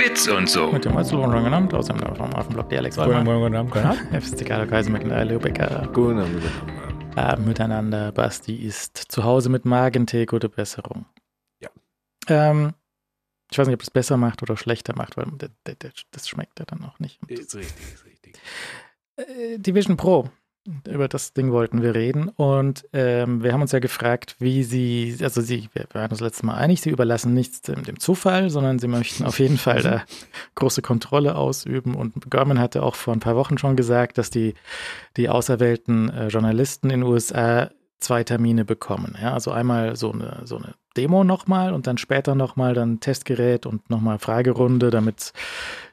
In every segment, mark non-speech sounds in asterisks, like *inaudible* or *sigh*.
Bits und so. Mit dem Einzellohn schon genannt, aus dem vom Affenblock die Alex Guten Wollmann. Morgen, *laughs* guten Abend, guten Abend. FCK Kaiser mit der Lübecker. Guten Abend. Abend äh, miteinander. Basti ist zu Hause mit Magentee. Gute Besserung. Ja. Ähm, ich weiß nicht, ob es besser macht oder schlechter macht, weil der, der, der, das schmeckt ja dann auch nicht. Ist richtig, ist richtig. Äh, Division Pro. Über das Ding wollten wir reden und ähm, wir haben uns ja gefragt, wie sie, also sie, wir waren uns letztes Mal einig, sie überlassen nichts dem, dem Zufall, sondern sie möchten auf jeden Fall da große Kontrolle ausüben und Gorman hatte auch vor ein paar Wochen schon gesagt, dass die, die auserwählten äh, Journalisten in den USA zwei Termine bekommen. Ja? Also einmal so eine, so eine Demo nochmal und dann später nochmal dann Testgerät und nochmal Fragerunde, damit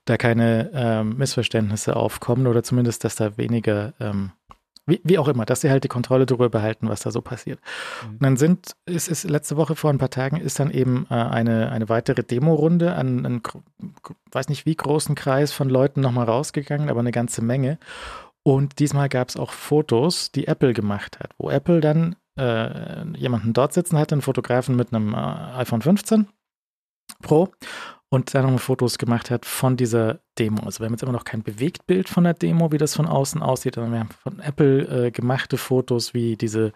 da keine ähm, Missverständnisse aufkommen oder zumindest, dass da weniger, ähm, wie, wie auch immer, dass sie halt die Kontrolle darüber behalten, was da so passiert. Mhm. Und dann sind, es ist letzte Woche vor ein paar Tagen ist dann eben äh, eine, eine weitere Demorunde an einen, weiß nicht wie großen Kreis von Leuten nochmal rausgegangen, aber eine ganze Menge. Und diesmal gab es auch Fotos, die Apple gemacht hat, wo Apple dann äh, jemanden dort sitzen hatte, einen Fotografen mit einem äh, iPhone 15 Pro und dann nochmal Fotos gemacht hat von dieser Demo. Also wir haben jetzt immer noch kein Bewegtbild von der Demo, wie das von außen aussieht, sondern wir haben von Apple äh, gemachte Fotos, wie diese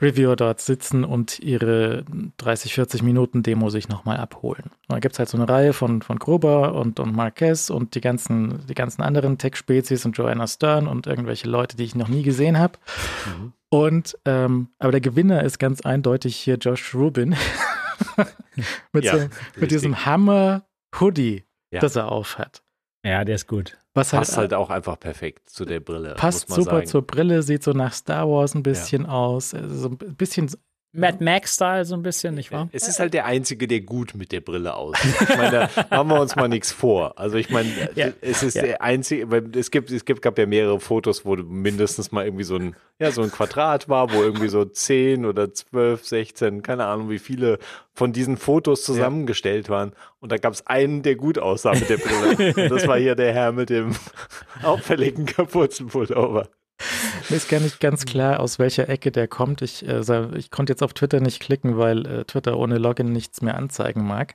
Reviewer dort sitzen und ihre 30, 40 Minuten Demo sich nochmal abholen. Und da gibt es halt so eine Reihe von, von Gruber und, und Marquez und die ganzen, die ganzen anderen Tech-Spezies und Joanna Stern und irgendwelche Leute, die ich noch nie gesehen habe. Mhm. Und ähm, aber der Gewinner ist ganz eindeutig hier Josh Rubin *laughs* *laughs* mit, Ja, so, mit diesem Hammer Hoodie, Ja. das er aufhat. Ja, der ist gut. Was Passt halt auch einfach perfekt zu der Brille. passt muss man super sagen. zur Brille, sieht so nach Star Wars ein bisschen aus, also so ein bisschen Mad Max-Style so ein bisschen, nicht wahr? Es ist halt der Einzige, der gut mit der Brille aussieht. Ich meine, da machen wir uns mal nichts vor. Also ich meine, *laughs* Ja. es ist Ja. der Einzige, weil es gibt, es gibt, gab ja mehrere Fotos, wo mindestens mal irgendwie so ein, ja, so ein Quadrat war, wo irgendwie so 10 oder 12, 16, keine Ahnung, wie viele von diesen Fotos zusammengestellt waren. Und da gab es einen, der gut aussah mit der Brille. Und das war hier der Herr mit dem *laughs* auffälligen Kapuzenpullover. *laughs* Mir ist gar nicht ganz klar, aus welcher Ecke der kommt. Ich, äh, ich konnte jetzt auf Twitter nicht klicken, weil äh, Twitter ohne Login nichts mehr anzeigen mag.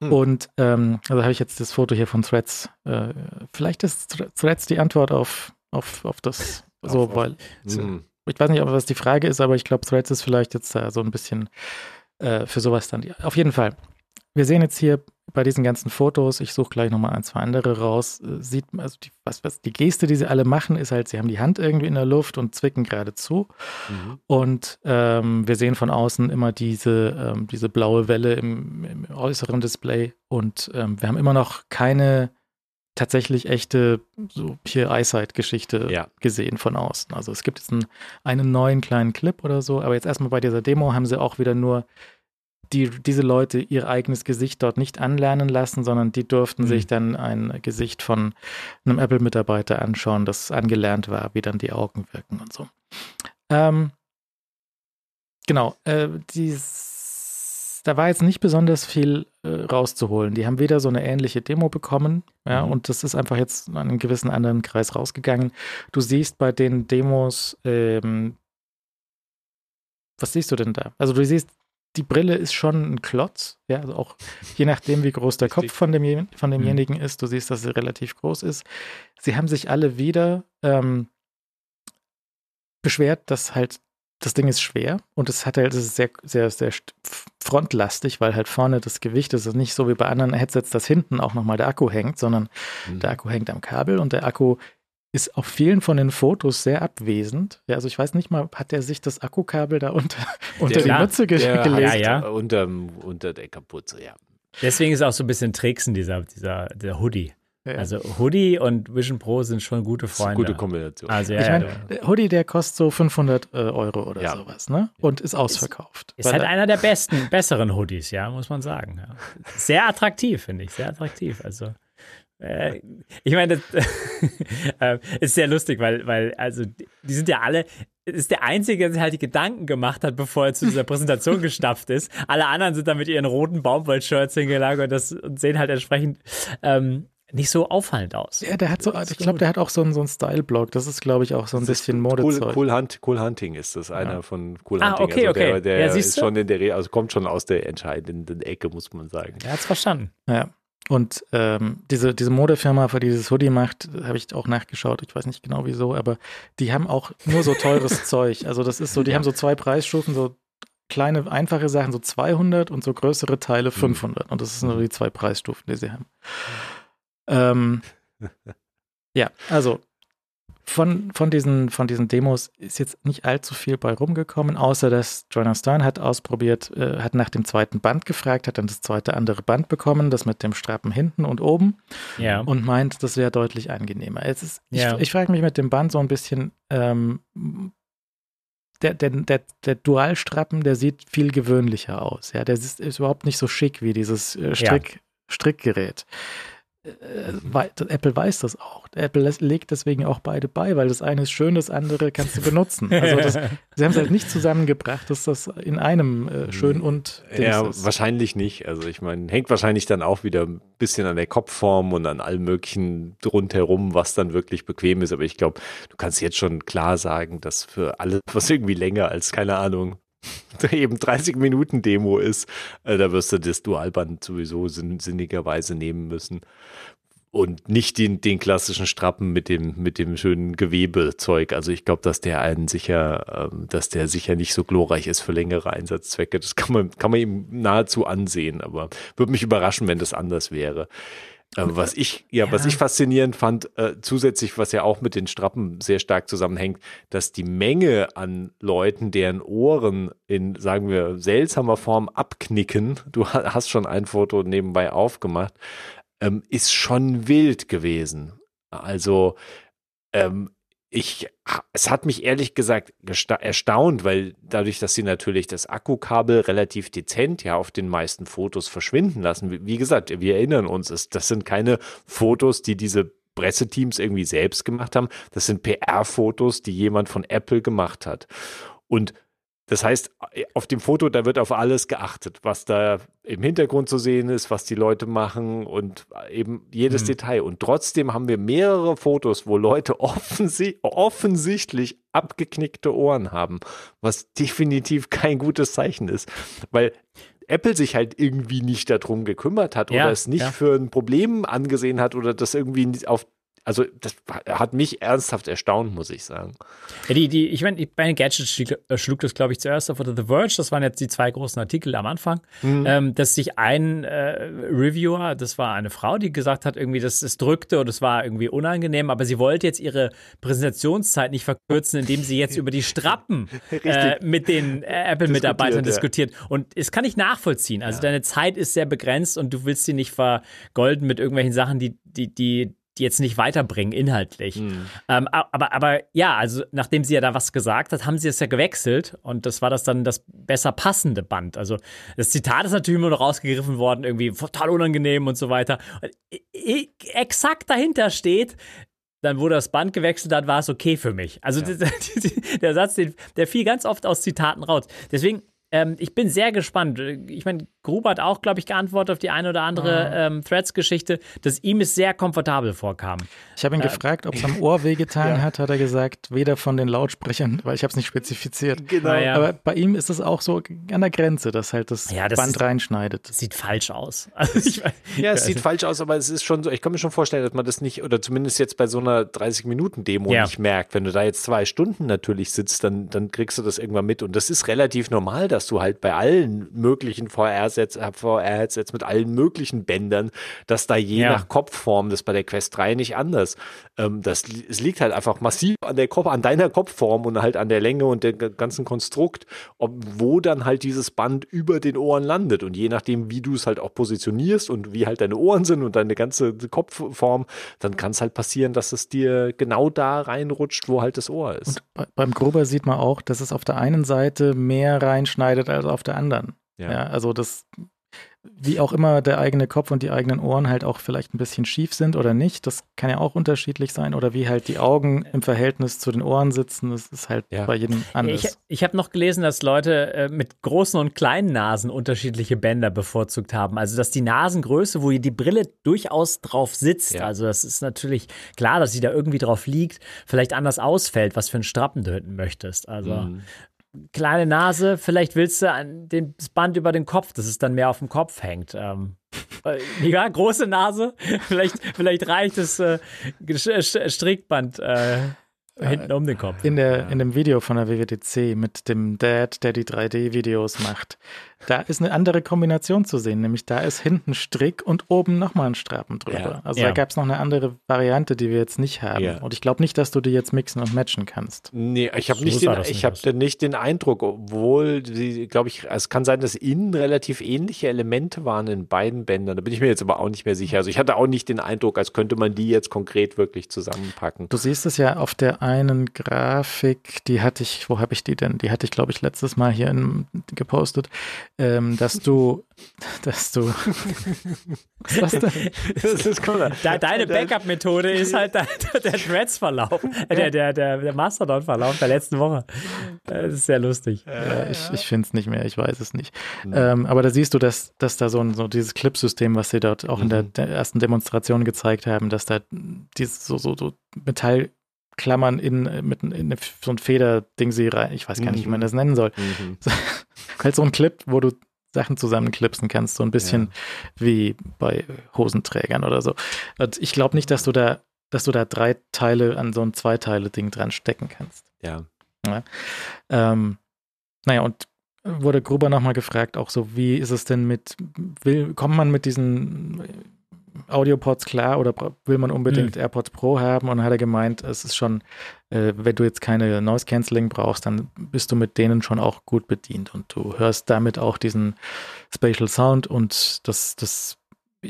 Hm. Und ähm, also habe ich jetzt das Foto hier von Threads. Äh, vielleicht ist Thre- Threads die Antwort auf, auf, auf das, so, Auf- auf- weil Mhm. ich weiß nicht, ob was die Frage ist, aber ich glaube, Threads ist vielleicht jetzt da so ein bisschen äh, für sowas dann. Auf jeden Fall. Wir sehen jetzt hier bei diesen ganzen Fotos, ich suche gleich nochmal ein, zwei andere raus, äh, sieht man, also die, was, was, die Geste, die sie alle machen, ist halt, sie haben die Hand irgendwie in der Luft und zwicken gerade zu. Mhm. Und ähm, wir sehen von außen immer diese, ähm, diese blaue Welle im, im äußeren Display. Und ähm, wir haben immer noch keine tatsächlich echte so hier Eyesight-Geschichte Ja. gesehen von außen. Also es gibt jetzt einen, einen neuen kleinen Clip oder so, aber jetzt erstmal bei dieser Demo haben sie auch wieder nur die, diese Leute ihr eigenes Gesicht dort nicht anlernen lassen, sondern die durften Mhm. sich dann ein Gesicht von einem Apple-Mitarbeiter anschauen, das angelernt war, wie dann die Augen wirken und so. Ähm, genau, äh, dies, da war jetzt nicht besonders viel äh, rauszuholen. Die haben wieder so eine ähnliche Demo bekommen, ja, Mhm. und das ist einfach jetzt an einem gewissen anderen Kreis rausgegangen. Du siehst bei den Demos, ähm, was siehst du denn da? Also du siehst, die Brille ist schon ein Klotz, ja, also auch je nachdem, wie groß der. Kopf von, dem, von demjenigen ist, du siehst, dass sie relativ groß ist. Sie haben sich alle wieder ähm, beschwert, dass halt das Ding ist schwer und es hat halt, es ist sehr, sehr, sehr st- frontlastig, weil halt vorne das Gewicht ist, es ist nicht so wie bei anderen Headsets, dass hinten auch nochmal der Akku hängt, sondern Mhm. der Akku hängt am Kabel und der Akku ist auf vielen von den Fotos sehr abwesend. Ja, also ich weiß nicht mal, hat er sich das Akkukabel da unter, unter die Mütze ge gelegt? Ja, ja. Unter, unter der Kapuze, ja. Deswegen ist auch so ein bisschen Tricksen, dieser, dieser der Hoodie. Ja. Also Hoodie und Vision Pro sind schon gute ist Freunde. gute Kombination. Also ja, ich ja. der Hoodie, der kostet so 500 äh, Euro oder Ja. sowas, ne? Und ist ausverkauft. Ist Weil halt einer der besten, besseren Hoodies, ja, muss man sagen. Ja. Sehr attraktiv, finde ich, sehr attraktiv. Also, äh, ich meine, das *laughs* äh, ist sehr lustig, weil, weil, also, die sind ja alle, es ist der Einzige, der sich halt die Gedanken gemacht hat, bevor er zu dieser Präsentation *laughs* gestapft ist. Alle anderen sind da mit ihren roten Baumwollshirts hingelagert und, das, und sehen halt entsprechend ähm, nicht so auffallend aus. Ja, der hat so, ich glaube, der hat auch so einen, so einen Style-Blog. Das ist, glaube ich, auch so ein Das bisschen cool, Modezeug. cool, Hunt, cool Hunting ist das, einer von Cool Ah, Hunting. okay, also der, okay. der Ja, siehst ist du? schon in der, also kommt schon aus der entscheidenden Ecke, muss man sagen. Er hat's verstanden. Ja. Und ähm, diese, diese Modefirma, für dieses Hoodie macht, habe ich auch nachgeschaut, ich weiß nicht genau wieso, aber die haben auch nur so teures *laughs* Zeug. Also das ist so, die ja. haben so zwei Preisstufen, so kleine, einfache Sachen, so 200 und so größere Teile 500. Mhm. Und das sind so die zwei Preisstufen, die sie haben. Ähm, *laughs* ja, also von, von, diesen, von diesen Demos ist jetzt nicht allzu viel bei rumgekommen, außer dass Joanna Stern hat ausprobiert, äh, hat nach dem zweiten Band gefragt, hat dann das zweite andere Band bekommen, das mit dem Strappen hinten und oben ja. und meint, das wäre deutlich angenehmer. Jetzt ist, ja. Ich, ich frage mich mit dem Band so ein bisschen, ähm, der, der, der, der Dualstrappen, der sieht viel gewöhnlicher aus. Ja, der ist, ist überhaupt nicht so schick wie dieses äh, Strick, ja. Strickgerät. Äh, Apple weiß das auch. Apple legt deswegen auch beide bei, weil das eine ist schön, das andere kannst du benutzen. Also das, *laughs* sie haben es halt nicht zusammengebracht, dass das in einem äh, schön und Ja, ist. wahrscheinlich nicht. Also ich meine, hängt wahrscheinlich dann auch wieder ein bisschen an der Kopfform und an allem möglichen rundherum, was dann wirklich bequem ist. Aber ich glaube, du kannst jetzt schon klar sagen, dass für alles, was irgendwie länger als, keine Ahnung, *laughs* eben 30 Minuten Demo ist, äh, da wirst du das Dualband sowieso sinn sinnigerweise nehmen müssen. Und nicht den, den klassischen Strappen mit dem, mit dem schönen Gewebezeug. Also ich glaube, dass der einen sicher, ähm, dass der sicher nicht so glorreich ist für längere Einsatzzwecke. Das kann man, kann man ihm nahezu ansehen, aber würde mich überraschen, wenn das anders wäre. Was ich, ja, ja, was ich faszinierend fand, äh, zusätzlich, was ja auch mit den Strappen sehr stark zusammenhängt, dass die Menge an Leuten, deren Ohren in, sagen wir, seltsamer Form abknicken, *laughs* du hast schon ein Foto nebenbei aufgemacht, ähm, ist schon wild gewesen. Also ähm, ich, es hat mich ehrlich gesagt erstaunt, weil dadurch, dass sie natürlich das Akkukabel relativ dezent ja auf den meisten Fotos verschwinden lassen. Wie, gesagt, wir erinnern uns, das sind keine Fotos, die diese Presseteams irgendwie selbst gemacht haben. Das sind PR-Fotos, die jemand von Apple gemacht hat. Und das heißt, auf dem Foto, da wird auf alles geachtet, was da im Hintergrund zu sehen ist, was die Leute machen und eben jedes mhm. Detail. Und trotzdem haben wir mehrere Fotos, wo Leute *laughs* offensi offensichtlich abgeknickte Ohren haben, was definitiv kein gutes Zeichen ist, weil Apple sich halt irgendwie nicht darum gekümmert hat ja, oder es nicht ja. für ein Problem angesehen hat oder das irgendwie auf also das hat mich ernsthaft erstaunt, muss ich sagen. Ja, die, die, ich meine, bei den Gadgets schlug, äh, schlug das, glaube ich, zuerst auf The Verge, das waren jetzt die zwei großen Artikel am Anfang, mhm. ähm, dass sich ein äh, Reviewer, das war eine Frau, die gesagt hat, irgendwie, dass es drückte und es war irgendwie unangenehm, aber sie wollte jetzt ihre Präsentationszeit nicht verkürzen, indem sie jetzt über die Strappen *laughs* äh, mit den äh, Apple-Mitarbeitern diskutiert. Ja. Und das kann ich nachvollziehen. Also ja. deine Zeit ist sehr begrenzt und du willst sie nicht vergolden mit irgendwelchen Sachen, die, die die jetzt nicht weiterbringen inhaltlich. Mhm. Ähm, aber, aber ja, also nachdem sie ja da was gesagt hat, haben sie es ja gewechselt und das war das dann das besser passende Band. Also das Zitat ist natürlich immer noch rausgegriffen worden, irgendwie total unangenehm und so weiter. Und exakt dahinter steht, dann wurde das Band gewechselt, dann war es okay für mich. Also ja. *laughs* der, der Satz, der fiel ganz oft aus Zitaten raus. Deswegen ähm, ich bin sehr gespannt. Ich meine, Gruber hat auch, glaube ich, geantwortet auf die eine oder andere ah. ähm, Threads-Geschichte, dass ihm es sehr komfortabel vorkam. Ich habe ihn äh, gefragt, ob es *laughs* am Ohr wehgetan ja. hat, hat er gesagt, weder von den Lautsprechern, weil ich habe es nicht spezifiziert. Genau. Ja. Aber bei ihm ist es auch so an der Grenze, dass halt das, ja, das Band ist, reinschneidet. Sieht falsch aus. *laughs* Also ich, ja, es sieht falsch aus, aber es ist schon so, ich kann mir schon vorstellen, dass man das nicht, oder zumindest jetzt bei so einer 30-Minuten-Demo nicht merkt. Wenn du da jetzt zwei Stunden natürlich sitzt, dann, dann kriegst du das irgendwann mit. Und das ist relativ normal, dass du halt bei allen möglichen VR-Sets, VR-Headsets mit allen möglichen Bändern, dass da je ja. nach Kopfform, das bei der Quest 3 nicht anders. Ähm, das, es liegt halt einfach massiv an der Kopf, an deiner Kopfform und halt an der Länge und dem ganzen Konstrukt, ob, wo dann halt dieses Band über den Ohren landet. Und je nachdem, wie du es halt auch positionierst und wie halt deine Ohren sind und deine ganze Kopfform, dann kann es halt passieren, dass es dir genau da reinrutscht, wo halt das Ohr ist. Und beim Gruber sieht man auch, dass es auf der einen Seite mehr reinschneidet als auf der anderen. Ja. ja. also das wie auch immer der eigene Kopf und die eigenen Ohren halt auch vielleicht ein bisschen schief sind oder nicht. Das kann ja auch unterschiedlich sein. Oder wie halt die Augen im Verhältnis zu den Ohren sitzen. Das ist halt ja. bei jedem anders. Ich, ich habe noch gelesen, dass Leute äh, mit großen und kleinen Nasen unterschiedliche Bänder bevorzugt haben. Also dass die Nasengröße, wo die Brille durchaus drauf sitzt, ja. also das ist natürlich klar, dass sie da irgendwie drauf liegt, vielleicht anders ausfällt, was für einen Strappen du hinten möchtest. Also mhm kleine Nase, vielleicht willst du an den, das Band über den Kopf, dass es dann mehr auf dem Kopf hängt. Ähm, *laughs* Ja, große Nase. *laughs* Vielleicht, vielleicht reicht das äh, Strickband. Äh, Hinten um den Kopf. In, der, in dem Video von der WWDC mit dem Dad, der die 3D-Videos macht, da ist eine andere Kombination zu sehen, nämlich da ist hinten Strick und oben nochmal ein Strappen drüber. Ja. Also ja. da gab es noch eine andere Variante, die wir jetzt nicht haben. Ja. Und ich glaube nicht, dass du die jetzt mixen und matchen kannst. Nee, ich habe so nicht, den, ich hab nicht den Eindruck, obwohl, glaube ich, es kann sein, dass innen relativ ähnliche Elemente waren in beiden Bändern. Da bin ich mir jetzt aber auch nicht mehr sicher. Also ich hatte auch nicht den Eindruck, als könnte man die jetzt konkret wirklich zusammenpacken. Du siehst es ja auf der einen Grafik, die hatte ich, wo habe ich die denn? Die hatte ich, glaube ich, letztes Mal hier in, gepostet ähm, dass du, *laughs* dass du, was ist das denn? Das ist cool. De, deine Backup-Methode ist halt *laughs* der, der Threads-Verlauf, äh, der, der, der, der Mastodon-Verlauf der letzten Woche. Das ist sehr lustig. Ja, ich ich finde es nicht mehr, ich weiß es nicht. Mhm. Ähm, aber da siehst du, dass, dass da so, ein, so dieses Clip-System, was sie dort auch mhm. in der, mhm. der, ersten Demonstration gezeigt haben, dass da dieses so, so, so Metall Klammern in, mit in so ein Federding sie rein. Ich weiß gar nicht, wie man mhm. das nennen soll. Mhm. *laughs* halt so ein Clip, wo du Sachen zusammenklipsen kannst, so ein bisschen ja. wie bei Hosenträgern oder so. Und ich glaube nicht, dass du da, dass du da drei Teile an so ein Zweiteile-Ding dran stecken kannst. Ja. ja. Ähm, naja, und wurde Gruber nochmal gefragt, auch so, wie ist es denn mit, will, kommt man mit diesen Audiopods klar oder will man unbedingt mhm. AirPods Pro haben? Und hat er gemeint, es ist schon, äh, wenn du jetzt keine Noise Cancelling brauchst, dann bist du mit denen schon auch gut bedient und du hörst damit auch diesen Spatial Sound und das, das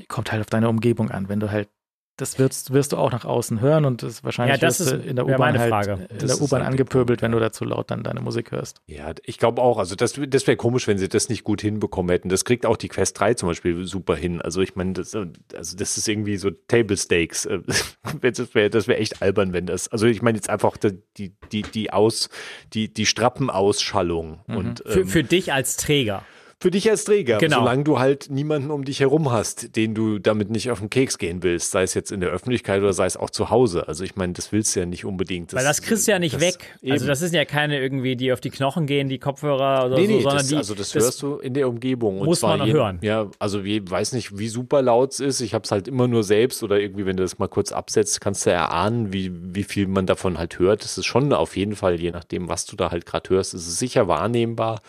kommt halt auf deine Umgebung an. Wenn du halt das wirst, wirst du auch nach außen hören und das wahrscheinlich ja, das wirst ist, in der U-Bahn halt in der U-Bahn halt angepöbelt, wenn du da zu laut dann deine Musik hörst. Ja, ich glaube auch. Also das, das wäre komisch, wenn sie das nicht gut hinbekommen hätten. Das kriegt auch die Quest 3 zum Beispiel super hin. Also ich meine, das, also das ist irgendwie so Table Stakes. *laughs* das wäre das wär echt albern, wenn das. Also ich meine jetzt einfach die, die, die Aus, die, die Strappenausschallung. Mhm. Und, für, ähm, für dich als Träger für dich als Träger, genau. solange du halt niemanden um dich herum hast, den du damit nicht auf den Keks gehen willst, sei es jetzt in der Öffentlichkeit oder sei es auch zu Hause. Also ich meine, das willst du ja nicht unbedingt. Das, Weil das kriegst du ja nicht weg. Eben. Also das sind ja keine irgendwie, die auf die Knochen gehen, die Kopfhörer oder nee, so, nee, sondern das, die. Also das, das, hörst du in der Umgebung. muss man jeden, hören. Ja, also ich weiß nicht, wie super laut es ist. Ich habe es halt immer nur selbst oder irgendwie, wenn du das mal kurz absetzt, kannst du erahnen, wie, wie viel man davon halt hört. Das ist schon auf jeden Fall, je nachdem, was du da halt gerade hörst, ist es sicher wahrnehmbar.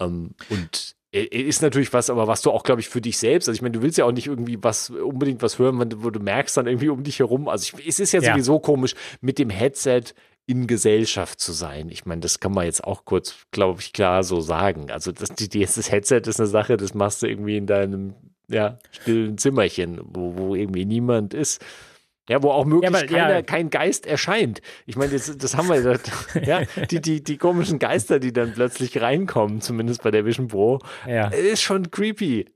Ähm, und ist natürlich was, aber was du auch, glaube ich, für dich selbst, also ich meine, du willst ja auch nicht irgendwie was, unbedingt was hören, wo du merkst dann irgendwie um dich herum, also ich, es ist ja, ja sowieso komisch, mit dem Headset in Gesellschaft zu sein. Ich meine, das kann man jetzt auch kurz, glaube ich, klar so sagen. Also das, die, das Headset ist eine Sache, das machst du irgendwie in deinem, ja, stillen Zimmerchen, wo, wo irgendwie niemand ist. Ja, wo auch möglichst ja, keiner, ja. kein Geist erscheint. Ich meine, das, das haben wir, *laughs* *laughs* ja, die, die, die komischen Geister, die dann plötzlich reinkommen, zumindest bei der Vision Pro, ja. ist schon creepy.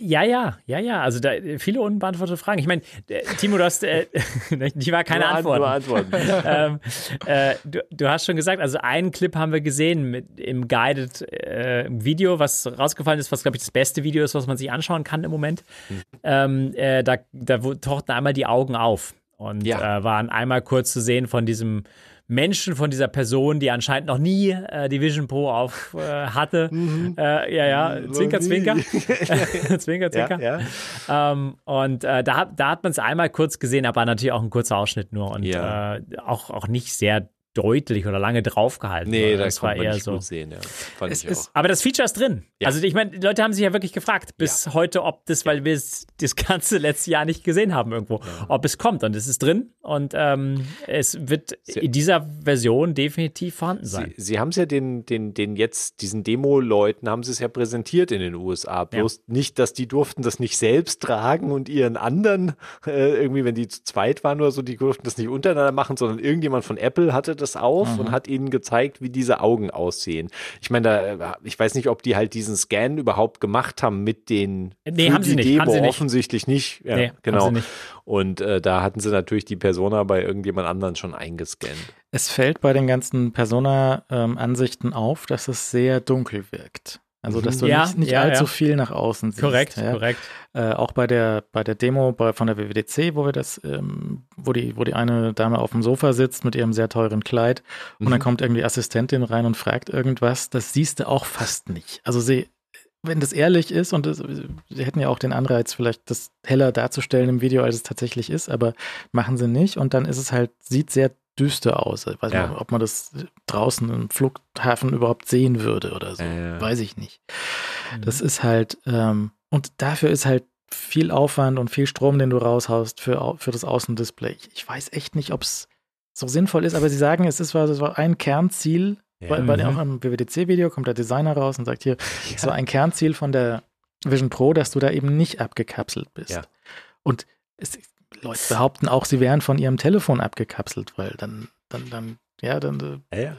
Ja, ja, ja, ja. Also da viele unbeantwortete Fragen. Ich meine, äh, Timo, du hast, äh, *laughs* die war keine Antwort. Antworten. *laughs* ähm, äh, du, du, hast schon gesagt, also einen Clip haben wir gesehen mit, im Guided äh, Video, was rausgefallen ist, was glaube ich das beste Video ist, was man sich anschauen kann im Moment. Mhm. Ähm, äh, da, da tauchten einmal die Augen auf und ja. Äh, waren einmal kurz zu sehen von diesem Menschen von dieser Person, die anscheinend noch nie äh, die Vision Pro auf äh, hatte. *laughs* Mhm. Äh, ja, ja, Zwinker, Zwinker. zwinker, *laughs* *laughs* Zwinker. Ja, ja. Ähm, und äh, da, da hat man es einmal kurz gesehen, aber natürlich auch ein kurzer Ausschnitt nur und ja. Äh, auch, auch nicht sehr deutlich oder lange draufgehalten. Nee, das war eher so. Sehen, ja. Fand es, ich auch. aber das Feature ist drin. Ja. Also ich meine, die Leute haben sich ja wirklich gefragt bis ja. heute, ob das, weil wir es das ganze letzte Jahr nicht gesehen haben irgendwo, ob es kommt. Und es ist drin und ähm, es wird Sie, in dieser Version definitiv vorhanden sein. Sie, Sie haben es ja den, den, den jetzt, diesen Demo-Leuten haben Sie es ja präsentiert in den USA. Bloß nicht, dass die durften das nicht selbst tragen und ihren anderen, äh, irgendwie, wenn die zu zweit waren oder so, die durften das nicht untereinander machen, sondern irgendjemand von Apple hatte das das auf mhm. und hat ihnen gezeigt, wie diese Augen aussehen. Ich meine, da, ich weiß nicht, ob die halt diesen Scan überhaupt gemacht haben mit den nee, haben sie nicht. Demo haben sie nicht. offensichtlich nicht. Ja, nee, genau. Nicht. Und äh, da hatten sie natürlich die Persona bei irgendjemand anderen schon eingescannt. Es fällt bei den ganzen Persona-Ansichten ähm, auf, dass es sehr dunkel wirkt. Also, dass du ja, nicht, nicht ja, allzu ja. viel nach außen siehst. Korrekt, korrekt. Äh, auch bei der, bei der Demo bei, von der WWDC, wo wir das, ähm, wo die, wo die eine Dame auf dem Sofa sitzt mit ihrem sehr teuren Kleid mhm. und dann mhm. kommt irgendwie Assistentin rein und fragt irgendwas, das siehst du auch fast nicht. Also sie, wenn das ehrlich ist und das, sie hätten ja auch den Anreiz, vielleicht das heller darzustellen im Video, als es tatsächlich ist, aber machen sie nicht und dann ist es halt, sieht sehr düster aus. Ich weiß ja. nicht, ob man das draußen im Flughafen überhaupt sehen würde oder so. Ja, weiß ich nicht. Mhm. Das ist halt, ähm, und dafür ist halt viel Aufwand und viel Strom, den du raushaust für, für das Außendisplay. Ich weiß echt nicht, ob es so sinnvoll ist, aber sie sagen, es ist das war ein Kernziel, ja. weil, weil auch im WWDC-Video kommt der Designer raus und sagt hier, *laughs* es ja. war ein Kernziel von der Vision Pro, dass du da eben nicht abgekapselt bist. Ja. Und es, Leute behaupten auch, sie wären von ihrem Telefon abgekapselt, weil dann, dann, dann, ja, dann. Ja, ja.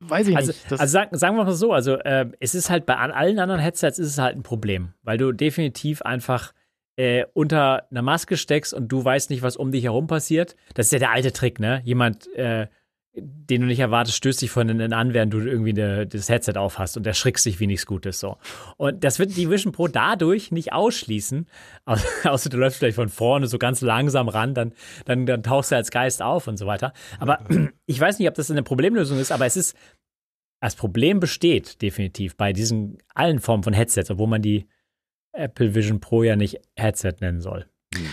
Weiß ich also, nicht. also sagen, sagen wir mal so, also äh, es ist halt bei allen anderen Headsets ist es halt ein Problem, weil du definitiv einfach äh, unter einer Maske steckst und du weißt nicht, was um dich herum passiert. Das ist ja der alte Trick, ne? Jemand äh, den du nicht erwartest, stößt dich von innen an, während du irgendwie eine, das Headset aufhast und erschrickst dich wie nichts Gutes so. Und das wird die Vision Pro dadurch nicht ausschließen, *laughs* außer du läufst vielleicht von vorne so ganz langsam ran, dann, dann, dann tauchst du als Geist auf und so weiter. Aber *clears throat* ich weiß nicht, ob das eine Problemlösung ist, aber es ist, das Problem besteht definitiv bei diesen allen Formen von Headsets, obwohl man die Apple Vision Pro ja nicht Headset nennen soll. Hm.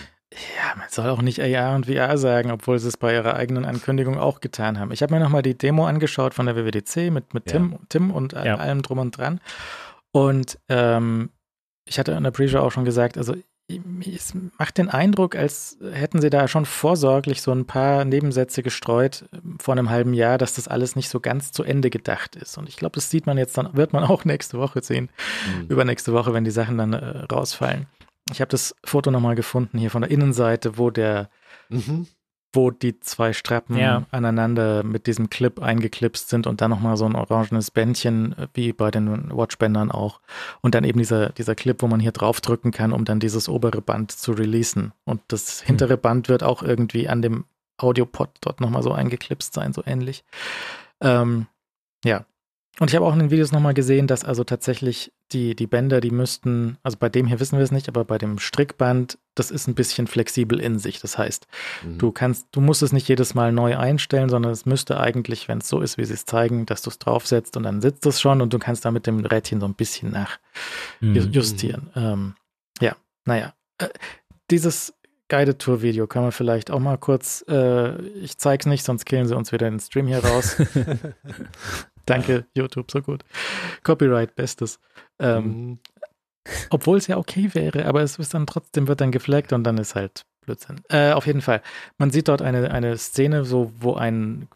Ja, man soll auch nicht AR und VR sagen, obwohl sie es bei ihrer eigenen Ankündigung auch getan haben. Ich habe mir nochmal die Demo angeschaut von der WWDC mit, mit Tim, ja. Tim und ja. allem drum und dran. Und ähm, ich hatte in der Pre-Show auch schon gesagt, also es macht den Eindruck, als hätten sie da schon vorsorglich so ein paar Nebensätze gestreut ähm, vor einem halben Jahr, dass das alles nicht so ganz zu Ende gedacht ist. Und ich glaube, das sieht man jetzt dann, wird man auch *laughs* nächste Woche sehen, mhm. übernächste Woche, wenn die Sachen dann äh, rausfallen. Ich habe das Foto nochmal gefunden hier von der Innenseite, wo der, mhm. wo die zwei Strappen ja. aneinander mit diesem Clip eingeklipst sind und dann nochmal so ein orangenes Bändchen, äh, wie bei den Watchbändern auch. Und dann eben dieser, dieser Clip, wo man hier draufdrücken kann, um dann dieses obere Band zu releasen. Und das hintere mhm. Band wird auch irgendwie an dem Audiopod dort nochmal so eingeklipst sein, so ähnlich. Ähm, ja, und ich habe auch in den Videos nochmal gesehen, dass also tatsächlich die, die Bänder, die müssten, also bei dem hier wissen wir es nicht, aber bei dem Strickband, das ist ein bisschen flexibel in sich. Das heißt, mhm. du kannst, du musst es nicht jedes Mal neu einstellen, sondern es müsste eigentlich, wenn es so ist, wie sie es zeigen, dass du es draufsetzt und dann sitzt es schon und du kannst da mit dem Rädchen so ein bisschen nachjustieren. Mhm. Ähm, ja, naja. Äh, dieses Guided Tour Video kann man vielleicht auch mal kurz, äh, ich zeig's nicht, sonst killen sie uns wieder den Stream hier raus. *laughs* Danke, YouTube, so gut. Copyright, bestes. Ähm, mhm. Obwohl es ja okay wäre, aber es ist dann trotzdem, wird dann geflaggt und dann ist halt Blödsinn. Äh, auf jeden Fall. Man sieht dort eine, eine Szene, so, wo ein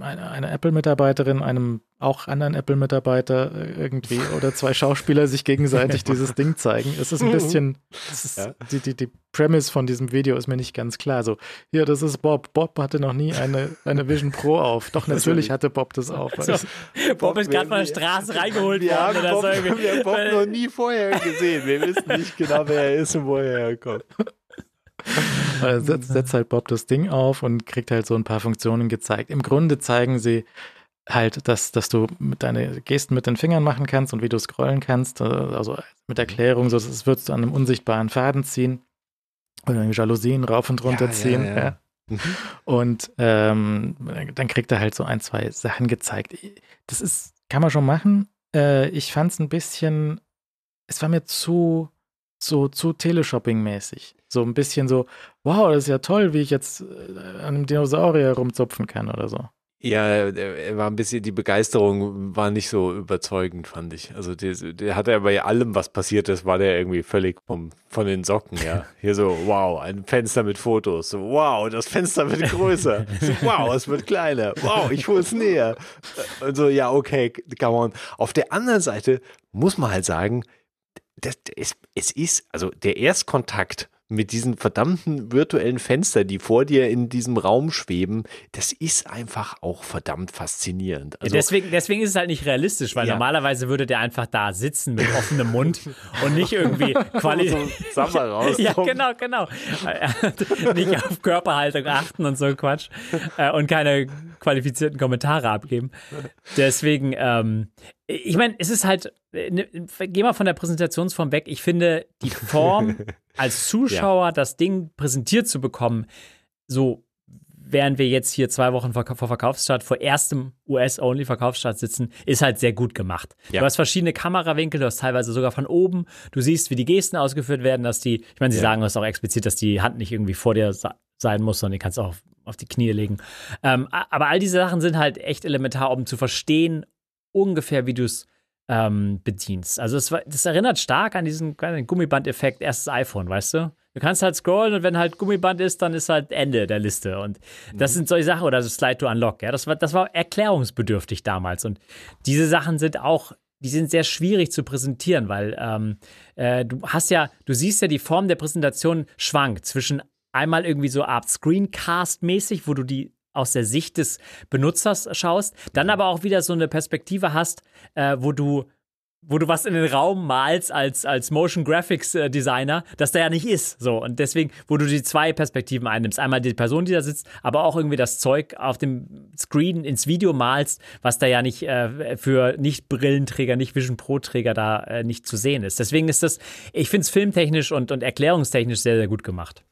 eine, eine Apple-Mitarbeiterin einem auch anderen Apple-Mitarbeiter äh, irgendwie oder zwei *laughs* Schauspieler sich gegenseitig dieses Ding zeigen. Es ist ein bisschen, ist, ja. die, die, die Premise von diesem Video ist mir nicht ganz klar. So, hier, das ist Bob. Bob hatte noch nie eine, eine Vision Pro auf. Doch, natürlich hatte Bob das auf. So, Bob, Bob ist gerade von der Straße reingeholt wir worden. Haben Bob, so *laughs* wir haben Bob noch nie vorher gesehen. Wir wissen nicht genau, wer er ist und wo er herkommt. Äh, setzt, setzt halt Bob das Ding auf und kriegt halt so ein paar Funktionen gezeigt. Im Grunde zeigen sie halt, dass, dass du mit deine Gesten mit den Fingern machen kannst und wie du scrollen kannst. Äh, also mit Erklärung, so das würdest du an einem unsichtbaren Faden ziehen oder Jalousien rauf und runter ja, ziehen. Ja, ja. Mhm. Und ähm, dann kriegt er halt so ein, zwei Sachen gezeigt. Das ist, kann man schon machen. Äh, ich fand es ein bisschen, es war mir zu, so zu Teleshopping-mäßig. So ein bisschen so, wow, das ist ja toll, wie ich jetzt äh, an einem Dinosaurier rumzupfen kann oder so. Ja, er war ein bisschen, die Begeisterung war nicht so überzeugend, fand ich. Also der, der hatte ja bei allem, was passiert ist, war der irgendwie völlig vom, von den Socken, ja. *laughs* Hier so, wow, ein Fenster mit Fotos. So, wow, das Fenster wird größer. So, wow, es wird kleiner. Wow, ich hole es näher. Und so, ja, okay, come on. Auf der anderen Seite muss man halt sagen, das, es, es ist, also der Erstkontakt mit diesen verdammten virtuellen Fenstern, die vor dir in diesem Raum schweben, das ist einfach auch verdammt faszinierend. Also, ja, deswegen, deswegen ist es halt nicht realistisch, weil ja. normalerweise würde der einfach da sitzen mit offenem Mund und nicht irgendwie *laughs* Qualität. so *laughs* raus. ja, genau, genau. *laughs* nicht auf Körperhaltung achten und so Quatsch äh, und keine qualifizierten Kommentare abgeben. Deswegen, ähm, ich meine, es ist halt, ne, geh mal von der Präsentationsform weg. Ich finde, die *laughs* Form als Zuschauer ja. das Ding präsentiert zu bekommen, so während wir jetzt hier zwei Wochen vor, vor Verkaufsstart, vor erstem US-Only-Verkaufsstart sitzen, ist halt sehr gut gemacht. Ja. Du hast verschiedene Kamerawinkel, du hast teilweise sogar von oben, du siehst, wie die Gesten ausgeführt werden, dass die, ich meine, sie ja. sagen das auch explizit, dass die Hand nicht irgendwie vor dir sein muss, sondern die kannst auch auf die Knie legen. Ähm, aber all diese Sachen sind halt echt elementar, um zu verstehen, ungefähr, wie du es ähm, bedienst. Also das, das, erinnert stark an diesen Gummiband-Effekt erstes iPhone, weißt du? Du kannst halt scrollen und wenn halt Gummiband ist, dann ist halt Ende der Liste. Und das mhm. sind solche Sachen, oder das Slide to Unlock, ja. Das war, das war erklärungsbedürftig damals. Und diese Sachen sind auch, die sind sehr schwierig zu präsentieren, weil ähm, äh, du hast ja, du siehst ja, die Form der Präsentation schwankt zwischen einmal irgendwie so Art Screencast-mäßig, wo du die aus der Sicht des Benutzers schaust, dann aber auch wieder so eine Perspektive hast, äh, wo du wo du was in den Raum malst als, als Motion Graphics äh, Designer, das da ja nicht ist. So. Und deswegen, wo du die zwei Perspektiven einnimmst. Einmal die Person, die da sitzt, aber auch irgendwie das Zeug auf dem Screen ins Video malst, was da ja nicht äh, für Nicht-Brillenträger, Nicht-Vision Pro-Träger da äh, nicht zu sehen ist. Deswegen ist das, ich finde es filmtechnisch und, und erklärungstechnisch sehr, sehr gut gemacht.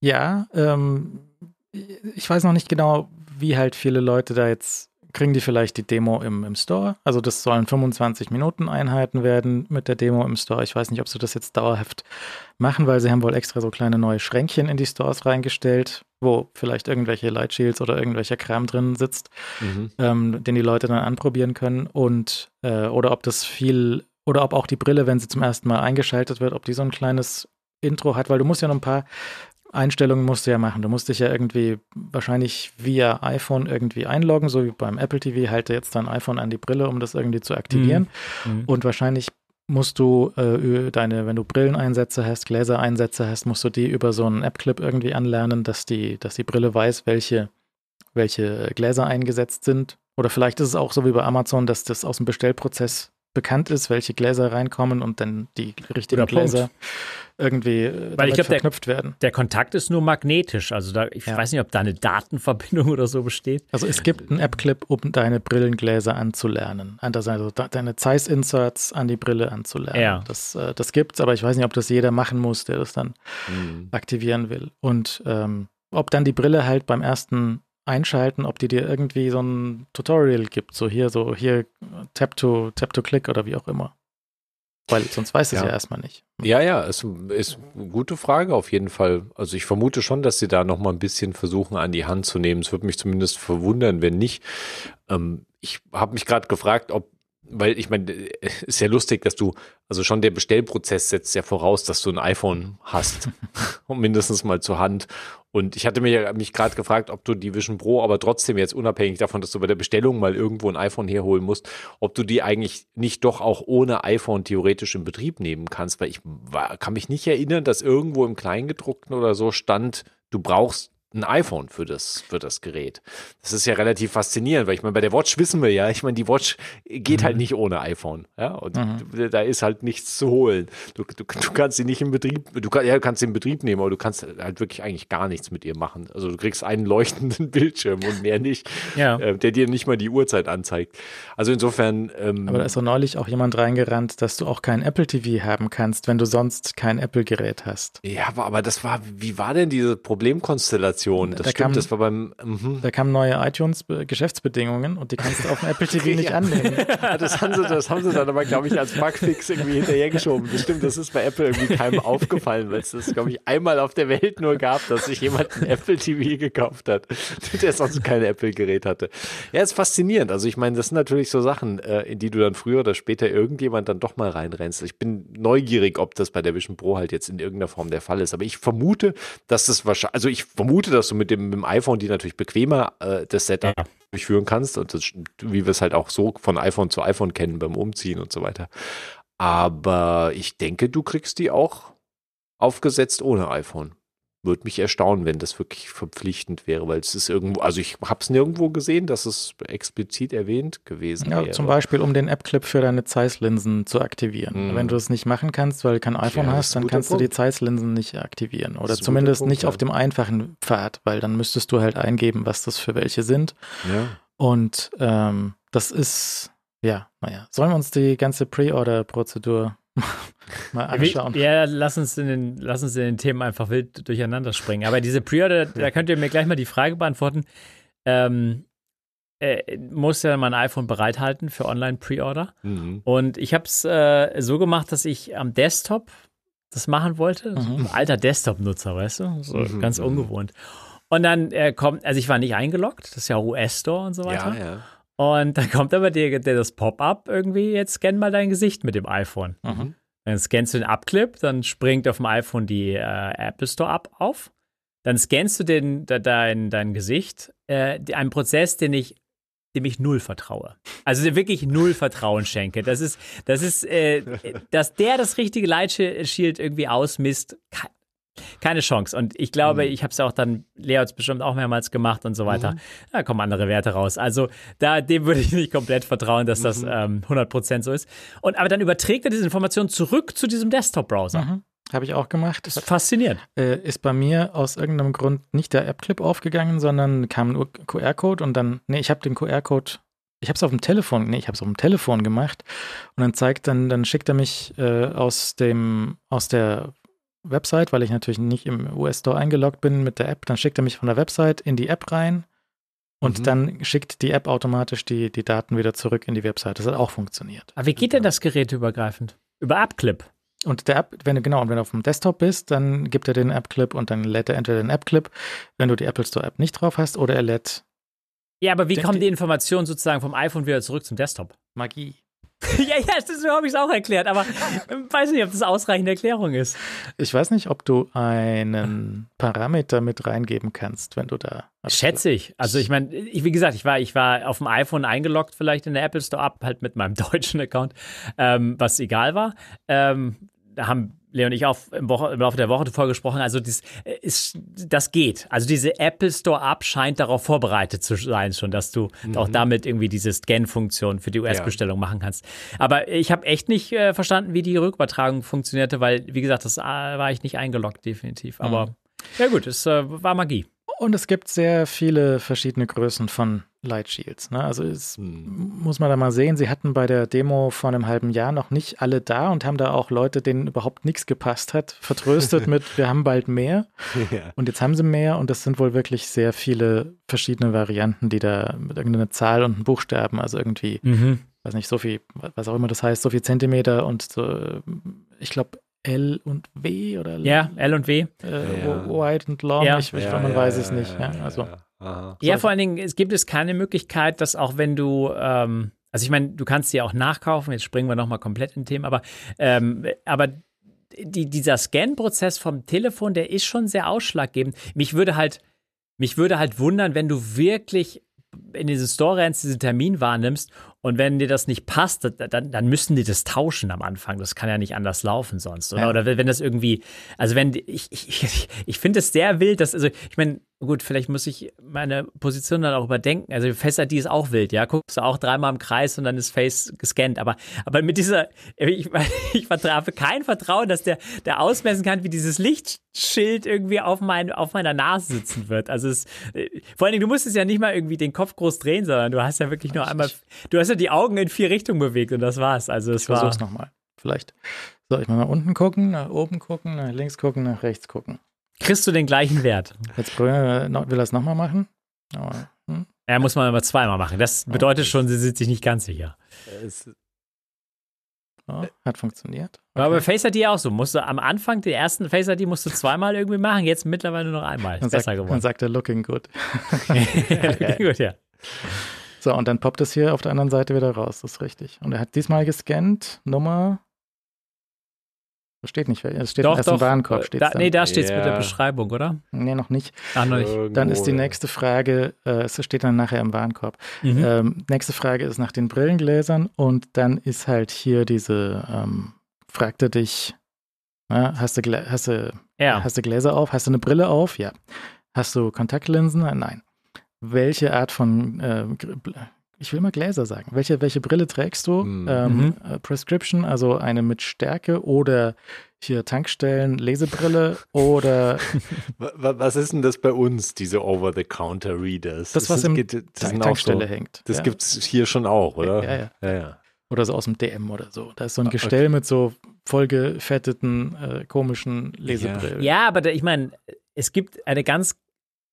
Ja. Ähm, ich weiß noch nicht genau, wie halt viele Leute da jetzt kriegen die vielleicht die Demo im, im Store. Also das sollen 25 Minuten Einheiten werden mit der Demo im Store. Ich weiß nicht, ob sie das jetzt dauerhaft machen, weil sie haben wohl extra so kleine neue Schränkchen in die Stores reingestellt, wo vielleicht irgendwelche Light Shields oder irgendwelcher Kram drin sitzt, mhm. ähm, den die Leute dann anprobieren können. Und äh, oder ob das viel oder ob auch die Brille, wenn sie zum ersten Mal eingeschaltet wird, ob die so ein kleines Intro hat, weil du musst ja noch ein paar Einstellungen musst du ja machen. Du musst dich ja irgendwie wahrscheinlich via iPhone irgendwie einloggen, so wie beim Apple TV. Halte jetzt dein iPhone an die Brille, um das irgendwie zu aktivieren. Mhm. Und wahrscheinlich musst du äh, deine, wenn du Brilleneinsätze hast, Gläsereinsätze hast, musst du die über so einen App-Clip irgendwie anlernen, dass die, dass die Brille weiß, welche, welche Gläser eingesetzt sind. Oder vielleicht ist es auch so wie bei Amazon, dass das aus dem Bestellprozess bekannt ist, welche Gläser reinkommen und dann die richtigen Gläser irgendwie äh, Weil ich glaub, verknüpft der, werden. Der Kontakt ist nur magnetisch. Also da, ich ja. weiß nicht, ob da eine Datenverbindung oder so besteht. Also es gibt einen App-Clip, um deine Brillengläser anzulernen. Also deine Zeiss-Inserts an die Brille anzulernen. Ja. Das, äh, das gibt's, aber ich weiß nicht, ob das jeder machen muss, der das dann mhm. aktivieren will. Und ähm, ob dann die Brille halt beim ersten einschalten, ob die dir irgendwie so ein Tutorial gibt, so hier, so hier Tap to, Tap to Click oder wie auch immer. Weil sonst weiß es ja, ja erstmal nicht. Ja, ja, es ist eine gute Frage auf jeden Fall. Also ich vermute schon, dass sie da noch mal ein bisschen versuchen an die Hand zu nehmen. Es würde mich zumindest verwundern, wenn nicht. Ähm, ich habe mich gerade gefragt, ob weil ich meine, ist ja lustig, dass du, also schon der Bestellprozess setzt ja voraus, dass du ein iPhone hast, *laughs* mindestens mal zur Hand. Und ich hatte mich, mich gerade gefragt, ob du die Vision Pro, aber trotzdem jetzt unabhängig davon, dass du bei der Bestellung mal irgendwo ein iPhone herholen musst, ob du die eigentlich nicht doch auch ohne iPhone theoretisch in Betrieb nehmen kannst, weil ich war, kann mich nicht erinnern, dass irgendwo im Kleingedruckten oder so stand, du brauchst ein iPhone für das, für das Gerät. Das ist ja relativ faszinierend, weil ich meine, bei der Watch wissen wir ja, ich meine, die Watch geht halt mhm. halt nicht ohne iPhone. Ja, und mhm. da ist halt nichts zu holen. Du, du, du kannst sie nicht in Betrieb, du, kann, ja, du kannst sie in Betrieb nehmen, aber du kannst halt wirklich eigentlich gar nichts mit ihr machen. Also du kriegst einen leuchtenden *laughs* Bildschirm und mehr nicht, ja. äh, der dir nicht mal die Uhrzeit anzeigt. Also insofern. Ähm, aber da ist doch neulich auch jemand reingerannt, dass du auch kein Apple TV haben kannst, wenn du sonst kein Apple-Gerät hast. Ja, aber, aber das war, wie war denn diese Problemkonstellation? Installation. Das da stimmt, kam, das war beim. Mhm. Da kamen neue iTunes-Geschäftsbedingungen und die kannst du auf dem Apple TV *laughs* nicht annehmen. *laughs* das, haben sie, das haben sie dann aber, glaube ich, als Bugfix irgendwie hinterhergeschoben. Das stimmt, das ist bei Apple irgendwie keinem aufgefallen, weil es das, glaube ich, einmal auf der Welt nur gab, dass sich jemand ein Apple TV gekauft hat, *laughs* der sonst kein Apple-Gerät hatte. Ja, ist faszinierend. Also ich meine, das sind natürlich so Sachen, äh, in die du dann früher oder später irgendjemand dann doch mal reinrennst. Ich bin neugierig, ob das bei der Vision Pro halt jetzt in irgendeiner Form der Fall ist. Aber ich vermute, dass das wahrscheinlich, also ich vermute, Gute, dass du mit dem, mit dem iPhone die natürlich bequemer äh, das Setup ja. durchführen kannst und das, wie wir es halt auch so von iPhone zu iPhone kennen beim Umziehen und so weiter. Aber ich denke, du kriegst die auch aufgesetzt ohne iPhone würde mich erstaunen, wenn das wirklich verpflichtend wäre, weil es ist irgendwo, also ich habe es nirgendwo gesehen, dass es explizit erwähnt gewesen ja, wäre. Zum Beispiel, um den App-Clip für deine Zeiss-Linsen zu aktivieren. Mhm. Wenn du das nicht machen kannst, weil du kein iPhone ja, hast, dann kannst Punkt. du die Zeiss-Linsen nicht aktivieren. Oder zumindest Punkt, nicht ja. auf dem einfachen Pfad, weil dann müsstest du halt eingeben, was das für welche sind. Ja. Und ähm, das ist, ja, naja. Sollen wir uns die ganze Pre-Order-Prozedur mal anschauen. Ja, lass uns, in den, lass uns in den Themen einfach wild durcheinander springen. Aber diese Pre-Order, *laughs* da könnt ihr mir gleich mal die Frage beantworten. Ähm, äh, muss ja mein iPhone bereithalten für Online-Pre-Order. Mhm. Und ich habe es äh, so gemacht, dass ich am Desktop das machen wollte. Mhm. Ein alter Desktop-Nutzer, weißt du? So Mhm. ganz ungewohnt. Und dann äh, kommt, also ich war nicht eingeloggt, das ist ja US-Store und so weiter. Ja, ja. Und dann kommt aber der, der das Pop-up irgendwie, jetzt scan mal dein Gesicht mit dem iPhone. Mhm. Dann scannst du den Abclip, dann springt auf dem iPhone die äh, Apple Store App auf. Dann scannst du den, de, dein, dein Gesicht. Äh, die, ein Prozess, den ich, dem ich null vertraue. Also wirklich null Vertrauen schenke. Das ist, das ist, äh, *laughs* dass der das richtige Lightshield irgendwie ausmisst. Ke- Keine Chance. Und ich glaube, ich habe es auch dann, es bestimmt auch mehrmals gemacht und so weiter. Da kommen andere Werte raus. Also da, dem würde ich nicht komplett vertrauen, dass das ähm, 100% so ist. Und aber dann überträgt er diese Information zurück zu diesem Desktop-Browser. Mhm. Habe ich auch gemacht. Das ist faszinierend. äh, ist bei mir aus irgendeinem Grund nicht der App-Clip aufgegangen, sondern kam nur QR-Code und dann, nee, ich habe den QR-Code, ich habe es auf dem Telefon, nee, ich habe es auf dem Telefon gemacht und dann zeigt dann, dann schickt er mich äh, aus dem, aus der Website, weil ich natürlich nicht im US-Store eingeloggt bin mit der App, dann schickt er mich von der Website in die App rein und Mhm. dann schickt die App automatisch die, die Daten wieder zurück in die Website. Das hat auch funktioniert. Aber wie geht denn das geräteübergreifend? Über Abclip. Und der App, wenn du genau, und wenn du auf dem Desktop bist, dann gibt er den App-Clip und dann lädt er entweder den App-Clip, wenn du die Apple Store App nicht drauf hast, oder er lädt Ja, aber wie kommen die Informationen sozusagen vom iPhone wieder zurück zum Desktop? Magie. *laughs* ja, ja, das so habe ich es auch erklärt, aber ich weiß nicht, ob das ausreichende Erklärung ist. Ich weiß nicht, ob du einen Parameter mit reingeben kannst, wenn du da. Schätze ich. Also ich meine, ich, wie gesagt, ich war, ich war auf dem iPhone eingeloggt, vielleicht in der Apple Store App, halt mit meinem *laughs* deutschen Account, ähm, was egal war. Ähm, da haben Leo und ich auch im, Woche, im Laufe der Woche davor gesprochen. Also das, äh, ist, das geht. Also diese Apple Store App scheint darauf vorbereitet zu sein schon, dass du auch damit irgendwie diese Scan-Funktion für die US-Bestellung machen kannst. Aber ich habe echt nicht äh, verstanden, wie die Rückübertragung funktionierte, weil, wie gesagt, das äh, war ich nicht eingeloggt, definitiv. Aber ja gut, es äh, war Magie. Und es gibt sehr viele verschiedene Größen von Light Shields. Ne? Also es Hm. muss man da mal sehen, sie hatten bei der Demo vor einem halben Jahr noch nicht alle da und haben da auch Leute, denen überhaupt nichts gepasst hat, vertröstet mit, *laughs* wir haben bald mehr. ja. Und jetzt haben sie mehr und das sind wohl wirklich sehr viele verschiedene Varianten, die da mit irgendeiner Zahl und einem Buchstaben, also irgendwie, Mhm. weiß nicht, so viel, was auch immer das heißt, so viel Zentimeter und so, ich glaube L und W oder Ja, L und W. äh, Ja. wide and long, Ja. ich, ich, man weiß es nicht. Ja, also. Aha. Ja, vor allen Dingen, es gibt es keine Möglichkeit, dass auch wenn du, ähm, also ich meine, du kannst sie auch nachkaufen, jetzt springen wir nochmal komplett in Themen, aber, ähm, aber die, dieser Scan-Prozess vom Telefon, der ist schon sehr ausschlaggebend. Mich würde halt, mich würde halt wundern, wenn du wirklich in diesen Store rennst, diesen Termin wahrnimmst und wenn dir das nicht passt, dann, dann müssen die das tauschen am Anfang. Das kann ja nicht anders laufen sonst. Oder, Ja. oder wenn das irgendwie, also wenn, ich, ich, *laughs* ich, finde es sehr wild, dass, also ich meine, gut, vielleicht muss ich meine Position dann auch überdenken. Also Face ID ist auch wild, ja. Guckst du auch dreimal im Kreis und dann ist Face gescannt. Aber, aber mit dieser, ich, *laughs* ich vertrafe kein Vertrauen, dass der, der ausmessen kann, wie dieses Lichtschild irgendwie auf, mein, auf meiner Nase sitzen wird. Also es, äh, vor allen Dingen, du musst es ja nicht mal irgendwie den Kopf groß drehen, sondern du hast ja wirklich nur einmal, du hast ja die Augen in vier Richtungen bewegt und das war's. Also es Ich war. versuch's nochmal. Vielleicht. So, ich mal nach unten gucken, nach oben gucken, nach links gucken, nach rechts gucken. Kriegst du den gleichen Wert? Jetzt probieren wir, noch- will er es nochmal machen? Aber, hm? Ja, muss man aber zweimal machen. Das bedeutet schon, sie sind sich nicht ganz sicher. Ja, hat funktioniert. Aber bei Face ID auch so. Musst du am Anfang, den ersten Face ID musst du zweimal irgendwie machen, jetzt mittlerweile nur noch einmal. Ist Dann besser sagt, dann geworden. sagt er looking good. Gut, *laughs* ja. *laughs* So, und dann poppt es hier auf der anderen Seite wieder raus, das ist richtig. Und er hat diesmal gescannt, Nummer. Das steht nicht, es steht Doch, erst im doch. Warenkorb. Äh, Steht's da, dann. nee, da steht es mit der. Beschreibung, oder? nee, noch nicht. Ach, noch nicht. Dann ist die nächste Frage, äh, es steht dann nachher im Warenkorb. Mhm. Ähm, nächste Frage ist nach den Brillengläsern und dann ist halt hier diese, ähm, fragte dich, na, hast, du, hast, du, ja. hast du Gläser auf? Hast du eine Brille auf? Ja. Hast du Kontaktlinsen? Nein. Welche Art von, äh, ich will mal Gläser sagen, welche, welche Brille trägst du? Mhm. Ähm, Mhm. äh, Prescription, also eine mit Stärke oder hier Tankstellen, Lesebrille oder *laughs* Wa- wa- Was ist denn das bei uns, diese Over-the-Counter-Readers? Das, was im geht- das Tank Tankstelle so, hängt. Das ja. gibt's hier schon auch, oder? Ja, ja. ja, ja. Oder so aus dem DM oder so. Da ist so ein Ah, Gestell mit so vollgefetteten, äh, komischen Lesebrillen. Ja, aber da, ich meine, es gibt eine ganz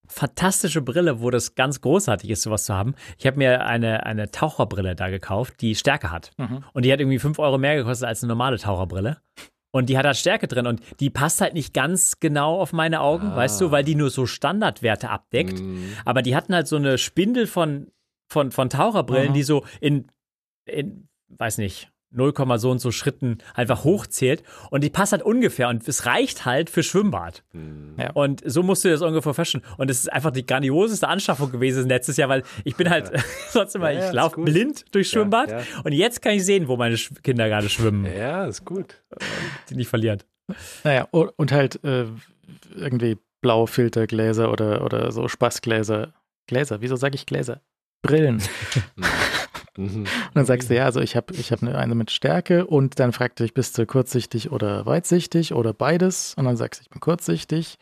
fantastische Brille, wo das ganz großartig ist, sowas zu haben. Ich habe mir eine, eine Taucherbrille da gekauft, die Stärke hat. Mhm. Und die hat irgendwie 5 Euro mehr gekostet als eine normale Taucherbrille. Und die hat halt Stärke drin und die passt halt nicht ganz genau auf meine Augen, Ah. weißt du, weil die nur so Standardwerte abdeckt. Mhm. Aber die hatten halt so eine Spindel von, von, von Taucherbrillen, Mhm. die so in, in, weiß nicht, 0, so und so Schritten einfach hochzählt. Und die passt halt ungefähr und es reicht halt für Schwimmbad. Mhm. Ja. Und so musst du das ungefähr vorstellen. Und es ist einfach die grandioseste Anschaffung gewesen letztes Jahr, weil ich bin halt sonst *laughs* immer, Ja, ja, ich laufe blind durchs Ja, Schwimmbad. ja. Und jetzt kann ich sehen, wo meine Sch- Kinder gerade schwimmen, Ja, ist gut. die nicht verliert. Naja, und halt äh, irgendwie blaue Filtergläser oder, oder so Spaßgläser. Gläser, wieso sage ich Gläser? Brillen. *laughs* *laughs* Mhm. Und dann sagst du, ja, also ich habe ich hab eine, eine mit Stärke und dann fragt dich, bist du kurzsichtig oder weitsichtig oder beides? Und dann sagst du, ich bin kurzsichtig.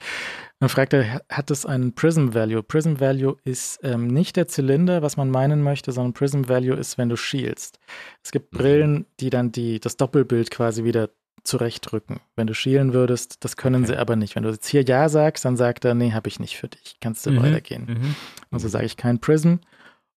Dann fragt er, hat es einen Prism Value? Prism Value ist ähm, nicht der Zylinder, was man meinen möchte, sondern Prism Value ist, wenn du schielst. Es gibt Mhm. Brillen, die dann die, das Doppelbild quasi wieder zurechtrücken. Wenn du schielen würdest, das können Okay. sie aber nicht. Wenn du jetzt hier Ja sagst, dann sagt er, nee, habe ich nicht für dich. Kannst du Mhm. weitergehen. Mhm. Also sage ich kein Prism.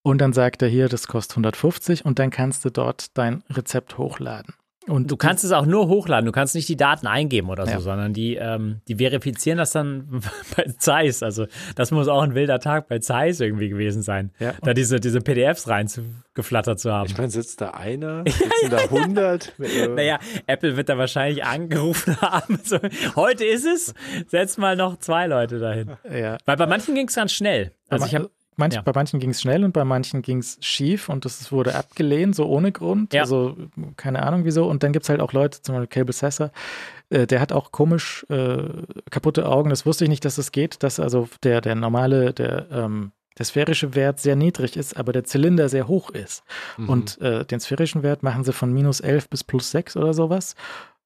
Und dann sagt er hier, das kostet 150 und dann kannst du dort dein Rezept hochladen. Und Du kannst es auch nur hochladen, du kannst nicht die Daten eingeben oder so, Ja. sondern die, ähm, die verifizieren das dann *laughs* bei Zeiss. Also das muss auch ein wilder Tag bei Zeiss irgendwie gewesen sein, Ja. da diese, diese PDFs reingeflattert zu haben. Ich meine, sitzt da einer? *laughs* Sitzen da 100? Äh, *laughs* Naja, Apple wird da wahrscheinlich angerufen haben. So, heute ist es, setz mal noch zwei Leute dahin. ja, Weil bei manchen ging es ganz schnell. Also ich habe Manch, ja. Bei manchen ging es schnell und bei manchen ging es schief und das wurde abgelehnt, so ohne Grund. Ja. Also keine Ahnung wieso. Und dann gibt es halt auch Leute, zum Beispiel Cable Sasser, äh, der hat auch komisch äh, kaputte Augen. Das wusste ich nicht, dass das geht, dass also der, der normale, der, ähm, der sphärische Wert sehr niedrig ist, aber der Zylinder sehr hoch ist. mhm. Und äh, den sphärischen Wert machen sie von minus 11 bis plus 6 oder sowas.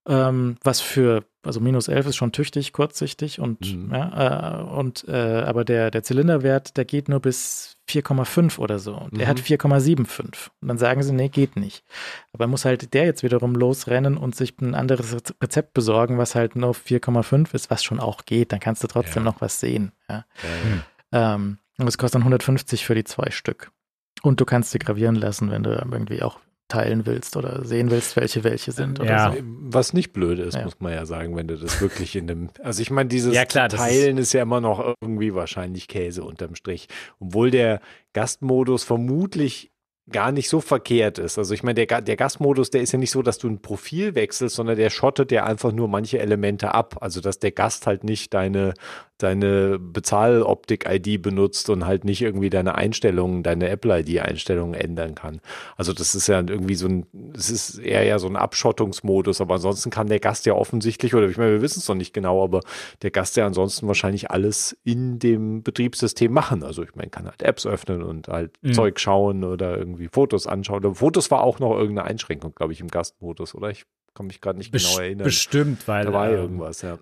Ähm, was für, also minus 11 ist schon tüchtig, kurzsichtig und, Mhm. ja, äh, und äh, aber der, der Zylinderwert, der geht nur bis 4,5 oder so. Und der Mhm. hat 4,75. Und dann sagen sie, nee, geht nicht. Aber muss halt der jetzt wiederum losrennen und sich ein anderes Rez- Rezept besorgen, was halt nur 4,5 ist, was schon auch geht. Dann kannst du trotzdem Ja. noch was sehen. Ja. Ja, Ähm, und es kostet dann 150 für die zwei Stück. Und du kannst sie gravieren lassen, wenn du irgendwie auch teilen willst oder sehen willst, welche welche sind oder Ja. so. Was nicht blöd ist, Ja. muss man ja sagen, wenn du das wirklich in dem. Also ich meine, dieses Ja, klar, Teilen ist, ja immer noch irgendwie wahrscheinlich Käse unterm Strich. Obwohl der Gastmodus vermutlich gar nicht so verkehrt ist. Also ich meine, der, der Gastmodus, der ist ja nicht so, dass du ein Profil wechselst, sondern der schottet ja einfach nur manche Elemente ab. Also dass der Gast halt nicht deine, deine Bezahloptik-ID benutzt und halt nicht irgendwie deine Einstellungen, deine Apple-ID-Einstellungen ändern kann. Also das ist ja irgendwie so ein, es ist eher ja so ein Abschottungsmodus, aber ansonsten kann der Gast ja offensichtlich, oder ich meine, wir wissen es noch nicht genau, aber der Gast ja ansonsten wahrscheinlich alles in dem Betriebssystem machen. Also ich meine, kann halt Apps öffnen und halt Mhm. Zeug schauen oder irgendwie Fotos anschauen. Fotos war auch noch irgendeine Einschränkung, glaube ich, im Gastmodus, oder? Ich kann mich gerade nicht bes genau erinnern. bestimmt, weil Da war ähm, irgendwas, ja.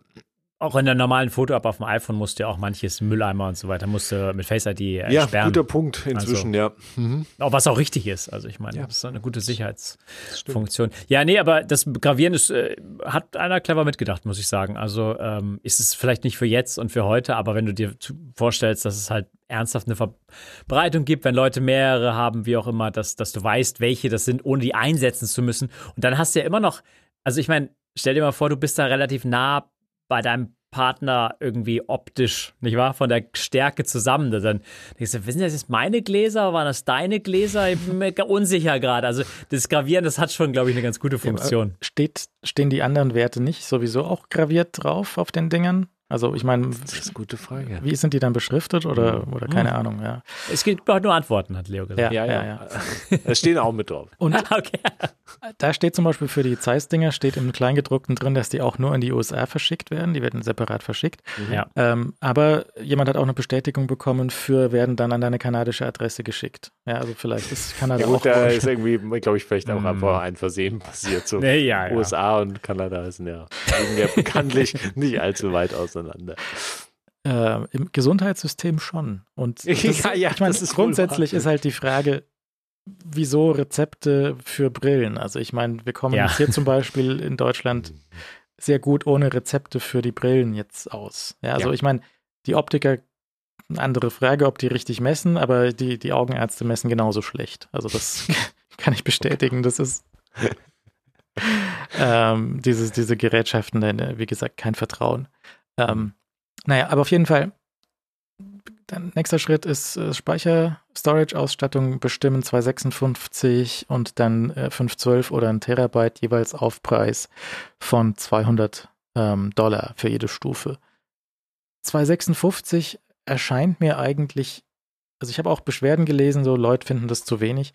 Auch in der normalen Foto-App auf dem iPhone musst du ja auch manches Mülleimer und so weiter, musst du mit Face ID äh, Ja, sperren. guter Punkt inzwischen, ja. Mhm. Auch was auch richtig ist. Also ich meine, Ja. das ist eine gute Sicherheitsfunktion. Ja, nee, aber das Gravieren ist, äh, hat einer clever mitgedacht, muss ich sagen. Also ähm, ist es vielleicht nicht für jetzt und für heute, aber wenn du dir vorstellst, dass es halt ernsthaft eine Verbreitung gibt, wenn Leute mehrere haben, wie auch immer, dass, dass du weißt, welche das sind, ohne die einsetzen zu müssen. Und dann hast du ja immer noch, also ich meine, stell dir mal vor, du bist da relativ nah bei deinem Partner irgendwie optisch, nicht wahr? Von der Stärke zusammen. Dann denkst du, wissen das jetzt meine Gläser? Waren das deine Gläser? Ich bin mir *laughs* unsicher gerade. Also das Gravieren, das hat schon, glaube ich, eine ganz gute Funktion. Steht, stehen die anderen Werte nicht sowieso auch graviert drauf auf den Dingern? Also ich meine, Das ist eine gute Frage. wie sind die dann beschriftet oder, Mhm. oder keine Ahnung, ja. Es gibt auch nur Antworten, hat Leo gesagt. Ja, Ja, ja, ja. ja. *laughs* Es stehen auch mit drauf. Und *laughs* Okay. da steht zum Beispiel für die Zeiss-Dinger, steht im Kleingedruckten drin, dass die auch nur in die USA verschickt werden. Die werden separat verschickt. Ja. Ähm, aber jemand hat auch eine Bestätigung bekommen für, werden dann an deine kanadische Adresse geschickt. Ja, also vielleicht ist Kanada Ja auch gut, da ist irgendwie, glaube ich, vielleicht auch Mm. einfach ein Versehen passiert. So Nee, ja, ja. USA und Kanada sind ja, ja *laughs* bekanntlich nicht allzu weit auseinander. Äh, Im Gesundheitssystem schon. Und *laughs* das, Ja, ja, ich meine, ist grundsätzlich wahr. ist halt die Frage, wieso Rezepte für Brillen? Also ich meine, wir kommen Ja. hier zum Beispiel *laughs* in Deutschland sehr gut ohne Rezepte für die Brillen jetzt aus. Ja, also Ja. ich meine, die Optiker, eine andere Frage, ob die richtig messen, aber die, die Augenärzte messen genauso schlecht. Also das *laughs* kann ich bestätigen. Das ist ähm, dieses, diese Gerätschaften, wie gesagt, kein Vertrauen. Ähm, naja, aber auf jeden Fall, dann nächster Schritt ist äh, Speicher-Storage-Ausstattung bestimmen 256 und dann äh, 512 oder ein Terabyte jeweils Aufpreis von 200 ähm, Dollar für jede Stufe. 256 erscheint mir eigentlich, also ich habe auch Beschwerden gelesen, so Leute finden das zu wenig.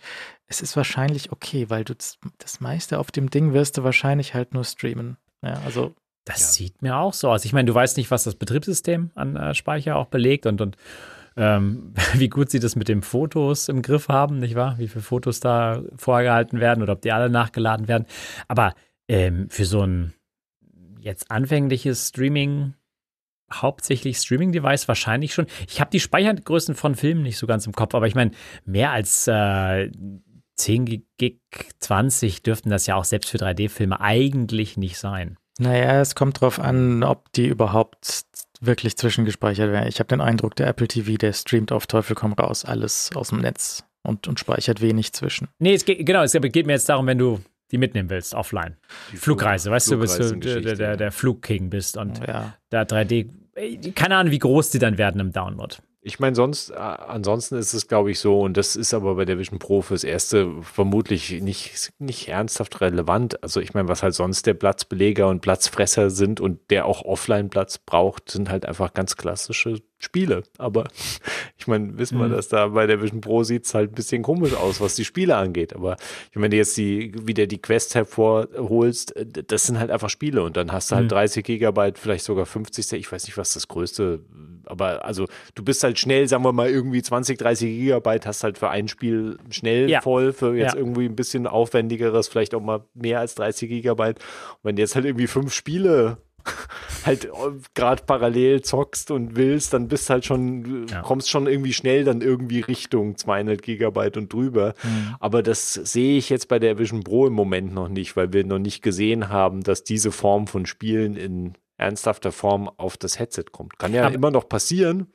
Es ist wahrscheinlich okay, weil du das, das meiste auf dem Ding wirst du wahrscheinlich halt nur streamen. Ja, also Das Ja. sieht mir auch so aus. Ich meine, du weißt nicht, was das Betriebssystem an äh, Speicher auch belegt und, und ähm, *laughs* wie gut sie das mit den Fotos im Griff haben, nicht wahr? Wie viele Fotos da vorgehalten werden oder ob die alle nachgeladen werden. Aber ähm, für so ein jetzt anfängliches Streaming, hauptsächlich Streaming-Device wahrscheinlich schon. Ich habe die Speichergrößen von Filmen nicht so ganz im Kopf, aber ich meine, mehr als äh, 10 Gig, 20 dürften das ja auch selbst für 3D-Filme eigentlich nicht sein. Naja, es kommt drauf an, ob die überhaupt wirklich zwischengespeichert werden. Ich habe den Eindruck, der Apple TV, der streamt auf Teufel komm raus alles aus dem Netz und, und speichert wenig zwischen. Nee, es geht, genau, es geht mir jetzt darum, wenn du die mitnehmen willst, offline. Die Flugreise, weißt du, bist du der, der, der Flugking bist und Ja. da 3D, ey, keine Ahnung, wie groß die dann werden im Download. Ich meine, sonst, ansonsten ist es, glaube ich, so, und das ist aber bei der Vision Pro fürs Erste vermutlich nicht, nicht ernsthaft relevant. Also ich meine, was halt sonst der Platzbeleger und Platzfresser sind und der auch Offline-Platz braucht, sind halt einfach ganz klassische Spiele. Aber *laughs* ich meine, wissen wir, Mhm. dass da bei der Vision Pro sieht es halt ein bisschen komisch aus, was die Spiele angeht. Aber ich meine, wenn du jetzt die, wieder die Quest hervorholst, äh, das sind halt einfach Spiele und dann hast du halt Mhm. 30 Gigabyte, vielleicht sogar 50, ich weiß nicht, was das größte, aber also du bist halt schnell, sagen wir mal, irgendwie 20, 30 Gigabyte, hast halt für ein Spiel schnell Ja. voll, für jetzt Ja. irgendwie ein bisschen aufwendigeres, vielleicht auch mal mehr als 30 Gigabyte. Und wenn du jetzt halt irgendwie fünf Spiele *laughs* halt gerade parallel zockst und willst, dann bist halt schon, Ja. kommst schon irgendwie schnell dann irgendwie Richtung 200 Gigabyte und drüber. Mhm. Aber das sehe ich jetzt bei der Vision Pro im Moment noch nicht, weil wir noch nicht gesehen haben, dass diese Form von Spielen in ernsthafter Form auf das Headset kommt. Kann ja Aber- immer noch passieren.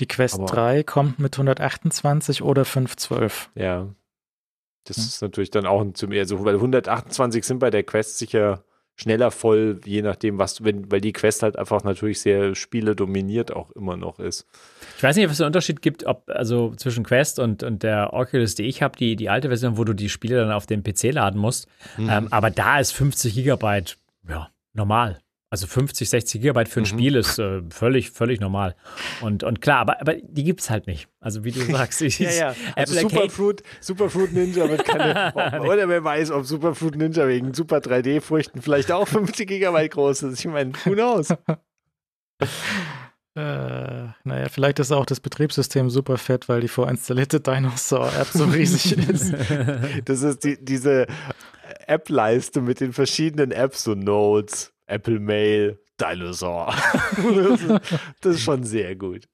Die Quest Aber- 3 kommt mit 128 oder 512. Ja. Das Hm. ist natürlich dann auch ein zu mehr, also, weil 128 sind bei der Quest sicher schneller voll, je nachdem, was du, wenn, weil die Quest halt einfach natürlich sehr Spiele dominiert auch immer noch ist. Ich weiß nicht, ob es einen Unterschied gibt, ob also zwischen Quest und, und der Oculus, die ich habe, die, die alte Version, wo du die Spiele dann auf den PC laden musst. Mhm. Ähm, aber da ist 50 Gigabyte ja normal. Also 50, 60 Gigabyte für ein Mhm. Spiel ist äh, völlig, völlig normal. Und, und klar, aber, aber die gibt es halt nicht. Also wie du *laughs* sagst, ich, Also Apple Arcade, Superfruit, Superfruit Ninja wird keine, *laughs* oder wer weiß, ob Superfruit Ninja wegen Super 3D-Früchten vielleicht auch 50 Gigabyte groß ist. Ich meine, who knows? *laughs* Äh, naja, vielleicht ist auch das Betriebssystem super fett, weil die vorinstallierte Dinosaur-App so riesig ist. Das ist die, diese App-Leiste mit den verschiedenen Apps, so Notes, Apple Mail, Dinosaur. *laughs* das, ist, schon sehr gut.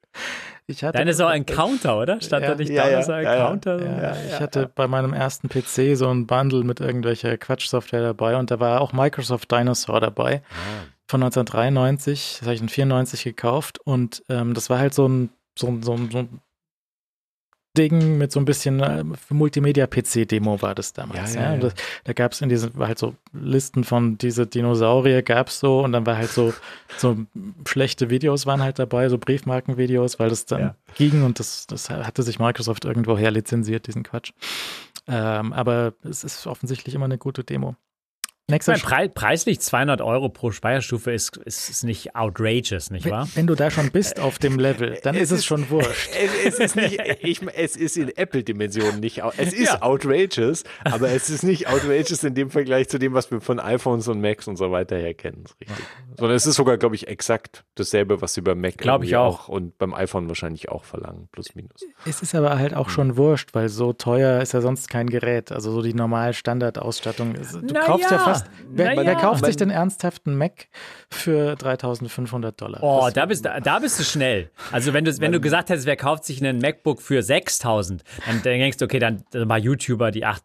Ich hatte, Deine ist auch ein Counter, oder? Stand Ja, da nicht ja, ja, Dinosaur ja, ja. Counter? Ja, ich hatte bei meinem ersten PC so ein Bundle mit irgendwelcher Quatschsoftware dabei und da war auch Microsoft Dinosaur dabei von 1993. Das habe ich in 94 gekauft und ähm, das war halt so ein, so ein, so ein, so ein Ding mit so ein bisschen äh, Multimedia-PC-Demo war das damals. Ja, ja, Ja, das, da gab es in diesen, halt so Listen von diese Dinosaurier gab es so und dann war halt so, so schlechte Videos waren halt dabei, so Briefmarkenvideos, weil das dann ging und das, das hatte sich Microsoft irgendwo her lizenziert, diesen Quatsch. Ähm, aber es ist offensichtlich immer eine gute Demo. Ich Nächster meine, Pre preislich 200 Euro pro Speicherstufe ist, ist, ist nicht outrageous, nicht wahr? Wenn, wenn du da schon bist auf dem Level, dann Es ist es ist- schon wurscht. Es, es ist nicht, *laughs* ich, es ist in Apple-Dimensionen nicht, es ist Ja. outrageous, aber es ist nicht *laughs* outrageous in dem Vergleich zu dem, was wir von iPhones und Macs und so weiter her kennen. Richtig. Sondern es ist sogar, glaube ich, exakt dasselbe, was sie beim Mac ich irgendwie auch. und beim iPhone wahrscheinlich auch verlangen, plus minus. Es ist aber halt auch schon wurscht, weil so teuer ist ja sonst kein Gerät. Also so die normal Standardausstattung. Du Na kaufst ja, ja. fast ernst, wer, na wer ja. kauft sich den ernsthaften Mac für 3500 Dollar? Oh, Das- da bist, du- da bist du schnell. Also wenn du, wenn du gesagt hättest, wer kauft sich einen MacBook für 6000, dann, dann denkst du, okay, dann, dann mal YouTuber, die 8,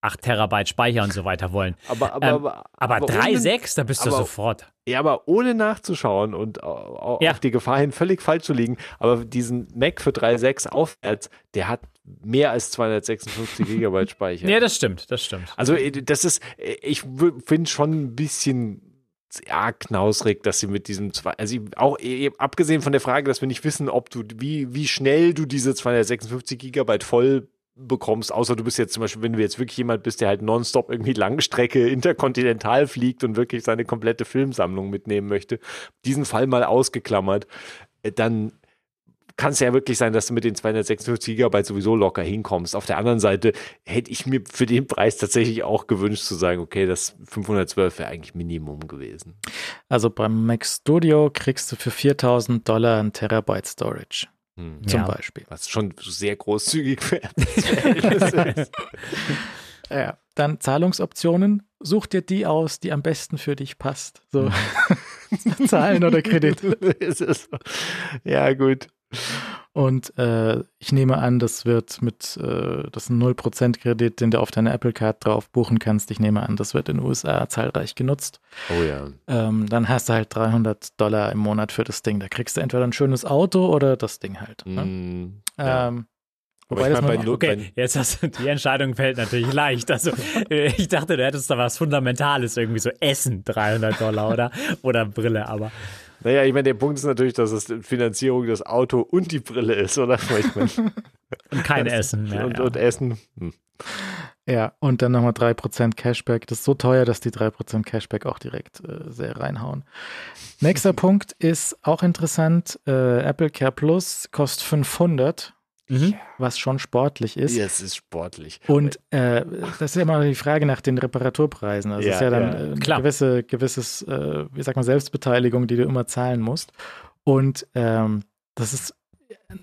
8 Terabyte Speicher und so weiter wollen. Aber, aber, Ähm, aber, Aber, ohne- 3,6, da bist du aber- sofort. Ja, aber ohne nachzuschauen und au- au- Ja. auf die Gefahr hin völlig falsch zu liegen. Aber diesen Mac für 3.6 aufwärts, der hat mehr als 256 *laughs* Gigabyte Speicher. Ja, das stimmt, das stimmt. Also äh, das ist, äh, ich finde schon ein bisschen ja, knausrig, dass sie mit diesem zwei, also auch eh, abgesehen von der Frage, dass wir nicht wissen, ob du, wie, wie schnell du diese 256 Gigabyte voll bekommst, außer du bist jetzt zum Beispiel, wenn du jetzt wirklich jemand bist, der halt nonstop irgendwie Langstrecke *laughs* interkontinental fliegt und wirklich seine komplette Filmsammlung mitnehmen möchte, diesen Fall mal ausgeklammert, äh, dann kann es ja wirklich sein, dass du mit den 256 Gigabyte sowieso locker hinkommst. Auf der anderen Seite hätte ich mir für den Preis tatsächlich auch gewünscht zu sagen, okay, das 512 wäre eigentlich Minimum gewesen. Also beim Mac Studio kriegst du für 4000 Dollar ein Terabyte Storage Hm. zum Ja. Beispiel. Was schon sehr großzügig *laughs* ist. Ja. Dann Zahlungsoptionen. Such dir die aus, die am besten für dich passt. So *laughs* Zahlen oder Kredit. *laughs* Ja, gut. Und äh, ich nehme an, das wird mit, äh, das ist ein 0% Kredit, den du auf deine Apple Card drauf buchen kannst. Ich nehme an, das wird in den USA zahlreich genutzt. Oh ja. Ähm, dann hast du halt 300 Dollar im Monat für das Ding. Da kriegst du entweder ein schönes Auto oder das Ding halt. Ne? Mm, ja. Ähm, Aber wobei ich das mein, bei Okay, jetzt hast du, die Entscheidung fällt natürlich leicht. Also, äh, ich dachte, du hättest da was Fundamentales, irgendwie so Essen, 300 Dollar oder, oder Brille, aber Naja, ich meine, der Punkt ist natürlich, dass es Finanzierung das Auto und die Brille ist, oder? *laughs* Ich mein, und kein Essen mehr. und, ja. und Essen. Hm. Ja, und dann nochmal 3% Cashback. Das ist so teuer, dass die 3% Cashback auch direkt äh, sehr reinhauen. Nächster *laughs* Punkt ist auch interessant. Äh, Apple Care Plus kostet 500, Mhm. was schon sportlich ist. Ja, es ist sportlich. Und äh, das ist ja immer die Frage nach den Reparaturpreisen. Das Ja, ist ja dann ja, äh, eine klar. gewisse, gewisses, äh, wie sagt man, Selbstbeteiligung, die du immer zahlen musst. Und ähm, das ist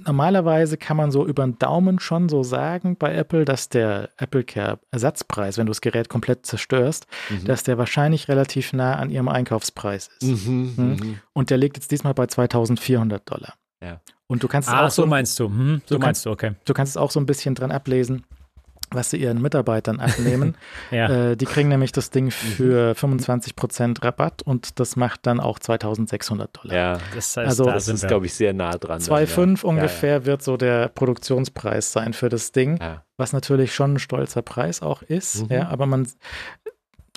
normalerweise kann man so über den Daumen schon so sagen bei Apple, dass der Apple Care Ersatzpreis, wenn du das Gerät komplett zerstörst, Mhm. dass der wahrscheinlich relativ nah an ihrem Einkaufspreis ist. Mhm, Hm? mhm. Und der liegt jetzt diesmal bei 2400 Dollar. Ja. Und du kannst es Ach, auch so so, meinst du. Hm, so Du meinst du, okay. du kannst es auch so ein bisschen dran ablesen, was sie ihren Mitarbeitern abnehmen. *laughs* Ja. Äh, die kriegen nämlich das Ding für 25% Rabatt und das macht dann auch 2600 Dollar. Ja, Das heißt, also- da das sind ist, glaube ich, sehr nah dran. dann, 2,5 ja. ungefähr wird so der Produktionspreis sein für das Ding, Ja, ja. was natürlich schon ein stolzer Preis auch ist. Mhm. Ja, aber man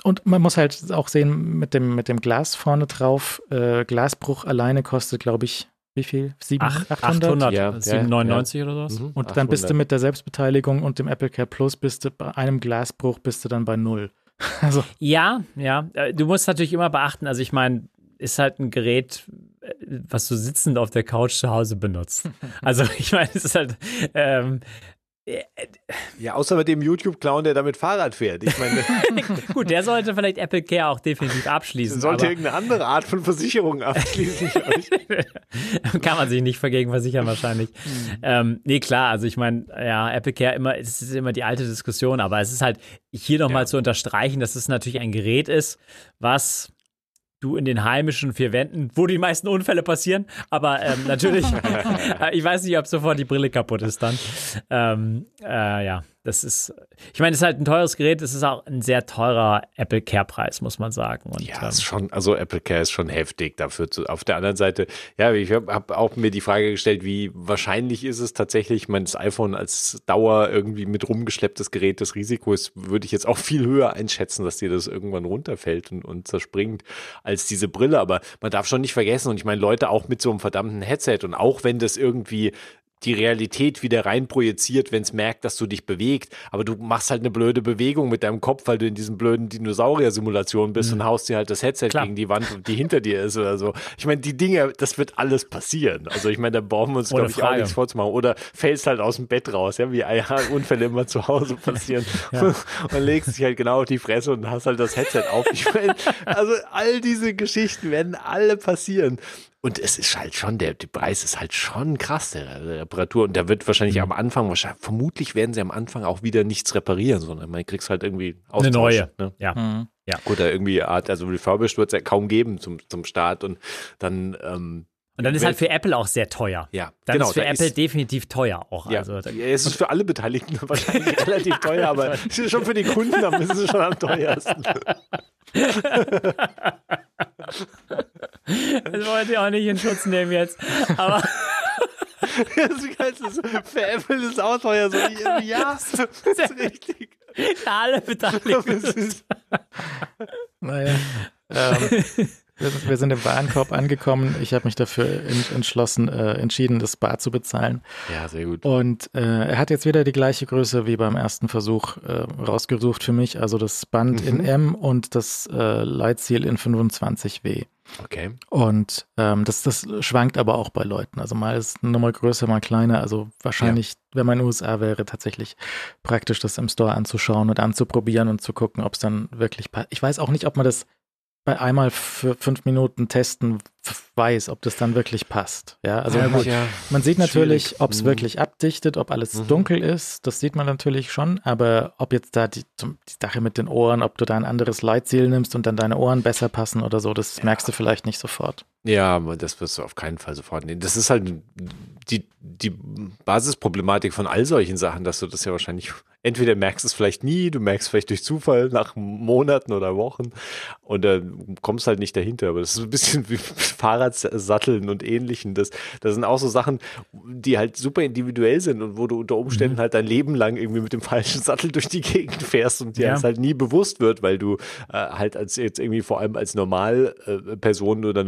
und man muss halt auch sehen, mit dem, mit dem Glas vorne drauf, äh, Glasbruch alleine kostet, glaube ich, wie viel? Sieben, Ach, 800? 800, Ja, ja, 799 oder sowas? Mhm, Und dann bist du 800. mit der Selbstbeteiligung und dem Apple Care Plus bist du bei einem Glasbruch bist du dann bei null. *laughs* Also Ja, ja. Äh, Du musst natürlich immer beachten, also ich meine, ist halt ein Gerät, äh, was du sitzend auf der Couch zu Hause benutzt. *laughs* Also ich meine, es ist halt, ähm, Ja, außer mit dem YouTube-Clown, der damit Fahrrad fährt. Ich meine, *laughs* gut, der sollte vielleicht Apple Care auch definitiv abschließen. sollte irgendeine andere Art von Versicherung *laughs* abschließen. *laughs* kann man sich nicht vergegen versichern wahrscheinlich. ähm, nee, klar, also ich meine, ja, Apple Care immer, es ist immer die alte Diskussion, aber es ist halt hier nochmal Ja. zu unterstreichen, dass es natürlich ein Gerät ist, was du in den heimischen vier Wänden, wo die meisten Unfälle passieren, aber ähm, natürlich, *laughs* äh, ich weiß nicht, ob sofort die Brille kaputt ist dann. Ähm, äh, ja, das ist, ich meine, es ist halt ein teures Gerät, es ist auch ein sehr teurer Apple Care-Preis, muss man sagen. Und, Ja, ähm, ist schon, also Apple Care ist schon heftig dafür. Zu, auf der anderen Seite, ja, ich habe hab auch mir die Frage gestellt, wie wahrscheinlich ist es tatsächlich, mein iPhone als Dauer irgendwie mit rumgeschlepptes Gerät, das Risiko ist, würde ich jetzt auch viel höher einschätzen, dass dir das irgendwann runterfällt und, und zerspringt, als diese Brille. Aber man darf schon nicht vergessen, und ich meine, Leute auch mit so einem verdammten Headset und auch wenn das irgendwie die Realität wieder rein projiziert, wenn es merkt, dass du dich bewegt. Aber du machst halt eine blöde Bewegung mit deinem Kopf, weil du in diesen blöden Dinosaurier-Simulationen bist und haust dir halt das Headset Klar. gegen die Wand, die hinter dir ist oder so. Ich meine, die Dinge, das wird alles passieren. Also ich meine, da brauchen wir uns, glaube ich, auch nichts vorzumachen. Oder fällst halt aus dem Bett raus, ja, wie ja, Unfälle immer zu Hause *laughs* passieren. Und legst dich halt genau auf die Fresse und hast halt das Headset auf. Ich meine, also all diese Geschichten werden alle passieren. Und es ist halt schon, der, der Preis ist halt schon krass, der, der Reparatur. Und da wird wahrscheinlich Mhm. am Anfang, wahrscheinlich, vermutlich werden sie am Anfang auch wieder nichts reparieren, sondern man kriegst halt irgendwie eine Austausch, neue. Ne? Ja. Mhm. Ja. Oder irgendwie Art, also refurbished wird es ja kaum geben zum, zum Start und dann ähm, Und dann ist halt für Apple auch sehr teuer. ja, Dann genau, ist für da Apple definitiv teuer auch. ja, Also, es ist für alle Beteiligten *laughs* wahrscheinlich relativ teuer, aber *laughs* es ist schon für die Kunden, aber es ist schon am teuersten. *laughs* das wollte ich auch nicht in Schutz nehmen jetzt. Aber Das ist, für Apple *laughs* ist teuer. So, ja, das ist richtig. für alle Beteiligten. Naja. ähm, wir, sind- im Warenkorb angekommen. Ich habe mich dafür en- entschlossen, äh, entschieden, das Bar zu bezahlen. ja, sehr gut. Und äh, er hat jetzt wieder die gleiche Größe wie beim ersten Versuch äh, rausgesucht für mich. Also das Band in M und das äh, Leitziel in 25W. Okay. Und ähm, das, das schwankt aber auch bei Leuten. Also mal ist eine Nummer größer, mal kleiner. Also wahrscheinlich, wenn man in den USA wäre, tatsächlich praktisch, das im Store anzuschauen und anzuprobieren und zu gucken, ob es dann wirklich passt. Ich weiß auch nicht, ob man das bei einmal für fünf Minuten testen weiß, ob das dann wirklich passt. Ja, also Ja, man, ja. man sieht natürlich, ob es Mhm. wirklich abdichtet, ob alles Mhm. dunkel ist. Das sieht man natürlich schon. Aber ob jetzt da die, die Sache mit den Ohren, ob du da ein anderes Leitziel nimmst und dann deine Ohren besser passen oder so, das merkst du vielleicht nicht sofort. Ja, das wirst du auf keinen Fall sofort nehmen. Das ist halt die, die Basisproblematik von all solchen Sachen, dass du das ja wahrscheinlich *laughs* entweder merkst es vielleicht nie, du merkst vielleicht durch Zufall nach Monaten oder Wochen und dann kommst halt nicht dahinter. Aber das ist ein bisschen *laughs* wie Fahrradsatteln und ähnlichen. Das, das sind auch so Sachen, die halt super individuell sind und wo du unter Umständen halt dein Leben lang irgendwie mit dem falschen Sattel durch die Gegend fährst und dir Ja. das halt nie bewusst wird, weil du äh, halt als jetzt irgendwie vor allem als Normalperson äh, oder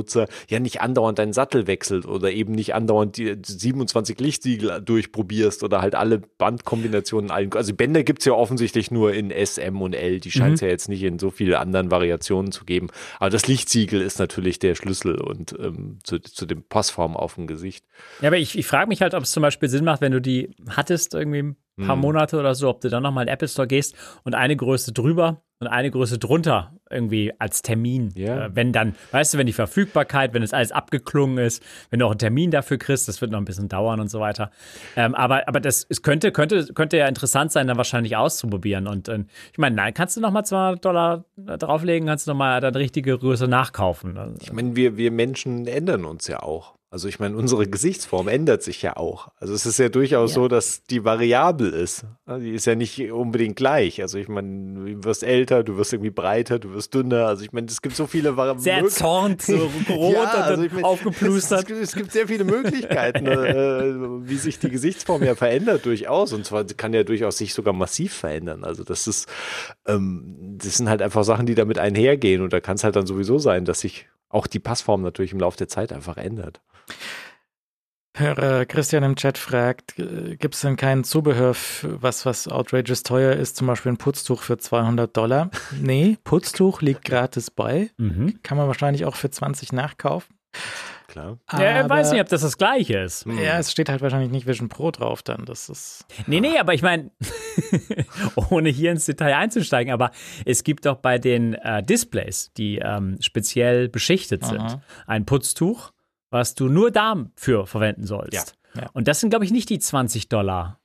Normalnutzer ja nicht andauernd deinen Sattel wechselt oder eben nicht andauernd die 27 Lichtsiegel durchprobierst oder halt alle Bandkombinationen allen. Also Bänder gibt's ja offensichtlich nur in S, M und L. Die scheint es ja jetzt nicht in so viele anderen Variationen zu geben. Aber das Lichtsiegel ist natürlich der Schlüssel und ähm, zu, zu dem Passform auf dem Gesicht. Ja, aber ich, ich frage mich halt, ob es zum Beispiel Sinn macht, wenn du die hattest, irgendwie ein paar Mhm. Monate oder so, ob du dann nochmal in den Apple Store gehst und eine Größe drüber und eine Größe drunter irgendwie als Termin. Ja. Äh, wenn dann, weißt du, wenn die Verfügbarkeit, wenn es alles abgeklungen ist, wenn du auch einen Termin dafür kriegst, das wird noch ein bisschen dauern und so weiter. Ähm, aber aber das es könnte, könnte, könnte ja interessant sein, dann wahrscheinlich auszuprobieren. Und äh, ich meine, nein, kannst du nochmal 200 Dollar drauflegen, kannst du nochmal dann richtige Größe nachkaufen. Ich meine, wir, wir Menschen ändern uns ja auch. Also ich meine, unsere Gesichtsform ändert sich ja auch. Also es ist ja durchaus Ja. so, dass die variabel ist. Also Die ist ja nicht unbedingt gleich. Also ich meine, du wirst älter, du wirst irgendwie breiter, du wirst dünner. Also ich meine, es gibt so viele Sehr Variablen. zornt, so *laughs* rot Ja, also ich meine, aufgeplustert. Es, es, es gibt sehr viele Möglichkeiten, *laughs* äh, wie sich die Gesichtsform ja verändert durchaus. Und zwar kann ja durchaus sich sogar massiv verändern. Also das ist, ähm, das sind halt einfach Sachen, die damit einhergehen. Und da kann es halt dann sowieso sein, dass sich auch die Passform natürlich im Laufe der Zeit einfach ändert. Hörer Christian im Chat fragt, gibt es denn kein Zubehör, für was, was outrageous teuer ist, zum Beispiel ein Putztuch für 200 Dollar? *laughs* Nee, Putztuch liegt gratis bei. Mhm. Kann man wahrscheinlich auch für 20 nachkaufen. Klar. Ja, er weiß Aber- nicht, ob das das gleiche ist. Ja, es steht halt wahrscheinlich nicht Vision Pro drauf dann. Das ist. Nee, nee, aber ich meine, *laughs* ohne hier ins Detail einzusteigen, aber es gibt doch bei den äh, Displays, die ähm, speziell beschichtet sind, Aha. ein Putztuch, was du nur dafür verwenden sollst. Ja, ja. Und das sind, glaube ich, nicht die 20 Dollar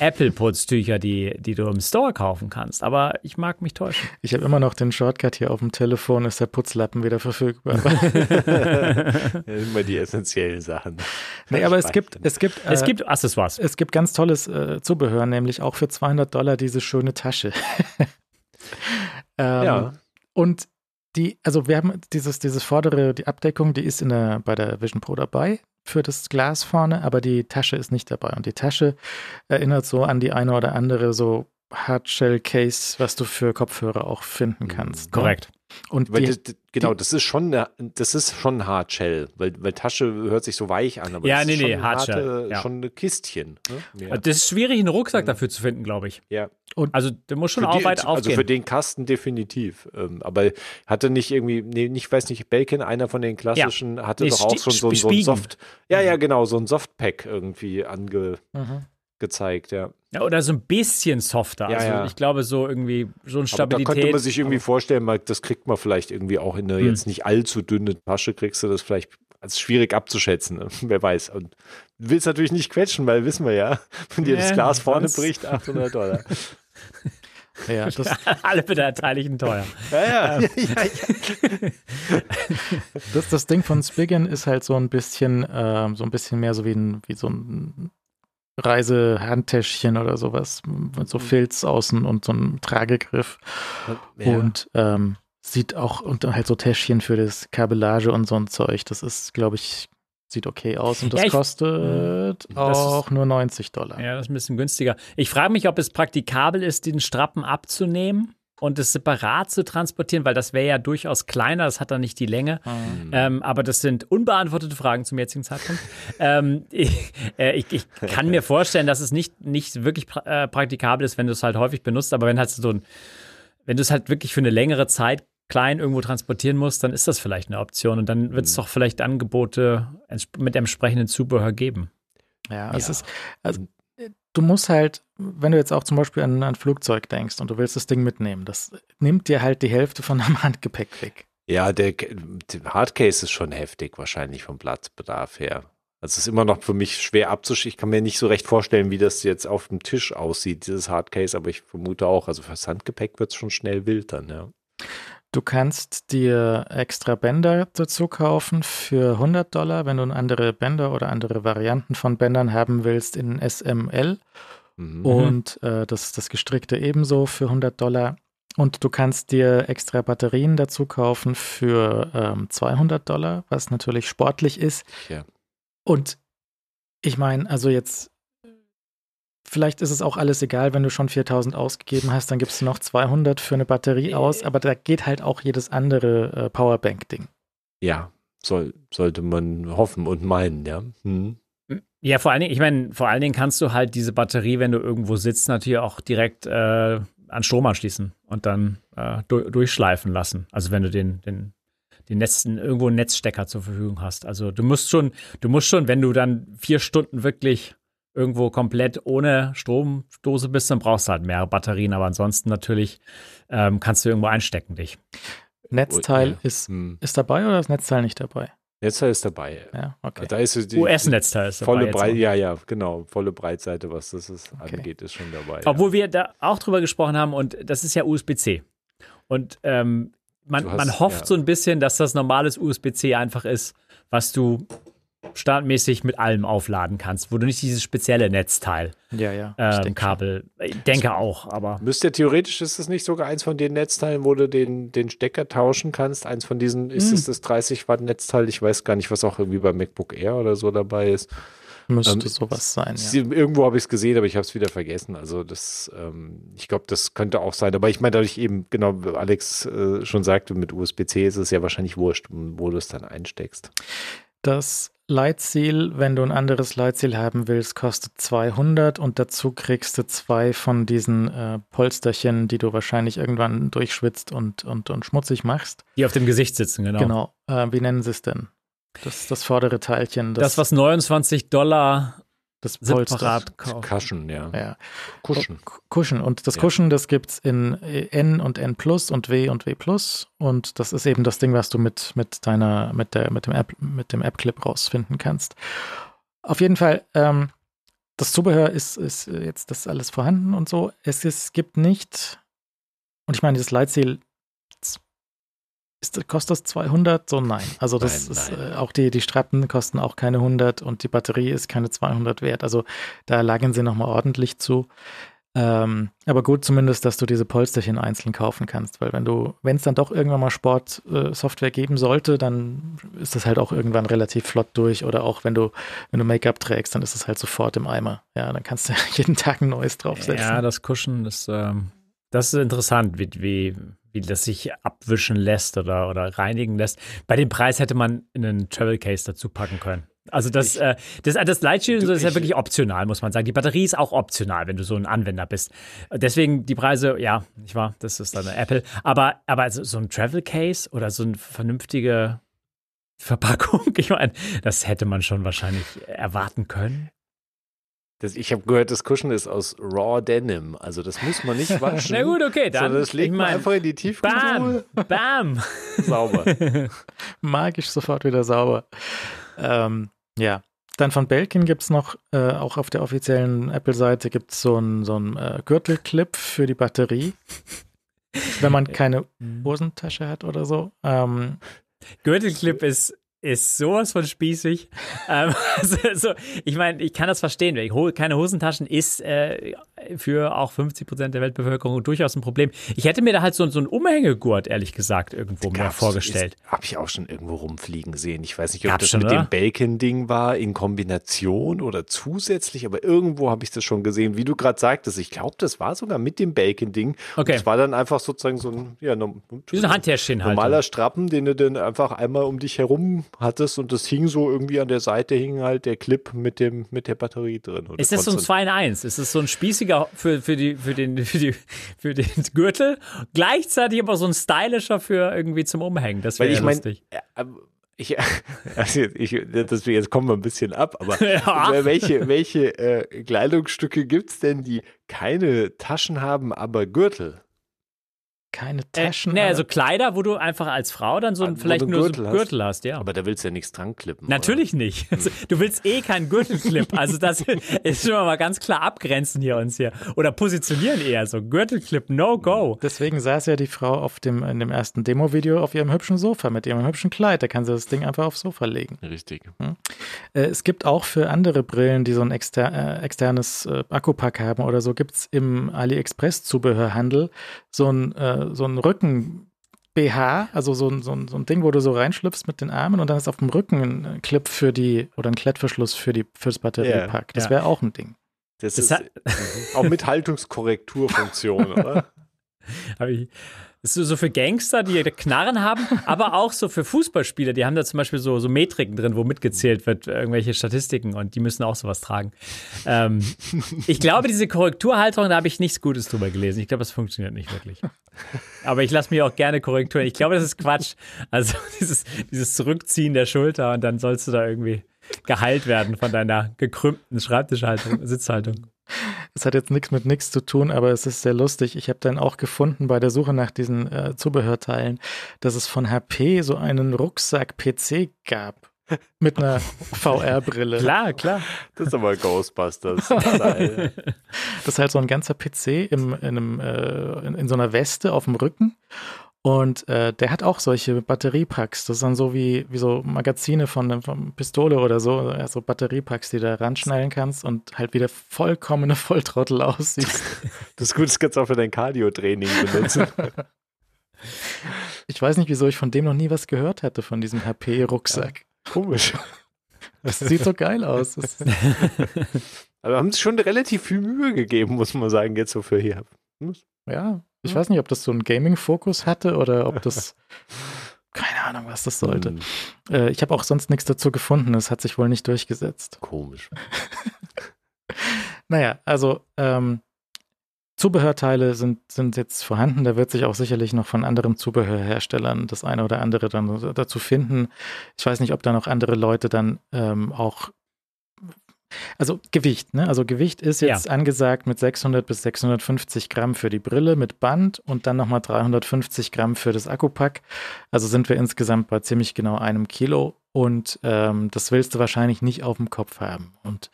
Apple-Putztücher, die, die du im Store kaufen kannst. Aber ich mag mich täuschen. Ich habe immer noch den Shortcut hier auf dem Telefon, ist der Putzlappen wieder verfügbar. *laughs* *laughs* Immer die essentiellen Sachen. nee, aber es gibt, es gibt, Es äh, gibt Accessoires. es gibt ganz tolles äh, Zubehör, nämlich auch für 200 Dollar diese schöne Tasche. *laughs* ähm, Ja. Und die, also wir haben dieses, dieses vordere, die Abdeckung, die ist in der, bei der Vision Pro dabei für das Glas vorne, aber die Tasche ist nicht dabei. Und die Tasche erinnert so an die eine oder andere so Hardshell-Case, was du für Kopfhörer auch finden kannst. ne? Und die, das, genau, das ist schon eine, das ist schon Hardshell, weil, weil Tasche hört sich so weich an, aber Ja, das nee, ist nee, schon, Hardshell, harte, ja. schon ein Kistchen. Ne? Ja. Das ist schwierig, einen Rucksack dafür zu finden, glaube ich. ja. und Also der muss schon auch die- weit also aufgehen. für den Kasten definitiv. Ähm, aber hatte nicht irgendwie, nee, ich weiß nicht, Belkin, einer von den klassischen, hatte Nee, doch auch schon so, ein- so ein. Soft, ja, ja, genau, so ein Softpack irgendwie Mhm. Angezeigt, ja. ja, oder so ein bisschen softer. Ja, also ja. ich glaube, so irgendwie, so eine Aber da Stabilität. könnte man sich irgendwie vorstellen, mal, das kriegt man vielleicht irgendwie auch in eine Hm. jetzt nicht allzu dünne Tasche, kriegst du das vielleicht als schwierig abzuschätzen, ne? *laughs* wer weiß. Und du willst natürlich nicht quetschen, weil wissen wir ja, *laughs* wenn dir das Glas vorne sonst- bricht, 800 Dollar. *laughs* Ja, das, Alle Beteiligten teuer. Ja, ja. das, das Ding von Spigen ist halt so ein bisschen, ähm, so ein bisschen mehr so wie, ein, wie so ein Reisehandtäschchen oder sowas mit so Filz außen und so einem Tragegriff ja. und ähm, sieht auch und dann halt so Täschchen für das Kabellage und so ein Zeug. Das ist, glaube ich, sieht okay aus und das Ja, ich- kostet Das auch nur 90 Dollar. Ja, das ist ein bisschen günstiger. Ich frage mich, ob es praktikabel ist, den Strappen abzunehmen und es separat zu transportieren, weil das wäre ja durchaus kleiner, das hat dann nicht die Länge. Mhm. Ähm, aber das sind unbeantwortete Fragen zum jetzigen Zeitpunkt. *laughs* ähm, ich, äh, ich, ich kann mir vorstellen, dass es nicht, nicht wirklich pra äh, praktikabel ist, wenn du es halt häufig benutzt, aber wenn halt so ein, wenn du es halt wirklich für eine längere Zeit klein irgendwo transportieren musst, dann ist das vielleicht eine Option und dann wird es doch vielleicht Angebote mit entsprechendem Zubehör geben. Ja, es Ja. ist, also, du musst halt, wenn du jetzt auch zum Beispiel an ein Flugzeug denkst und du willst das Ding mitnehmen, das nimmt dir halt die Hälfte von deinem *laughs* Handgepäck weg. Ja, der, der Hardcase ist schon heftig, wahrscheinlich vom Platzbedarf her. Also es ist immer noch für mich schwer abzuschieben. Ich kann mir nicht so recht vorstellen, wie das jetzt auf dem Tisch aussieht, dieses Hardcase, aber ich vermute auch, also fürs Handgepäck wird es schon schnell wild dann, ja. Du kannst dir extra Bänder dazu kaufen für 100 Dollar, wenn du andere Bänder oder andere Varianten von Bändern haben willst in SML Mhm. und äh, das, das gestrickte ebenso für 100 Dollar. Und du kannst dir extra Batterien dazu kaufen für ähm, 200 Dollar, was natürlich sportlich ist. Ja. Und ich meine, also jetzt, vielleicht ist es auch alles egal, wenn du schon 4000 ausgegeben hast, dann gibst du noch 200 für eine Batterie aus, aber da geht halt auch jedes andere äh, Powerbank-Ding. Ja, soll, sollte man hoffen und meinen, ja. Mhm. Ja, vor allen Dingen, ich meine, vor allen Dingen kannst du halt diese Batterie, wenn du irgendwo sitzt, natürlich auch direkt äh, an Strom anschließen und dann äh, du durchschleifen lassen. Also wenn du den, den, den Netzen, irgendwo einen Netzstecker zur Verfügung hast. Also du musst schon, du musst schon, wenn du dann vier Stunden wirklich irgendwo komplett ohne Stromdose bist, dann brauchst du halt mehrere Batterien, aber ansonsten natürlich ähm, kannst du irgendwo einstecken dich. Netzteil ja. ist, Mhm. ist dabei oder ist Netzteil nicht dabei? Netzteil ist dabei. Ja, okay. Da ist die US-Netzteil ist dabei volle jetzt Breite, auch. ja, ja, genau, volle Breitseite, was das ist, Okay. angeht, ist schon dabei. Obwohl wir da auch drüber gesprochen haben und das ist ja USB-C. Und ähm, man, hast- man hofft ja. so ein bisschen, dass das normales USB-C einfach ist, was du standmäßig mit allem aufladen kannst, wo du nicht dieses spezielle Netzteil, ja, ja. ich ähm, denk schon. Kabel, ich denke auch, aber Müsste theoretisch ist es nicht sogar eins von den Netzteilen, wo du den, den Stecker tauschen kannst. Eins von diesen, ist Hm. es das 30 Watt Netzteil? Ich weiß gar nicht, was auch irgendwie bei MacBook Air oder so dabei ist. Müsste ähm, sowas sein, ja. Irgendwo habe ich es gesehen, aber ich habe es wieder vergessen. Also das, ähm, ich glaube, das könnte auch sein. Aber ich meine, dadurch eben, genau, wie Alex äh, schon sagte, mit USB-C ist es ja wahrscheinlich wurscht, wo du es dann einsteckst. Das Leitziel, wenn du ein anderes Leitziel haben willst, kostet 200 und dazu kriegst du zwei von diesen äh, Polsterchen, die du wahrscheinlich irgendwann durchschwitzt und, und, und schmutzig machst. die auf dem Gesicht sitzen, genau. Genau. Äh, wie nennen sie es denn? Das, das vordere Teilchen. Das, was 29 Dollar das Polster. separat kauft. Cushion, ja. Ja. Kuschen. Kuschen. Und das Ja. Kuschen, das gibt es in äh, N und N Plus und W und W Plus. Und das ist eben das Ding, was du mit, mit deiner, mit der, mit dem App, mit dem App-Clip rausfinden kannst. Auf jeden Fall, ähm, das Zubehör ist, ist jetzt das alles vorhanden und so. Es, es gibt nicht, und ich meine, das Leitziel ist, kostet das 200? So nein. Also das Nein, ist nein. äh, auch die, die Strappen kosten auch keine 100 und die Batterie ist keine 200 wert. Also da lagen sie nochmal ordentlich zu. Ähm, aber gut zumindest, dass du diese Polsterchen einzeln kaufen kannst, weil wenn du, wenn es dann doch irgendwann mal Sportsoftware geben sollte, dann ist das halt auch irgendwann relativ flott durch oder auch wenn du, wenn du Make-up trägst, dann ist es halt sofort im Eimer. Ja, dann kannst du *laughs* jeden Tag ein neues draufsetzen. Ja, das Kuschen, das, ähm, das ist interessant, wie, wie, wie das sich abwischen lässt oder, oder reinigen lässt. Bei dem Preis hätte man einen Travel Case dazu packen können. Also das, äh, das, das Lightshield so ist ja ich- wirklich optional, muss man sagen. Die Batterie ist auch optional, wenn du so ein Anwender bist. Deswegen die Preise, ja, nicht wahr? Das ist dann eine Apple. Aber, aber so so ein Travel Case oder so eine vernünftige Verpackung, *laughs* ich meine, das hätte man schon wahrscheinlich erwarten können. Das, ich habe gehört, das Kuschen ist aus Raw Denim. Also das muss man nicht *laughs* waschen. Na gut, okay, dann. sondern das legt ich man mein, einfach in die Tiefkühltruhe. Bam! Bam! *laughs* Sauber. *laughs* Magisch sofort wieder sauber. Ähm, ja, Dann von Belkin gibt es noch, äh, auch auf der offiziellen Apple-Seite gibt es so einen so äh, Gürtelclip für die Batterie. wenn man keine. Hosentasche hat oder so. Ähm, Gürtelclip ist ist sowas von spießig. *laughs* ähm, also, also, ich meine, ich kann das verstehen. Keine Hosentaschen ist äh, für auch 50 Prozent der Weltbevölkerung durchaus ein Problem. Ich hätte mir da halt so, so einen Umhängegurt, ehrlich gesagt, irgendwo mehr vorgestellt. Habe ich auch schon irgendwo rumfliegen sehen. Ich weiß nicht, ob Gab's das schon, mit oder? dem Bacon-Ding war, in Kombination oder zusätzlich, aber irgendwo habe ich das schon gesehen. Wie du gerade sagtest, ich glaube, das war sogar mit dem Bacon-Ding. Okay. Das war dann einfach sozusagen so ein, ja, so ein Handtäschchen halt. Normaler Strappen, den du dann einfach einmal um dich herum hattest und das hing so irgendwie an der Seite, hing halt der Clip mit, dem, mit der Batterie drin. Ist das so ein 2 in 1? Ist das so ein spießiger für, für, die, für, den, *laughs* für, die, für den Gürtel, gleichzeitig aber so ein stylischer für irgendwie zum Umhängen? Das wäre ja lustig. Mein, ich, *laughs* also ich, das, jetzt kommen wir ein bisschen ab, aber *laughs* ja. welche, welche äh, Kleidungsstücke gibt es denn, die keine Taschen haben, aber Gürtel? Keine äh, Taschen. Äh, nee, also Kleider, wo du einfach als Frau dann so ein, vielleicht nur Gürtel so einen Gürtel hast. ja. Aber da willst du ja nichts dran klippen. Natürlich oder? nicht. Also, du willst eh keinen Gürtelclip. Also das *laughs* ist schon mal ganz klar abgrenzen hier uns hier. Oder positionieren eher so. Gürtelclip, no go. Deswegen saß ja die Frau auf dem, in dem ersten Demo-Video auf ihrem hübschen Sofa mit ihrem hübschen Kleid. Da kann sie das Ding einfach aufs Sofa legen. Richtig. Hm? Äh, es gibt auch für andere Brillen, die so ein exter äh, externes äh, Akkupack haben oder so, gibt es im AliExpress-Zubehörhandel so ein so ein Rücken- BH, also so ein, so, ein, so ein Ding, wo du so reinschlüpfst mit den Armen und dann ist auf dem Rücken ein Clip für die oder ein Klettverschluss für die fürs Batteriepack. Yeah, das wäre auch ein Ding. Das, das ist *laughs* auch mit Haltungskorrekturfunktion, oder? *laughs* Habe ich, ist so für Gangster, die Knarren haben, aber auch so für Fußballspieler. Die haben da zum Beispiel so, so Metriken drin, wo mitgezählt wird, irgendwelche Statistiken und die müssen auch sowas tragen. Ähm, ich glaube, diese Korrekturhalterung, da habe ich nichts Gutes drüber gelesen. Ich glaube, das funktioniert nicht wirklich. Aber ich lasse mir auch gerne Korrekturen. Ich glaube, das ist Quatsch. Also *laughs* dieses, dieses Zurückziehen der Schulter und dann sollst du da irgendwie geheilt werden von deiner gekrümmten Schreibtischhaltung, Sitzhaltung. *laughs* Es hat jetzt nichts mit nichts zu tun, aber es ist sehr lustig. Ich habe dann auch gefunden bei der Suche nach diesen äh, Zubehörteilen, dass es von HP so einen Rucksack-PC gab. *laughs* Mit einer VR-Brille. Klar, klar. Das ist aber Ghostbusters. *laughs* das ist halt so ein ganzer PC im, in, einem, äh, in, in so einer Weste auf dem Rücken. Und äh, der hat auch solche Batteriepacks. Das sind so wie, wie so Magazine von, von Pistole oder so. Also Batteriepacks, die du ranschnallen kannst und halt wieder vollkommene Volltrottel *laughs* aussiehst. Das ist, kannst du auch für dein Cardio-Training benutzen. ich weiß nicht, wieso ich von dem noch nie was gehört hatte, von diesem HP-Rucksack. Ja, komisch. Das sieht so geil aus. Aber haben sie schon relativ viel Mühe gegeben, muss man sagen, jetzt so für hier. Ja, ich weiß nicht, ob das so einen Gaming-Fokus hatte oder ob das. *laughs* Keine Ahnung, was das sollte. Hm. Äh, ich habe auch sonst nichts dazu gefunden. Es hat sich wohl nicht durchgesetzt. Komisch. *laughs* naja, also ähm, Zubehörteile sind, sind jetzt vorhanden. Da wird sich auch sicherlich noch von anderen Zubehörherstellern das eine oder andere dann dazu finden. Ich weiß nicht, ob da noch andere Leute dann ähm, auch also Gewicht, ne? Also Gewicht ist jetzt ja. angesagt mit 600 bis 650 Gramm für die Brille mit Band und dann nochmal 350 Gramm für das Akkupack. Also sind wir insgesamt bei ziemlich genau einem Kilo und ähm, das willst du wahrscheinlich nicht auf dem Kopf haben. Und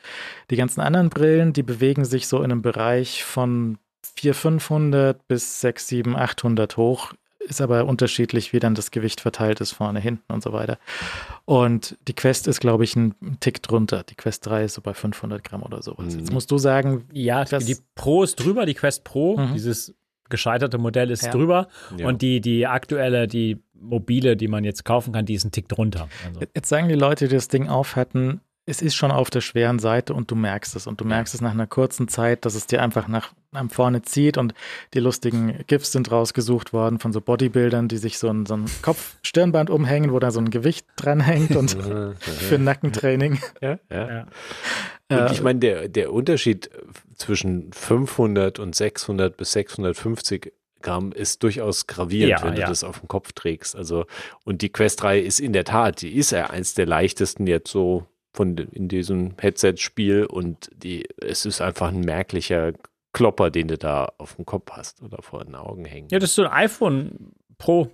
die ganzen anderen Brillen, die bewegen sich so in einem Bereich von 400, 500 bis 6, 7, 800 hoch ist aber unterschiedlich, wie dann das Gewicht verteilt ist, vorne, hinten und so weiter. Und die Quest ist, glaube ich, ein Tick drunter. Die Quest 3 ist so bei 500 Gramm oder sowas. Mhm. Jetzt musst du sagen. Ja, die Pro ist drüber, die Quest Pro, mhm. dieses gescheiterte Modell ist ja. drüber. Ja. Und die, die aktuelle, die mobile, die man jetzt kaufen kann, die ist ein Tick drunter. Also. Jetzt sagen die Leute, die das Ding aufhatten, es ist schon auf der schweren Seite und du merkst es. Und du merkst es nach einer kurzen Zeit, dass es dir einfach nach, nach vorne zieht und die lustigen GIFs sind rausgesucht worden von so Bodybuildern, die sich so ein, so ein Kopf-Stirnband umhängen, wo da so ein Gewicht dranhängt und *laughs* für Nackentraining. Ja, ja. ja. Und ich meine, der, der Unterschied zwischen 500 und 600 bis 650 Gramm ist durchaus gravierend, ja, wenn du ja. das auf dem Kopf trägst. Also, und die Quest 3 ist in der Tat, die ist ja eins der leichtesten jetzt so von in diesem Headset-Spiel und die, es ist einfach ein merklicher Klopper, den du da auf dem Kopf hast oder vor den Augen hängen. Ja, das ist so ein iPhone Pro,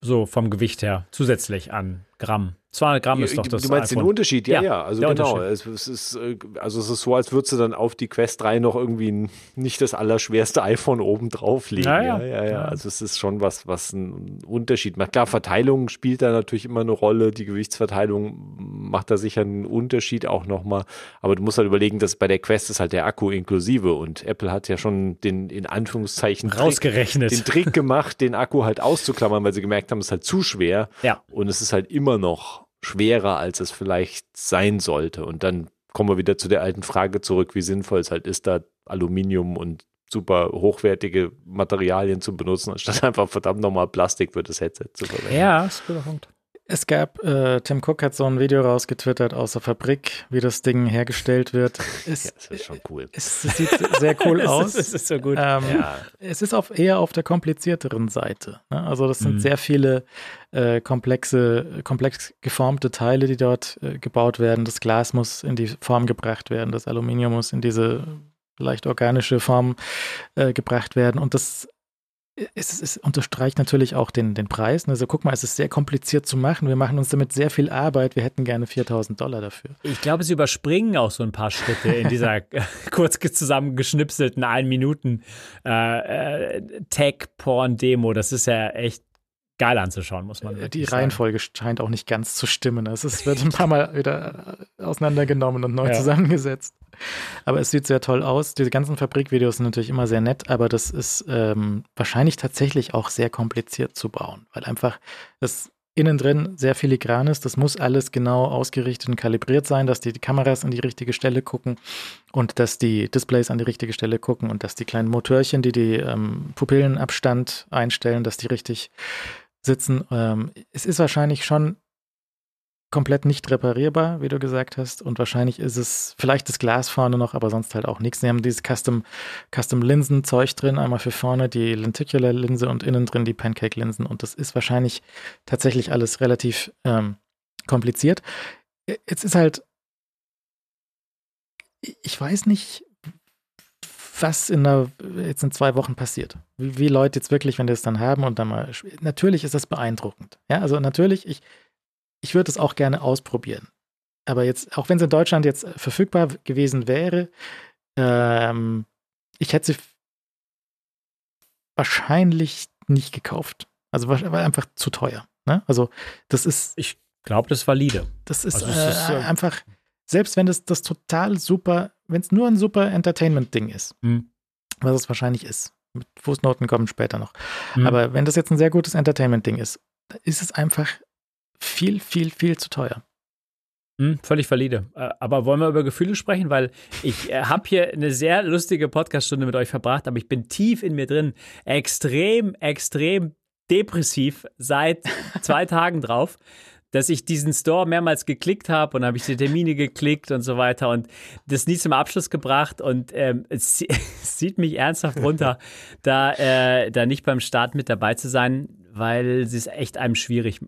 so vom Gewicht her, zusätzlich an Gramm. 200 Gramm ist doch das. Du meinst iPhone. den Unterschied? Ja, Ja, ja. Also genau. Es, es ist, äh, also es ist so, als würdest du dann auf die Quest 3 noch irgendwie n- nicht das allerschwerste iPhone oben drauflegen. Ja, Ja, ja. ja, ja. Also es ist schon was, was einen Unterschied macht. Klar, Verteilung spielt da natürlich immer eine Rolle. Die Gewichtsverteilung macht da sicher einen Unterschied auch nochmal. Aber du musst halt überlegen, dass bei der Quest ist halt der Akku inklusive und Apple hat ja schon den, in Anführungszeichen, Trick, Rausgerechnet. den Trick gemacht, den Akku halt auszuklammern, weil sie gemerkt haben, es ist halt zu schwer. Ja. Und es ist halt immer noch schwerer, als es vielleicht sein sollte. Und dann kommen wir wieder zu der alten Frage zurück, wie sinnvoll es halt ist, da Aluminium und super hochwertige Materialien zu benutzen, anstatt *laughs* einfach verdammt nochmal Plastik für das Headset zu verwenden. Ja, ist ein guter Punkt. Es gab, äh, Tim Cook hat so ein Video rausgetwittert aus der Fabrik, wie das Ding hergestellt wird. *laughs* Es, Ja, das ist schon cool. es sieht sehr cool *laughs* aus. Das ist so gut. Ähm, Ja. Es ist auf, eher auf der komplizierteren Seite. Ne? Also das sind Mhm. sehr viele äh, komplexe, komplex geformte Teile, die dort äh, gebaut werden. Das Glas muss in die Form gebracht werden, das Aluminium muss in diese leicht organische Form äh, gebracht werden. Und das es, es unterstreicht natürlich auch den, den Preis. Also guck mal, es ist sehr kompliziert zu machen. Wir machen uns damit sehr viel Arbeit. Wir hätten gerne 4000 Dollar dafür. Ich glaube, sie überspringen auch so ein paar Schritte in dieser *laughs* *laughs* kurz zusammengeschnipselten ein Minuten äh, äh, Tech-Porn-Demo. Das ist ja echt geil anzuschauen, muss man Die wirklich sagen. Reihenfolge scheint auch nicht ganz zu stimmen. Es ist, wird ein paar Mal wieder auseinandergenommen und neu Ja. zusammengesetzt. Aber es sieht sehr toll aus. Diese ganzen Fabrikvideos sind natürlich immer sehr nett, aber das ist ähm, wahrscheinlich tatsächlich auch sehr kompliziert zu bauen, weil einfach das innen drin sehr filigran ist. Das muss alles genau ausgerichtet und kalibriert sein, dass die, die Kameras an die richtige Stelle gucken und dass die Displays an die richtige Stelle gucken und dass die kleinen Motörchen, die die ähm, Pupillenabstand einstellen, dass die richtig sitzen. Ähm, es ist wahrscheinlich schon komplett nicht reparierbar, wie du gesagt hast. Und wahrscheinlich ist es vielleicht das Glas vorne noch, aber sonst halt auch nichts. Sie haben dieses Custom, Custom Linsen-Zeug drin, einmal für vorne die Lenticular-Linse und innen drin die Pancake-Linsen. Und das ist wahrscheinlich tatsächlich alles relativ ähm, kompliziert. Jetzt ist halt, ich weiß nicht, was in der, jetzt in zwei Wochen passiert. Wie, wie Leute jetzt wirklich, wenn die es dann haben und dann mal, natürlich ist das beeindruckend. Ja, also natürlich, ich, ich würde es auch gerne ausprobieren. Aber jetzt, auch wenn es in Deutschland jetzt verfügbar gewesen wäre, ähm, ich hätte sie wahrscheinlich nicht gekauft. Also war, einfach zu teuer. Ne? Also das ist, Ich glaube, das ist valide. das ist, Also äh, ist, äh, einfach, selbst wenn das, das total super, wenn es nur ein super Entertainment-Ding ist, Mhm. was es wahrscheinlich ist. Mit Fußnoten kommen später noch. Mhm. Aber wenn das jetzt ein sehr gutes Entertainment-Ding ist, dann ist es einfach viel, viel, viel zu teuer. Hm, völlig valide. Äh, Aber wollen wir über Gefühle sprechen? Weil ich äh, habe hier eine sehr lustige Podcaststunde mit euch verbracht, aber ich bin tief in mir drin. Extrem, extrem depressiv seit zwei *laughs* Tagen drauf, dass ich diesen Store mehrmals geklickt habe und habe ich die Termine geklickt und so weiter und das nie zum Abschluss gebracht und ähm, es, *laughs* es zieht mich ernsthaft runter, da, äh, da nicht beim Start mit dabei zu sein, weil sie es echt einem schwierig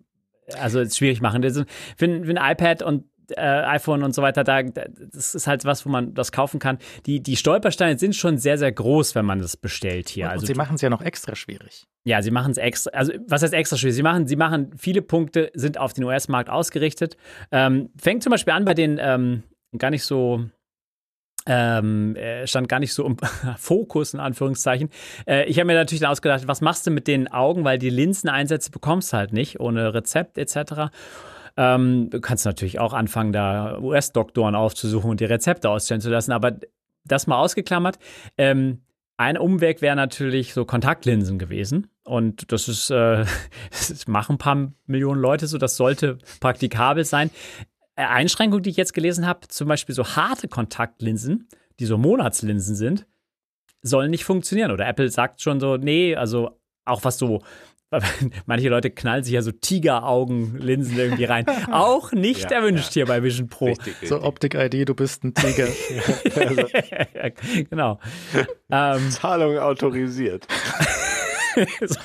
also schwierig machen. Ist- Für, für ein iPad und äh, iPhone und so weiter, da, da- das ist halt was, wo man das kaufen kann. Die, die Stolpersteine sind schon sehr, sehr groß, wenn man das bestellt hier. Und, Also und sie machen es ja noch extra schwierig. ja, sie machen es extra, also was heißt extra schwierig? Sie machen, sie machen viele Punkte, sind auf den US-Markt ausgerichtet. Ähm, fängt zum Beispiel an bei den ähm, gar nicht so, ähm, äh, stand gar nicht so im *laughs* Fokus, in Anführungszeichen. Äh, ich habe mir natürlich dann ausgedacht, was machst du mit den Augen, weil die Linseneinsätze bekommst du halt nicht, ohne Rezept etc. Ähm, du kannst natürlich auch anfangen, da US-Doktoren aufzusuchen und die Rezepte ausstellen zu lassen, aber das mal ausgeklammert. Ähm, ein Umweg wäre natürlich so Kontaktlinsen gewesen. Und das ist, äh, *laughs* das machen ein paar Millionen Leute so, das sollte praktikabel sein. Äh, Einschränkung, die ich jetzt gelesen habe, zum Beispiel so harte Kontaktlinsen, die so Monatslinsen sind, sollen nicht funktionieren. Oder Apple sagt schon so, nee, also auch was so, *laughs* manche Leute knallen sich ja so Tigeraugenlinsen irgendwie rein. *laughs* Auch nicht Ja, erwünscht hier bei Vision Pro. Richtig, So richtig. Optik-ID, du bist ein Tiger. *laughs* genau. ähm, Zahlung autorisiert. so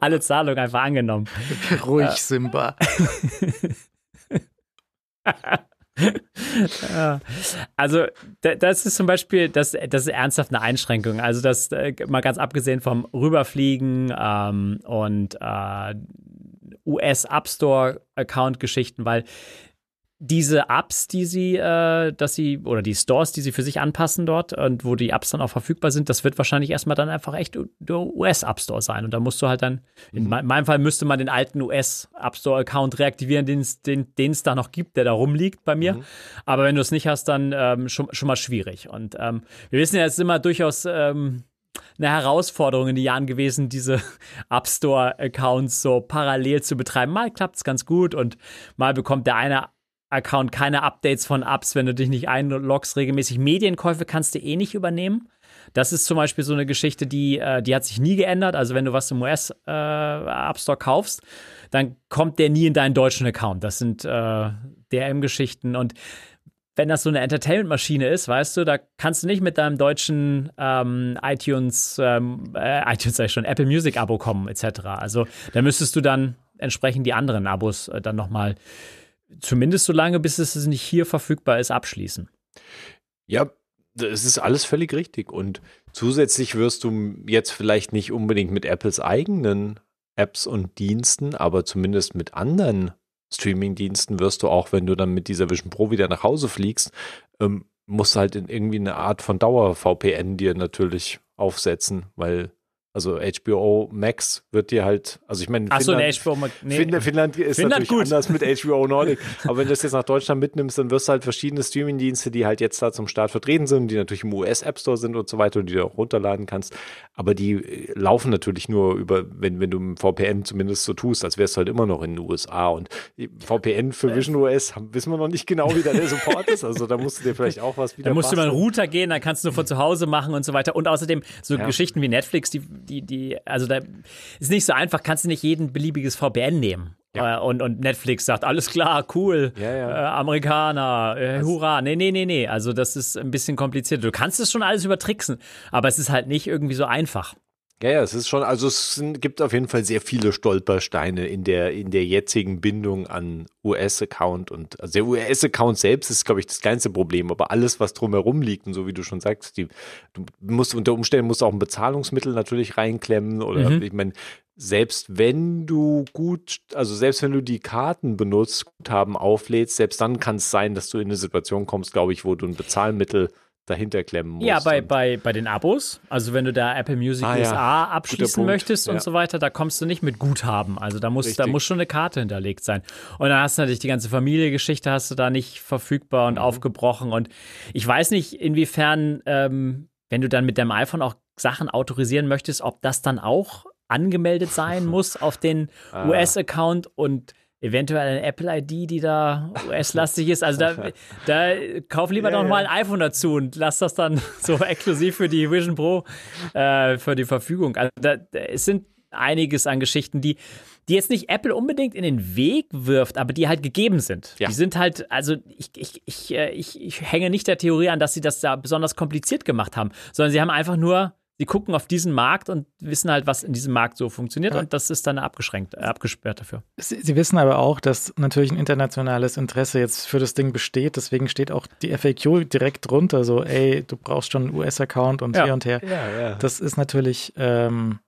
alle Zahlungen einfach angenommen. Ruhig, Simba. Also, da- das ist zum Beispiel, das, das ist ernsthaft eine Einschränkung. Also, das äh, mal ganz abgesehen vom Rüberfliegen ähm, und äh, US-App Store-Account-Geschichten, weil diese Apps, die sie, äh, dass sie, oder die Stores, die sie für sich anpassen dort und wo die Apps dann auch verfügbar sind, das wird wahrscheinlich erstmal dann einfach echt der US-App Store sein. Und da musst du halt dann, in mhm. meinem Fall müsste man den alten US-App Store-Account reaktivieren, den es da noch gibt, der da rumliegt bei mir. Mhm. Aber wenn du es nicht hast, dann ähm, schon, schon mal schwierig. Und ähm, wir wissen ja, es ist immer durchaus ähm, eine Herausforderung in den Jahren gewesen, diese *laughs* App Store-Accounts so parallel zu betreiben. Mal klappt es ganz gut und mal bekommt der eine Account keine Updates von Apps, wenn du dich nicht einloggst regelmäßig. Medienkäufe kannst du eh nicht übernehmen. Das ist zum Beispiel so eine Geschichte, die, äh, die hat sich nie geändert. Also wenn du was im US äh, kaufst, dann kommt der nie in deinen deutschen Account. Das sind äh, DRM-Geschichten und wenn das so eine Entertainment-Maschine ist, weißt du, da kannst du nicht mit deinem deutschen ähm, iTunes, ähm, äh, iTunes sag ich schon, Apple Music-Abo kommen, etc. Also da müsstest du dann entsprechend die anderen Abos äh, dann nochmal zumindest so lange, bis es nicht hier verfügbar ist, abschließen. Ja, es ist alles völlig richtig. Und zusätzlich wirst du jetzt vielleicht nicht unbedingt mit Apples eigenen Apps und Diensten, aber zumindest mit anderen Streaming-Diensten wirst du auch, wenn du dann mit dieser Vision Pro wieder nach Hause fliegst, ähm, musst du halt in irgendwie eine Art von Dauer-VPN dir natürlich aufsetzen, weil also HBO Max wird dir halt, also ich meine, Achso, Finnland, HBO Max. Nee. Finnland, Finnland ist Finnland natürlich gut. anders mit HBO Nordic. *laughs* aber wenn du das jetzt nach Deutschland mitnimmst, dann wirst du halt verschiedene Streaming-Dienste, die halt jetzt da zum Start vertreten sind, die natürlich im US-App Store sind und so weiter und die du auch runterladen kannst. Aber die äh, laufen natürlich nur über, wenn, wenn du im VPN zumindest so tust, als wärst du halt immer noch in den USA. Und VPN für Vision OS wissen wir noch nicht genau, wie da der Support ist. Also da musst du dir vielleicht auch was wieder. Da musst basteln. du mal einen Router gehen, dann kannst du von zu Hause machen und so weiter. Und außerdem so ja. Geschichten wie Netflix, die die, die, also da ist nicht so einfach, kannst du nicht jeden beliebiges VPN nehmen. Ja. Äh, und, und Netflix sagt, alles klar, cool, ja, ja. Äh, Amerikaner, äh, hurra. Nee, nee, nee, nee. Also das ist ein bisschen kompliziert. Du kannst es schon alles übertricksen, aber es ist halt nicht irgendwie so einfach. Ja, ja, es ist schon, also es gibt auf jeden Fall sehr viele Stolpersteine in der, in der jetzigen Bindung an US-Account und also der US-Account selbst ist, glaube ich, das kleinste Problem, aber alles, was drumherum liegt und so wie du schon sagst, die, du musst unter Umständen musst auch ein Bezahlungsmittel natürlich reinklemmen oder mhm. ich meine, selbst wenn du gut, also selbst wenn du die Karten benutzt, Guthaben auflädst, selbst dann kann es sein, dass du in eine Situation kommst, glaube ich, wo du ein Bezahlmittel dahinter klemmen musst. Ja, bei, bei, bei den Abos, also wenn du da Apple Music ah, USA ja. abschließen möchtest ja. und so weiter, da kommst du nicht mit Guthaben. Also da muss, da muss schon eine Karte hinterlegt sein. Und dann hast du natürlich die ganze Familiengeschichte hast du da nicht verfügbar und mhm. aufgebrochen. Und ich weiß nicht, inwiefern, ähm, wenn du dann mit deinem iPhone auch Sachen autorisieren möchtest, ob das dann auch angemeldet sein *laughs* muss auf den ah. US-Account und eventuell eine Apple-ID, die da US-lastig ist. Also da, *laughs* da kauf lieber ja, noch mal ein iPhone dazu und lass das dann *laughs* so exklusiv für die Vision Pro äh, für die Verfügung. Also da, da, es sind einiges an Geschichten, die die jetzt nicht Apple unbedingt in den Weg wirft, aber die halt gegeben sind. Ja. Die sind halt, also ich, ich, ich, äh, ich, ich hänge nicht der Theorie an, dass sie das da besonders kompliziert gemacht haben, sondern sie haben einfach nur sie gucken auf diesen Markt und wissen halt, was in diesem Markt so funktioniert ja. und das ist dann abgeschränkt, äh, abgesperrt dafür. Sie, sie, wissen aber auch, dass natürlich ein internationales Interesse jetzt für das Ding besteht, deswegen steht auch die FAQ direkt drunter, so, ey, du brauchst schon einen US-Account und ja. hier und her. Ja, das ist natürlich ähm,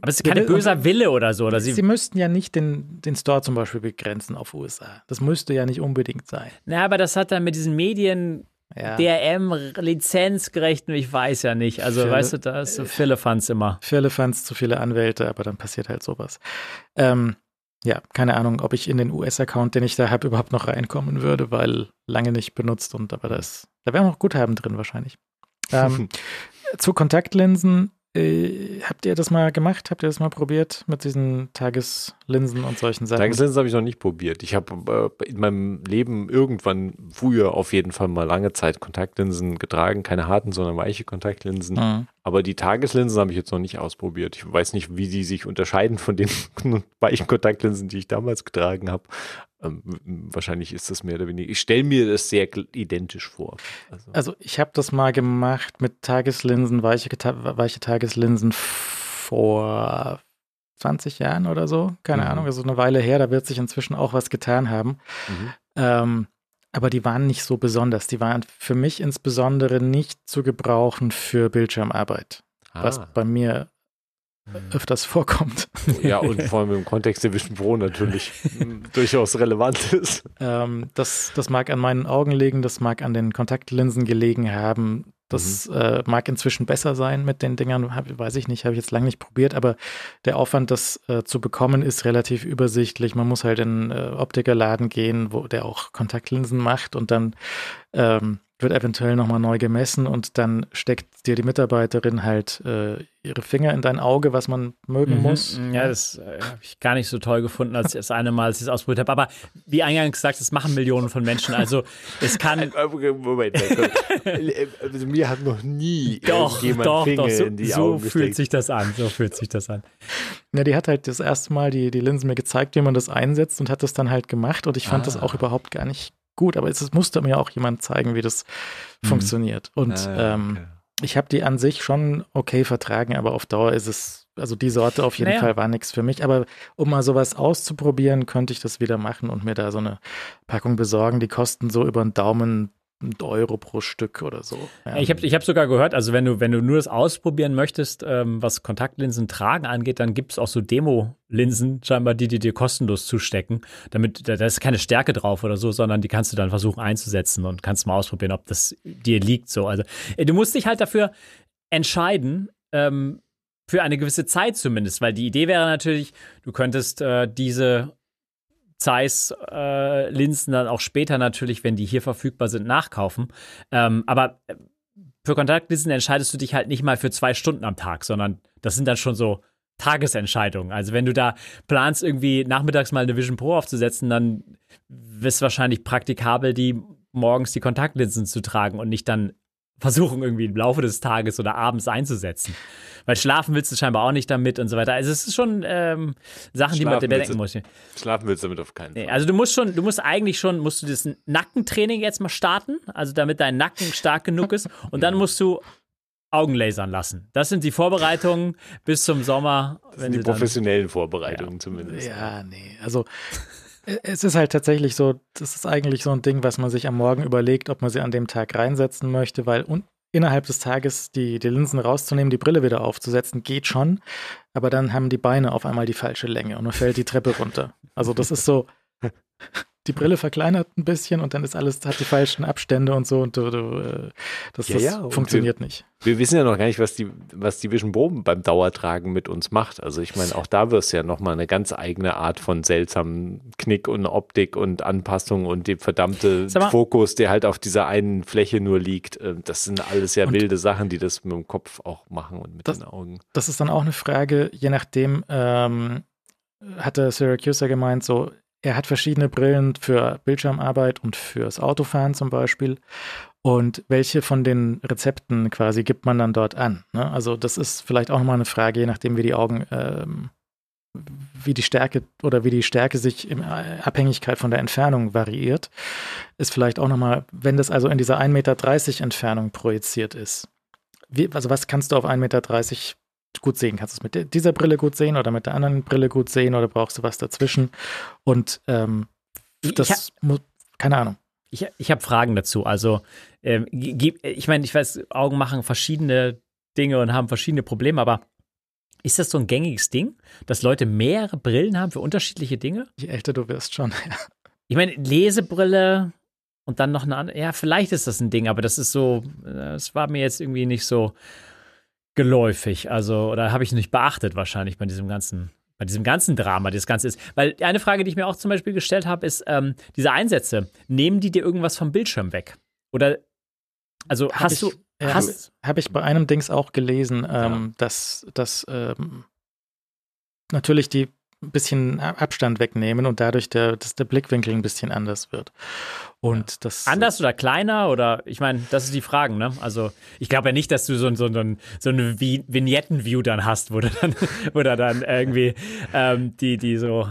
aber es ist kein böser Wille oder so. Oder sie, sie müssten ja nicht den, den Store zum Beispiel begrenzen auf USA. Das müsste ja nicht unbedingt sein. Na, aber das hat dann mit diesen Medien ja. DRM lizenzgerecht, ich weiß ja nicht. Also, Fille, weißt du, da ist so Firlefanz immer. Firlefanz, zu viele Anwälte, aber dann passiert halt sowas. Ähm, ja, keine Ahnung, ob ich in den US-Account, den ich da habe, überhaupt noch reinkommen würde, weil lange nicht benutzt und aber das, da wären noch Guthaben drin wahrscheinlich. Ähm, *laughs* zu Kontaktlinsen äh, habt ihr das mal gemacht? Habt ihr das mal probiert mit diesen Tageslinsen und solchen Sachen? Tageslinsen habe ich noch nicht probiert. Ich habe äh, in meinem Leben irgendwann früher auf jeden Fall mal lange Zeit Kontaktlinsen getragen. Keine harten, sondern weiche Kontaktlinsen. Mhm. Aber die Tageslinsen habe ich jetzt noch nicht ausprobiert. Ich weiß nicht, wie die sich unterscheiden von den *laughs* weichen Kontaktlinsen, die ich damals getragen habe. Ähm, wahrscheinlich ist das mehr oder weniger. Ich stelle mir das sehr identisch vor. Also, also ich habe das mal gemacht mit Tageslinsen, weiche, weiche Tageslinsen vor 20 Jahren oder so. Keine mhm. Ahnung, also eine Weile her. Da wird sich inzwischen auch was getan haben. Mhm. Ähm, aber die waren nicht so besonders. Die waren für mich insbesondere nicht zu gebrauchen für Bildschirmarbeit. Ah. Was bei mir öfters vorkommt. Ja, und vor allem im Kontext der Vision Pro natürlich *laughs* durchaus relevant ist. Ähm, das, das mag an meinen Augen liegen, das mag an den Kontaktlinsen gelegen haben. Das mhm. äh, mag inzwischen besser sein mit den Dingern, hab, weiß ich nicht, habe ich jetzt lange nicht probiert, aber der Aufwand, das äh, zu bekommen, ist relativ übersichtlich. Man muss halt in äh, Optikerladen gehen, wo der auch Kontaktlinsen macht und dann ähm, wird eventuell nochmal neu gemessen und dann steckt dir die Mitarbeiterin halt äh, ihre Finger in dein Auge, was man mögen mhm. muss. Ja, das äh, habe ich gar nicht so toll gefunden, als ich das eine Mal, als ich es ausprobiert habe. Aber wie eingangs gesagt, das machen Millionen von Menschen. Also es kann. *laughs* Äh, Moment, also, mir hat noch nie *laughs* doch, jemand doch, Finger doch, so, in die so Augen fühlt sich das an. So fühlt sich das an. Ja, die hat halt das erste Mal die, die Linsen mir gezeigt, wie man das einsetzt und hat das dann halt gemacht. Und ich fand ah. das auch überhaupt gar nicht gut, aber es musste mir auch jemand zeigen, wie das mhm. funktioniert. Und ah, ähm, okay. ich habe die an sich schon okay vertragen, aber auf Dauer ist es, also die Sorte auf jeden naja. Fall war nichts für mich. Aber um mal sowas auszuprobieren, könnte ich das wieder machen und mir da so eine Packung besorgen. Die kosten so über den Daumen Euro pro Stück oder so. Ja. Ich habe ich hab sogar gehört, also wenn du, wenn du nur das ausprobieren möchtest, ähm, was Kontaktlinsen tragen angeht, dann gibt es auch so Demo-Linsen, scheinbar, die, die dir kostenlos zustecken. Damit, da, da ist keine Stärke drauf oder so, sondern die kannst du dann versuchen einzusetzen und kannst mal ausprobieren, ob das dir liegt. So. Also äh, du musst dich halt dafür entscheiden, ähm, für eine gewisse Zeit zumindest, weil die Idee wäre natürlich, du könntest äh, diese Zeiss-Linsen äh, dann auch später natürlich, wenn die hier verfügbar sind, nachkaufen. Ähm, aber äh, für Kontaktlinsen entscheidest du dich halt nicht mal für zwei Stunden am Tag, sondern das sind dann schon so Tagesentscheidungen. Also wenn du da planst, irgendwie nachmittags mal eine Vision Pro aufzusetzen, dann du wahrscheinlich praktikabel, die morgens die Kontaktlinsen zu tragen und nicht dann versuchen, irgendwie im Laufe des Tages oder abends einzusetzen. Weil schlafen willst du scheinbar auch nicht damit und so weiter. Also es ist schon ähm, Sachen, schlafen die man bedenken muss. Schlafen willst du damit auf keinen Fall. Nee, also du musst schon, du musst eigentlich schon, musst du das Nackentraining jetzt mal starten, also damit dein Nacken stark genug ist. *laughs* Und dann musst du Augenlasern lassen. Das sind die Vorbereitungen bis zum Sommer. Das sind die professionellen Vorbereitungen ja. zumindest. Ja, nee. Also es ist halt tatsächlich so, das ist eigentlich so ein Ding, was man sich am Morgen überlegt, ob man sie an dem Tag reinsetzen möchte, weil un innerhalb des Tages die, die Linsen rauszunehmen, die Brille wieder aufzusetzen, geht schon, aber dann haben die Beine auf einmal die falsche Länge und man fällt die Treppe runter. Also das ist so, *laughs* die Brille verkleinert ein bisschen und dann ist alles, hat die falschen Abstände und so und du, du, äh, das, ja, das ja, funktioniert wir, nicht. Wir wissen ja noch gar nicht, was die, was die Vision Pro beim Dauertragen mit uns macht. Also ich meine, auch da wirst du ja nochmal eine ganz eigene Art von seltsamen Knick und Optik und Anpassung und dem verdammte Fokus, der halt auf dieser einen Fläche nur liegt. Ähm, das sind alles ja wilde Sachen, die das mit dem Kopf auch machen und mit das, den Augen. Das ist dann auch eine Frage, je nachdem, ähm, hatte Syracuse gemeint, so er hat verschiedene Brillen für Bildschirmarbeit und fürs Autofahren zum Beispiel. Und welche von den Rezepten quasi gibt man dann dort an? Ne? Also das ist vielleicht auch nochmal eine Frage, je nachdem, wie die Augen, ähm, wie die Stärke oder wie die Stärke sich in Abhängigkeit von der Entfernung variiert, ist vielleicht auch nochmal, wenn das also in dieser 1,30 Meter Entfernung projiziert ist. Wie, also was kannst du auf 1,30 Meter gut sehen. Kannst du es mit dieser Brille gut sehen oder mit der anderen Brille gut sehen oder brauchst du was dazwischen? Und ähm, das muss, keine Ahnung. Ich, ich habe Fragen dazu. Also, ähm, ich meine, ich weiß, Augen machen verschiedene Dinge und haben verschiedene Probleme, aber ist das so ein gängiges Ding, dass Leute mehrere Brillen haben für unterschiedliche Dinge? Je älter du wirst, schon. *laughs* Ja. Ich meine, Lesebrille und dann noch eine andere. Ja, vielleicht ist das ein Ding, aber das ist so, das war mir jetzt irgendwie nicht so geläufig. Also, oder habe ich nicht beachtet wahrscheinlich bei diesem ganzen, bei diesem ganzen Drama, das Ganze ist. Weil eine Frage, die ich mir auch zum Beispiel gestellt habe, ist, ähm, diese Einsätze, nehmen die dir irgendwas vom Bildschirm weg? Oder, also hab hast ich, du. Ja, hast, habe ich bei einem Dings auch gelesen, ähm, ja. dass, dass ähm, natürlich die ein bisschen Abstand wegnehmen und dadurch der, dass der Blickwinkel ein bisschen anders wird. Und das anders oder kleiner oder ich meine, das ist die Frage, ne? Also ich glaube ja nicht, dass du so, so, so, so eine Vignetten-View dann hast, wo du dann, *laughs* wo du dann irgendwie ähm, die, die so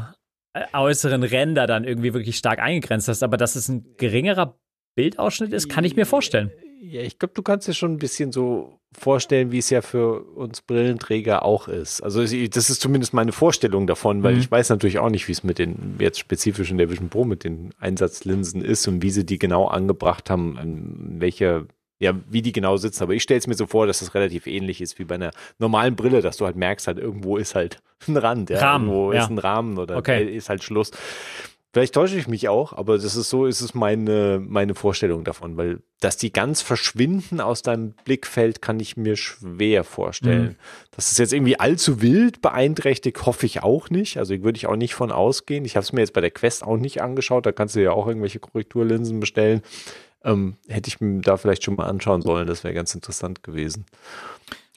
äh, äußeren Ränder dann irgendwie wirklich stark eingegrenzt hast, aber dass es ein geringerer Bildausschnitt ist, kann ich mir vorstellen. Ja, ich glaube, du kannst dir schon ein bisschen so vorstellen, wie es ja für uns Brillenträger auch ist. Also das ist zumindest meine Vorstellung davon, weil mhm. ich weiß natürlich auch nicht, wie es mit den jetzt spezifisch in der Vision Pro mit den Einsatzlinsen ist und wie sie die genau angebracht haben, an welcher ja, wie die genau sitzen. Aber ich stelle es mir so vor, dass das relativ ähnlich ist wie bei einer normalen Brille, dass du halt merkst, halt irgendwo ist halt ein Rand, ja, Rahmen, irgendwo ja. ist ein Rahmen oder Okay. ist halt Schluss. Vielleicht täusche ich mich auch, aber das ist so, ist es meine, meine Vorstellung davon, weil dass die ganz verschwinden aus deinem Blickfeld, kann ich mir schwer vorstellen. Mhm. Dass es jetzt irgendwie allzu wild beeinträchtigt, hoffe ich auch nicht. Also würde ich auch nicht von ausgehen. Ich habe es mir jetzt bei der Quest auch nicht angeschaut. Da kannst du ja auch irgendwelche Korrekturlinsen bestellen. Ähm, hätte ich mir da vielleicht schon mal anschauen sollen. Das wäre ganz interessant gewesen.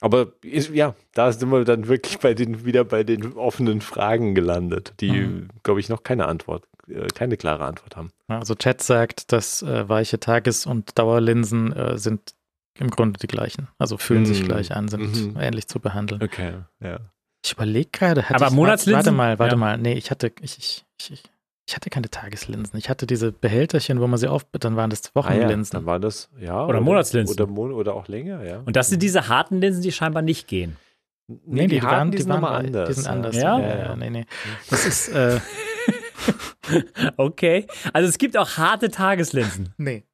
Aber ja, da sind wir dann wirklich bei den, wieder bei den offenen Fragen gelandet, die, Mhm. glaube ich, noch keine Antwort, äh, keine klare Antwort haben. Ja, Also Chat sagt, dass äh, weiche Tages- und Dauerlinsen äh, sind im Grunde die gleichen. Also fühlen sich Mhm. gleich an, sind Mhm. ähnlich zu behandeln. Okay, ja. Ich überlege gerade, hatte Aber ich, Monatslinsen? Warte mal, warte Ja. mal. Nee, ich hatte, ich, ich, ich, ich- ich hatte keine Tageslinsen. Ich hatte diese Behälterchen, wo man sie auf, dann waren das Ah, ja, Wochenlinsen. dann war das, ja. Oder Monatslinsen. Oder, Mon oder auch länger, ja. Und das sind diese harten Linsen, die scheinbar nicht gehen. Nee, die, waren, die, sind waren nochmal wei- anders. Die sind anders. Ja? ja, ja, nee, nee. Das ist, äh, *laughs* *laughs* Okay. Also es gibt auch harte Tageslinsen. nee.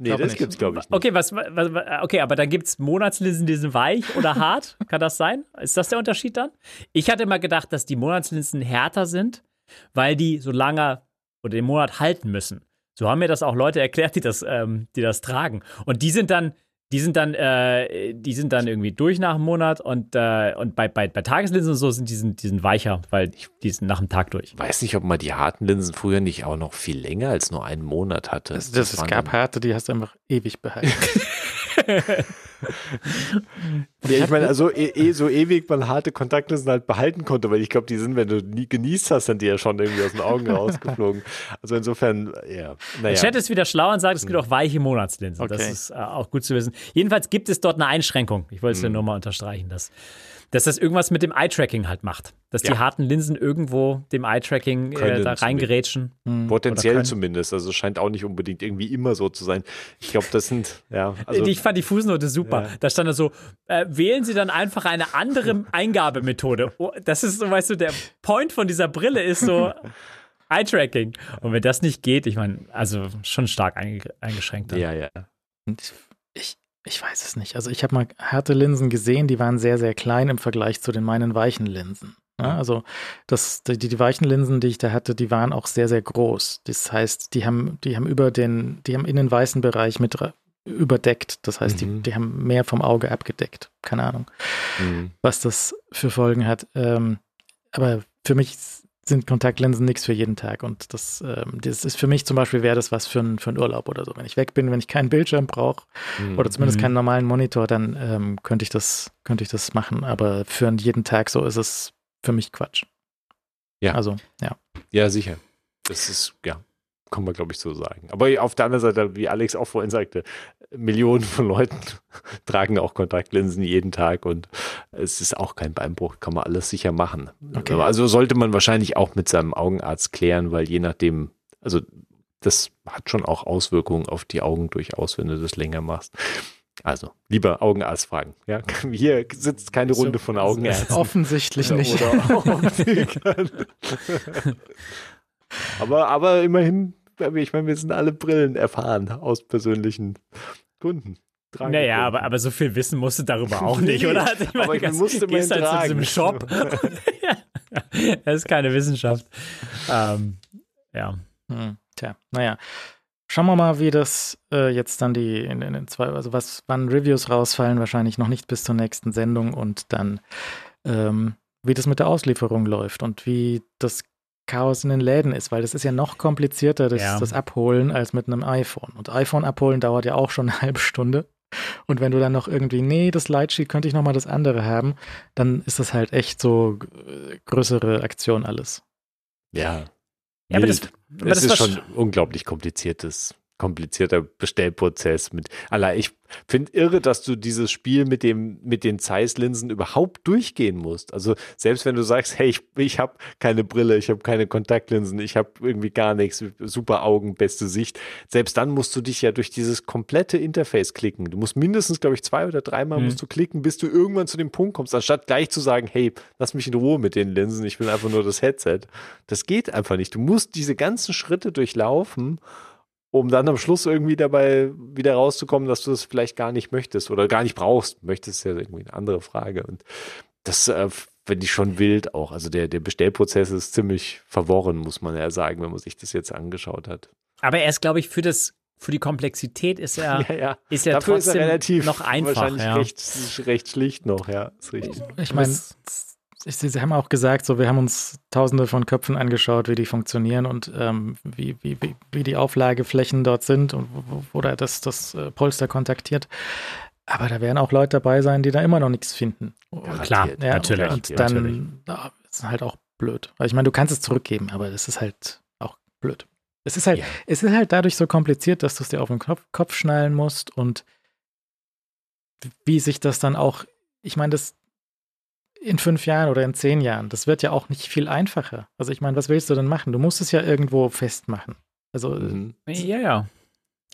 Nee, das nicht. gibt's, glaube ich, nicht. Okay, was, was, was- okay, aber dann gibt es Monatslinsen, die sind weich oder *laughs* hart. Kann das sein? Ist das der Unterschied dann? Ich hatte immer gedacht, dass die Monatslinsen härter sind, weil die so lange oder den Monat halten müssen. So haben mir das auch Leute erklärt, die das, ähm, die das tragen. Und die sind dann, die sind dann, äh, die sind dann irgendwie durch nach einem Monat und, äh, und bei, bei, bei Tageslinsen und so sind die, sind, die sind weicher, weil die sind nach dem Tag durch. Ich weiß nicht, ob man die harten Linsen früher nicht auch noch viel länger als nur einen Monat hatte. Das, das, es gab harte, die hast du einfach ewig behalten. *laughs* *laughs* Ja, ich meine, also eh, eh, so ewig man harte Kontaktlinsen halt behalten konnte, weil ich glaube, die sind, wenn du nie genießt hast, sind die ja schon irgendwie aus den Augen *laughs* rausgeflogen. Also insofern, ja. Der Naja. Chat ist wieder schlau und sagt, es gibt auch weiche Monatslinsen. Das Okay. ist äh, auch gut zu wissen. Jedenfalls gibt es dort eine Einschränkung. Ich wollte es Mhm. dir nur mal unterstreichen, dass, dass das irgendwas mit dem Eye-Tracking halt macht. Dass die Ja. harten Linsen irgendwo dem Eye-Tracking äh, da reingerätschen. Potenziell können. zumindest. Also es scheint auch nicht unbedingt irgendwie immer so zu sein. Ich glaube, das sind, ja. Also, ich fand die Fußnote super. Ja. Da stand da so, äh, wählen Sie dann einfach eine andere *laughs* Eingabemethode. Oh, das ist so, weißt du, der Point von dieser Brille ist so *laughs* Eye-Tracking. Und wenn das nicht geht, ich meine, also schon stark einge eingeschränkt. dann. ja, ja. Ich, weiß es nicht. Also ich habe mal harte Linsen gesehen, die waren sehr, sehr klein im Vergleich zu den meinen weichen Linsen. Ja, also das, die, die weichen Linsen, die ich da hatte, die waren auch sehr, sehr groß. Das heißt, die haben, die haben über den, die haben in den weißen Bereich mit überdeckt. Das heißt, Mhm. die, die haben mehr vom Auge abgedeckt. Keine Ahnung, Mhm. was das für Folgen hat. Ähm, aber für mich sind Kontaktlinsen nichts für jeden Tag. Und das, ähm, das ist für mich zum Beispiel, wäre das was für, ein, für einen Urlaub oder so. Wenn ich weg bin, wenn ich keinen Bildschirm brauche, Mhm. oder zumindest Mhm. keinen normalen Monitor, dann ähm, könnte ich das, könnte ich das machen. Aber für jeden Tag so ist es für mich Quatsch. Ja. Also, ja. Ja, sicher. Das ist, ja, kann man, glaube ich, so sagen. Aber auf der anderen Seite, wie Alex auch vorhin sagte, Millionen von Leuten *laughs* tragen auch Kontaktlinsen jeden Tag und es ist auch kein Beinbruch, kann man alles sicher machen. Okay. Also sollte man wahrscheinlich auch mit seinem Augenarzt klären, weil je nachdem, also das hat schon auch Auswirkungen auf die Augen durchaus, wenn du das länger machst. Also, lieber Augenarzt fragen. Ja, *laughs* hier sitzt keine So- Runde von Augenärzten. Offensichtlich nicht. *laughs* Aber, aber immerhin, ich meine, wir sind alle Brillen erfahren aus persönlichen Gründen. Tragen Naja, Gründen. aber, aber so viel wissen musst du darüber *laughs* auch Nee, nicht, oder? Also ich aber ich ganz- musste gehst halt zu diesem Shop. *laughs* tragen. ja, *laughs* das ist keine Wissenschaft. Ähm, ja. Hm, tja, naja. Schauen wir mal, wie das äh, jetzt dann die in, in den zwei, also was, wann Reviews rausfallen, wahrscheinlich noch nicht bis zur nächsten Sendung und dann, ähm, wie das mit der Auslieferung läuft und wie das Chaos in den Läden ist, weil das ist ja noch komplizierter, das, Ja. das Abholen, als mit einem iPhone. Und iPhone abholen dauert ja auch schon eine *laughs* halbe Stunde. Und wenn du dann noch irgendwie, nee, das Lightsheet könnte ich nochmal das andere haben, dann ist das halt echt so äh, größere Aktion alles. Ja. Ja, aber das, es das ist schon unglaublich kompliziertes, komplizierter Bestellprozess mit. Allein ich finde irre, dass du dieses Spiel mit dem mit den Zeiss-Linsen überhaupt durchgehen musst. Also selbst wenn du sagst, hey, ich, ich habe keine Brille, ich habe keine Kontaktlinsen, ich habe irgendwie gar nichts, super Augen, beste Sicht. Selbst dann musst du dich ja durch dieses komplette Interface klicken. Du musst mindestens, glaube ich, zwei oder dreimal Mhm. musst du klicken, bis du irgendwann zu dem Punkt kommst, anstatt gleich zu sagen, hey, lass mich in Ruhe mit den Linsen, ich will einfach nur das Headset. Das geht einfach nicht. Du musst diese ganzen Schritte durchlaufen um dann am Schluss irgendwie dabei wieder rauszukommen, dass du das vielleicht gar nicht möchtest oder gar nicht brauchst. Möchtest ja irgendwie eine andere Frage. Und das äh, finde ich schon wild auch. Also der, der Bestellprozess ist ziemlich verworren, muss man ja sagen, wenn man sich das jetzt angeschaut hat. Aber er ist, glaube ich, für das für die Komplexität ist er, *laughs* Ja, ja. ist er Dafür trotzdem ist er relativ noch einfach. wahrscheinlich Ja. recht, recht schlicht noch, ja. Ist richtig. Ich meine, Sie, Sie haben auch gesagt, so wir haben uns tausende von Köpfen angeschaut, wie die funktionieren und ähm, wie, wie, wie, wie die Auflageflächen dort sind und wo, wo- da das, das äh, Polster kontaktiert. Aber da werden auch Leute dabei sein, die da immer noch nichts finden. Klar, Garantiert. Ja, natürlich. Und natürlich. dann ah, ist halt auch blöd. Also ich meine, du kannst es zurückgeben, aber das ist halt auch blöd. Es ist halt, Ja. es ist halt dadurch so kompliziert, dass du es dir auf den Kopf, Kopf schnallen musst und wie sich das dann auch, ich meine, das in fünf Jahren oder in zehn Jahren, das wird ja auch nicht viel einfacher. Also ich meine, was willst du denn machen? Du musst es ja irgendwo festmachen. Also Mhm. Ja, ja.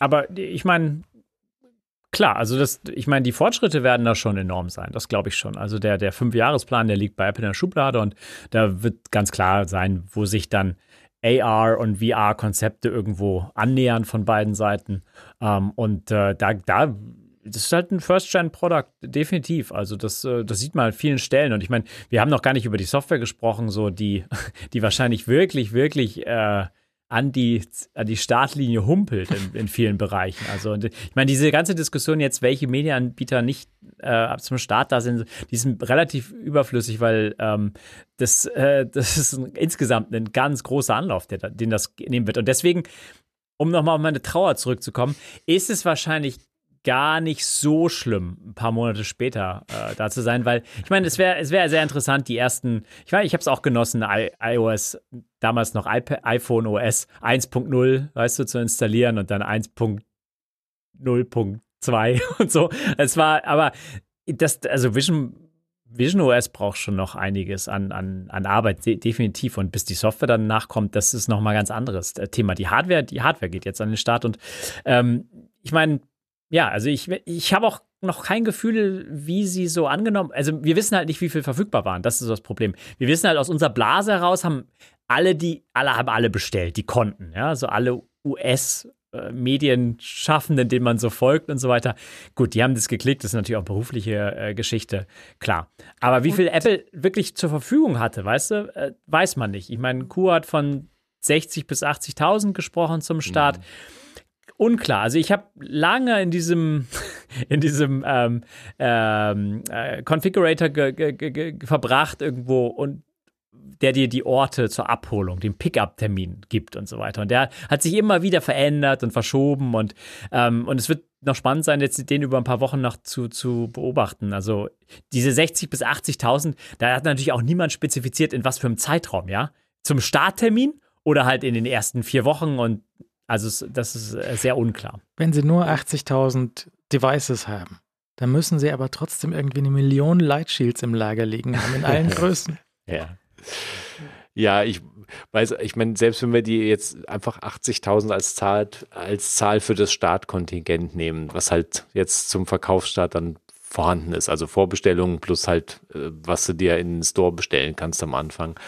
Aber ich meine, klar, also das, ich meine, die Fortschritte werden da schon enorm sein, das glaube ich schon. Also der, der Fünfjahresplan, der liegt bei Apple in der Schublade und da wird ganz klar sein, wo sich dann AR und VR-Konzepte irgendwo annähern von beiden Seiten. Ähm, und äh, da, da, das ist halt ein First-Gen-Product, definitiv. Also das, äh, das sieht man an vielen Stellen. Und ich meine, wir haben noch gar nicht über die Software gesprochen, so die, *laughs* die wahrscheinlich wirklich, wirklich äh, an die, an die Startlinie humpelt in, in vielen Bereichen. Also und ich meine, diese ganze Diskussion jetzt, welche Medienanbieter nicht äh, zum Start da sind, die sind relativ überflüssig, weil ähm, das, äh, das ist ein, insgesamt ein ganz großer Anlauf, der, den das nehmen wird. Und deswegen, um nochmal auf meine Trauer zurückzukommen, ist es wahrscheinlich gar nicht so schlimm, ein paar Monate später äh, da zu sein, weil ich meine, es wäre es wäre sehr interessant, die ersten, ich meine, ich habe es auch genossen, I iOS, damals noch iPad, iPhone OS 1.0, weißt du, zu installieren und dann 1.0.2 *laughs* und so. Es war, aber das, also Vision, Vision OS braucht schon noch einiges an, an, an Arbeit, de definitiv. Und bis die Software dann nachkommt, das ist nochmal ganz anderes äh, Thema. Die Hardware, die Hardware geht jetzt an den Start und ähm, ich meine, ja, also ich, ich habe auch noch kein Gefühl, wie sie so angenommen. Also wir wissen halt nicht, wie viel verfügbar waren. Das ist das Problem. Wir wissen halt aus unserer Blase heraus haben alle die, alle haben alle bestellt, die konnten. Ja, also alle US Medienschaffenden, denen man so folgt und so weiter. Gut, die haben das geklickt, das ist natürlich auch berufliche äh, Geschichte, klar. Aber wie viel Apple wirklich zur Verfügung hatte, weißt du, äh, weiß man nicht. Ich meine, Kuh hat von 60 bis 80.000 gesprochen zum Start. Unklar. Also ich habe lange in diesem *laughs* in diesem ähm, ähm, äh, Configurator verbracht irgendwo und der dir die Orte zur Abholung, den Pickup-Termin gibt und so weiter. Und der hat sich immer wieder verändert und verschoben und, ähm, und es wird noch spannend sein, jetzt den über ein paar Wochen noch zu, zu beobachten. Also diese 60.000 bis 80.000, da hat natürlich auch niemand spezifiziert, in was für einem Zeitraum, ja? Zum Starttermin oder halt in den ersten vier Wochen und also es, das ist äh, sehr unklar. wenn sie nur 80.000 Devices haben, dann müssen sie aber trotzdem irgendwie eine Million Light Shields im Lager liegen haben, in allen *laughs* Größen. Ja. Ja, ich weiß, ich meine, selbst wenn wir die jetzt einfach 80.000 als Zahl, als Zahl für das Startkontingent nehmen, was halt jetzt zum Verkaufsstart dann vorhanden ist, also Vorbestellungen plus halt, äh, was du dir in den Store bestellen kannst am Anfang.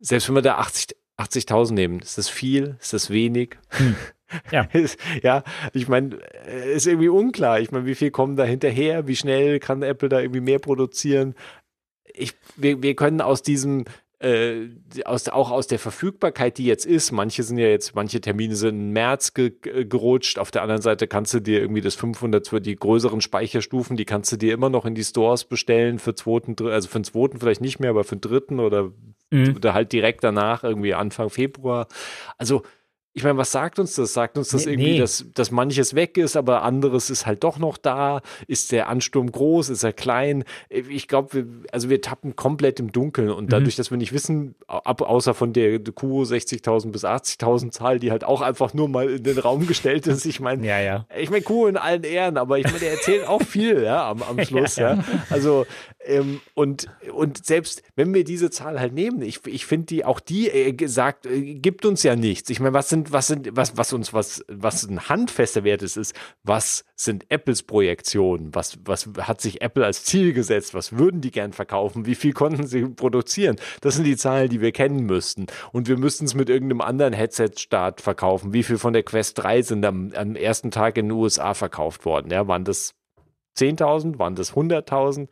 Selbst wenn wir da 80 80.000 nehmen, ist das viel, ist das wenig? Ja. *laughs* Ist- ja, ich meine, äh, ist irgendwie unklar. Ich meine, wie viel kommen da hinterher? Wie schnell kann Apple da irgendwie mehr produzieren? Ich, wir, wir können aus diesem, äh, aus, auch aus der Verfügbarkeit, die jetzt ist, manche sind ja jetzt, manche Termine sind im März ge, ge- gerutscht. Auf der anderen Seite kannst du dir irgendwie das 500, für die größeren Speicherstufen, die kannst du dir immer noch in die Stores bestellen für zweiten, also für den zweiten vielleicht nicht mehr, aber für den dritten oder Mhm. oder halt direkt danach, irgendwie Anfang Februar. Also, ich meine, was sagt uns das? Sagt uns das Nee, irgendwie, nee. dass, dass manches weg ist, aber anderes ist halt doch noch da? Ist der Ansturm groß? Ist er klein? Ich glaube, wir, also wir tappen komplett im Dunkeln Mhm. und dadurch, dass wir nicht wissen, ab, außer von der Q 60.000 bis 80.000 Zahl, die halt auch einfach nur mal in den Raum gestellt ist. Ich meine, Ja, ja. ich meine, Q in allen Ehren, aber ich meine, der erzählt auch viel, ja, am, am *laughs* Schluss, ja. Also, Ähm, und, und selbst wenn wir diese Zahl halt nehmen, ich, ich finde die, auch die äh, sagt, äh, gibt uns ja nichts. Ich meine, was sind, was sind, was, was uns, was, was ein handfester Wert ist, ist, was sind Apples Projektionen? Was, was hat sich Apple als Ziel gesetzt? Was würden die gern verkaufen? Wie viel konnten sie produzieren? Das sind die Zahlen, die wir kennen müssten. Und wir müssten es mit irgendeinem anderen Headset-Start verkaufen. Wie viel von der Quest 3 sind am, am ersten Tag in den USA verkauft worden? Ja, waren das 10.000? Waren das 100.000?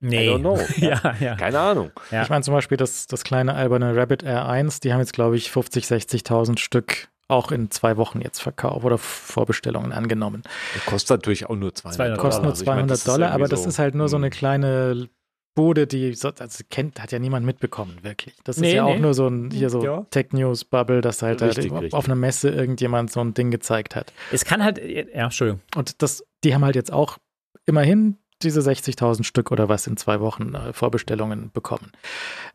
Nee. I don't know. *laughs* ja, ja. Keine Ahnung. Ja. Ich meine zum Beispiel das, das kleine alberne Rabbit Air 1, die haben jetzt, glaube ich, 50, 60.000 Stück auch in zwei Wochen jetzt verkauft oder Vorbestellungen angenommen. Das kostet natürlich auch nur 200 200 Kostet nur Also ich meine, 200 das ist Dollar, aber das so, ist halt nur so eine hm. kleine Bude, die so, also kennt, hat ja niemand mitbekommen, wirklich. Das ist Nee, ja auch nee. nur so ein hier so Ja. Tech News Bubble, dass halt Richtig, auf richtig. einer Messe irgendjemand so ein Ding gezeigt hat. Es kann halt, ja, Entschuldigung. Und das, die haben halt jetzt auch immerhin diese 60.000 Stück oder was in zwei Wochen äh, Vorbestellungen bekommen.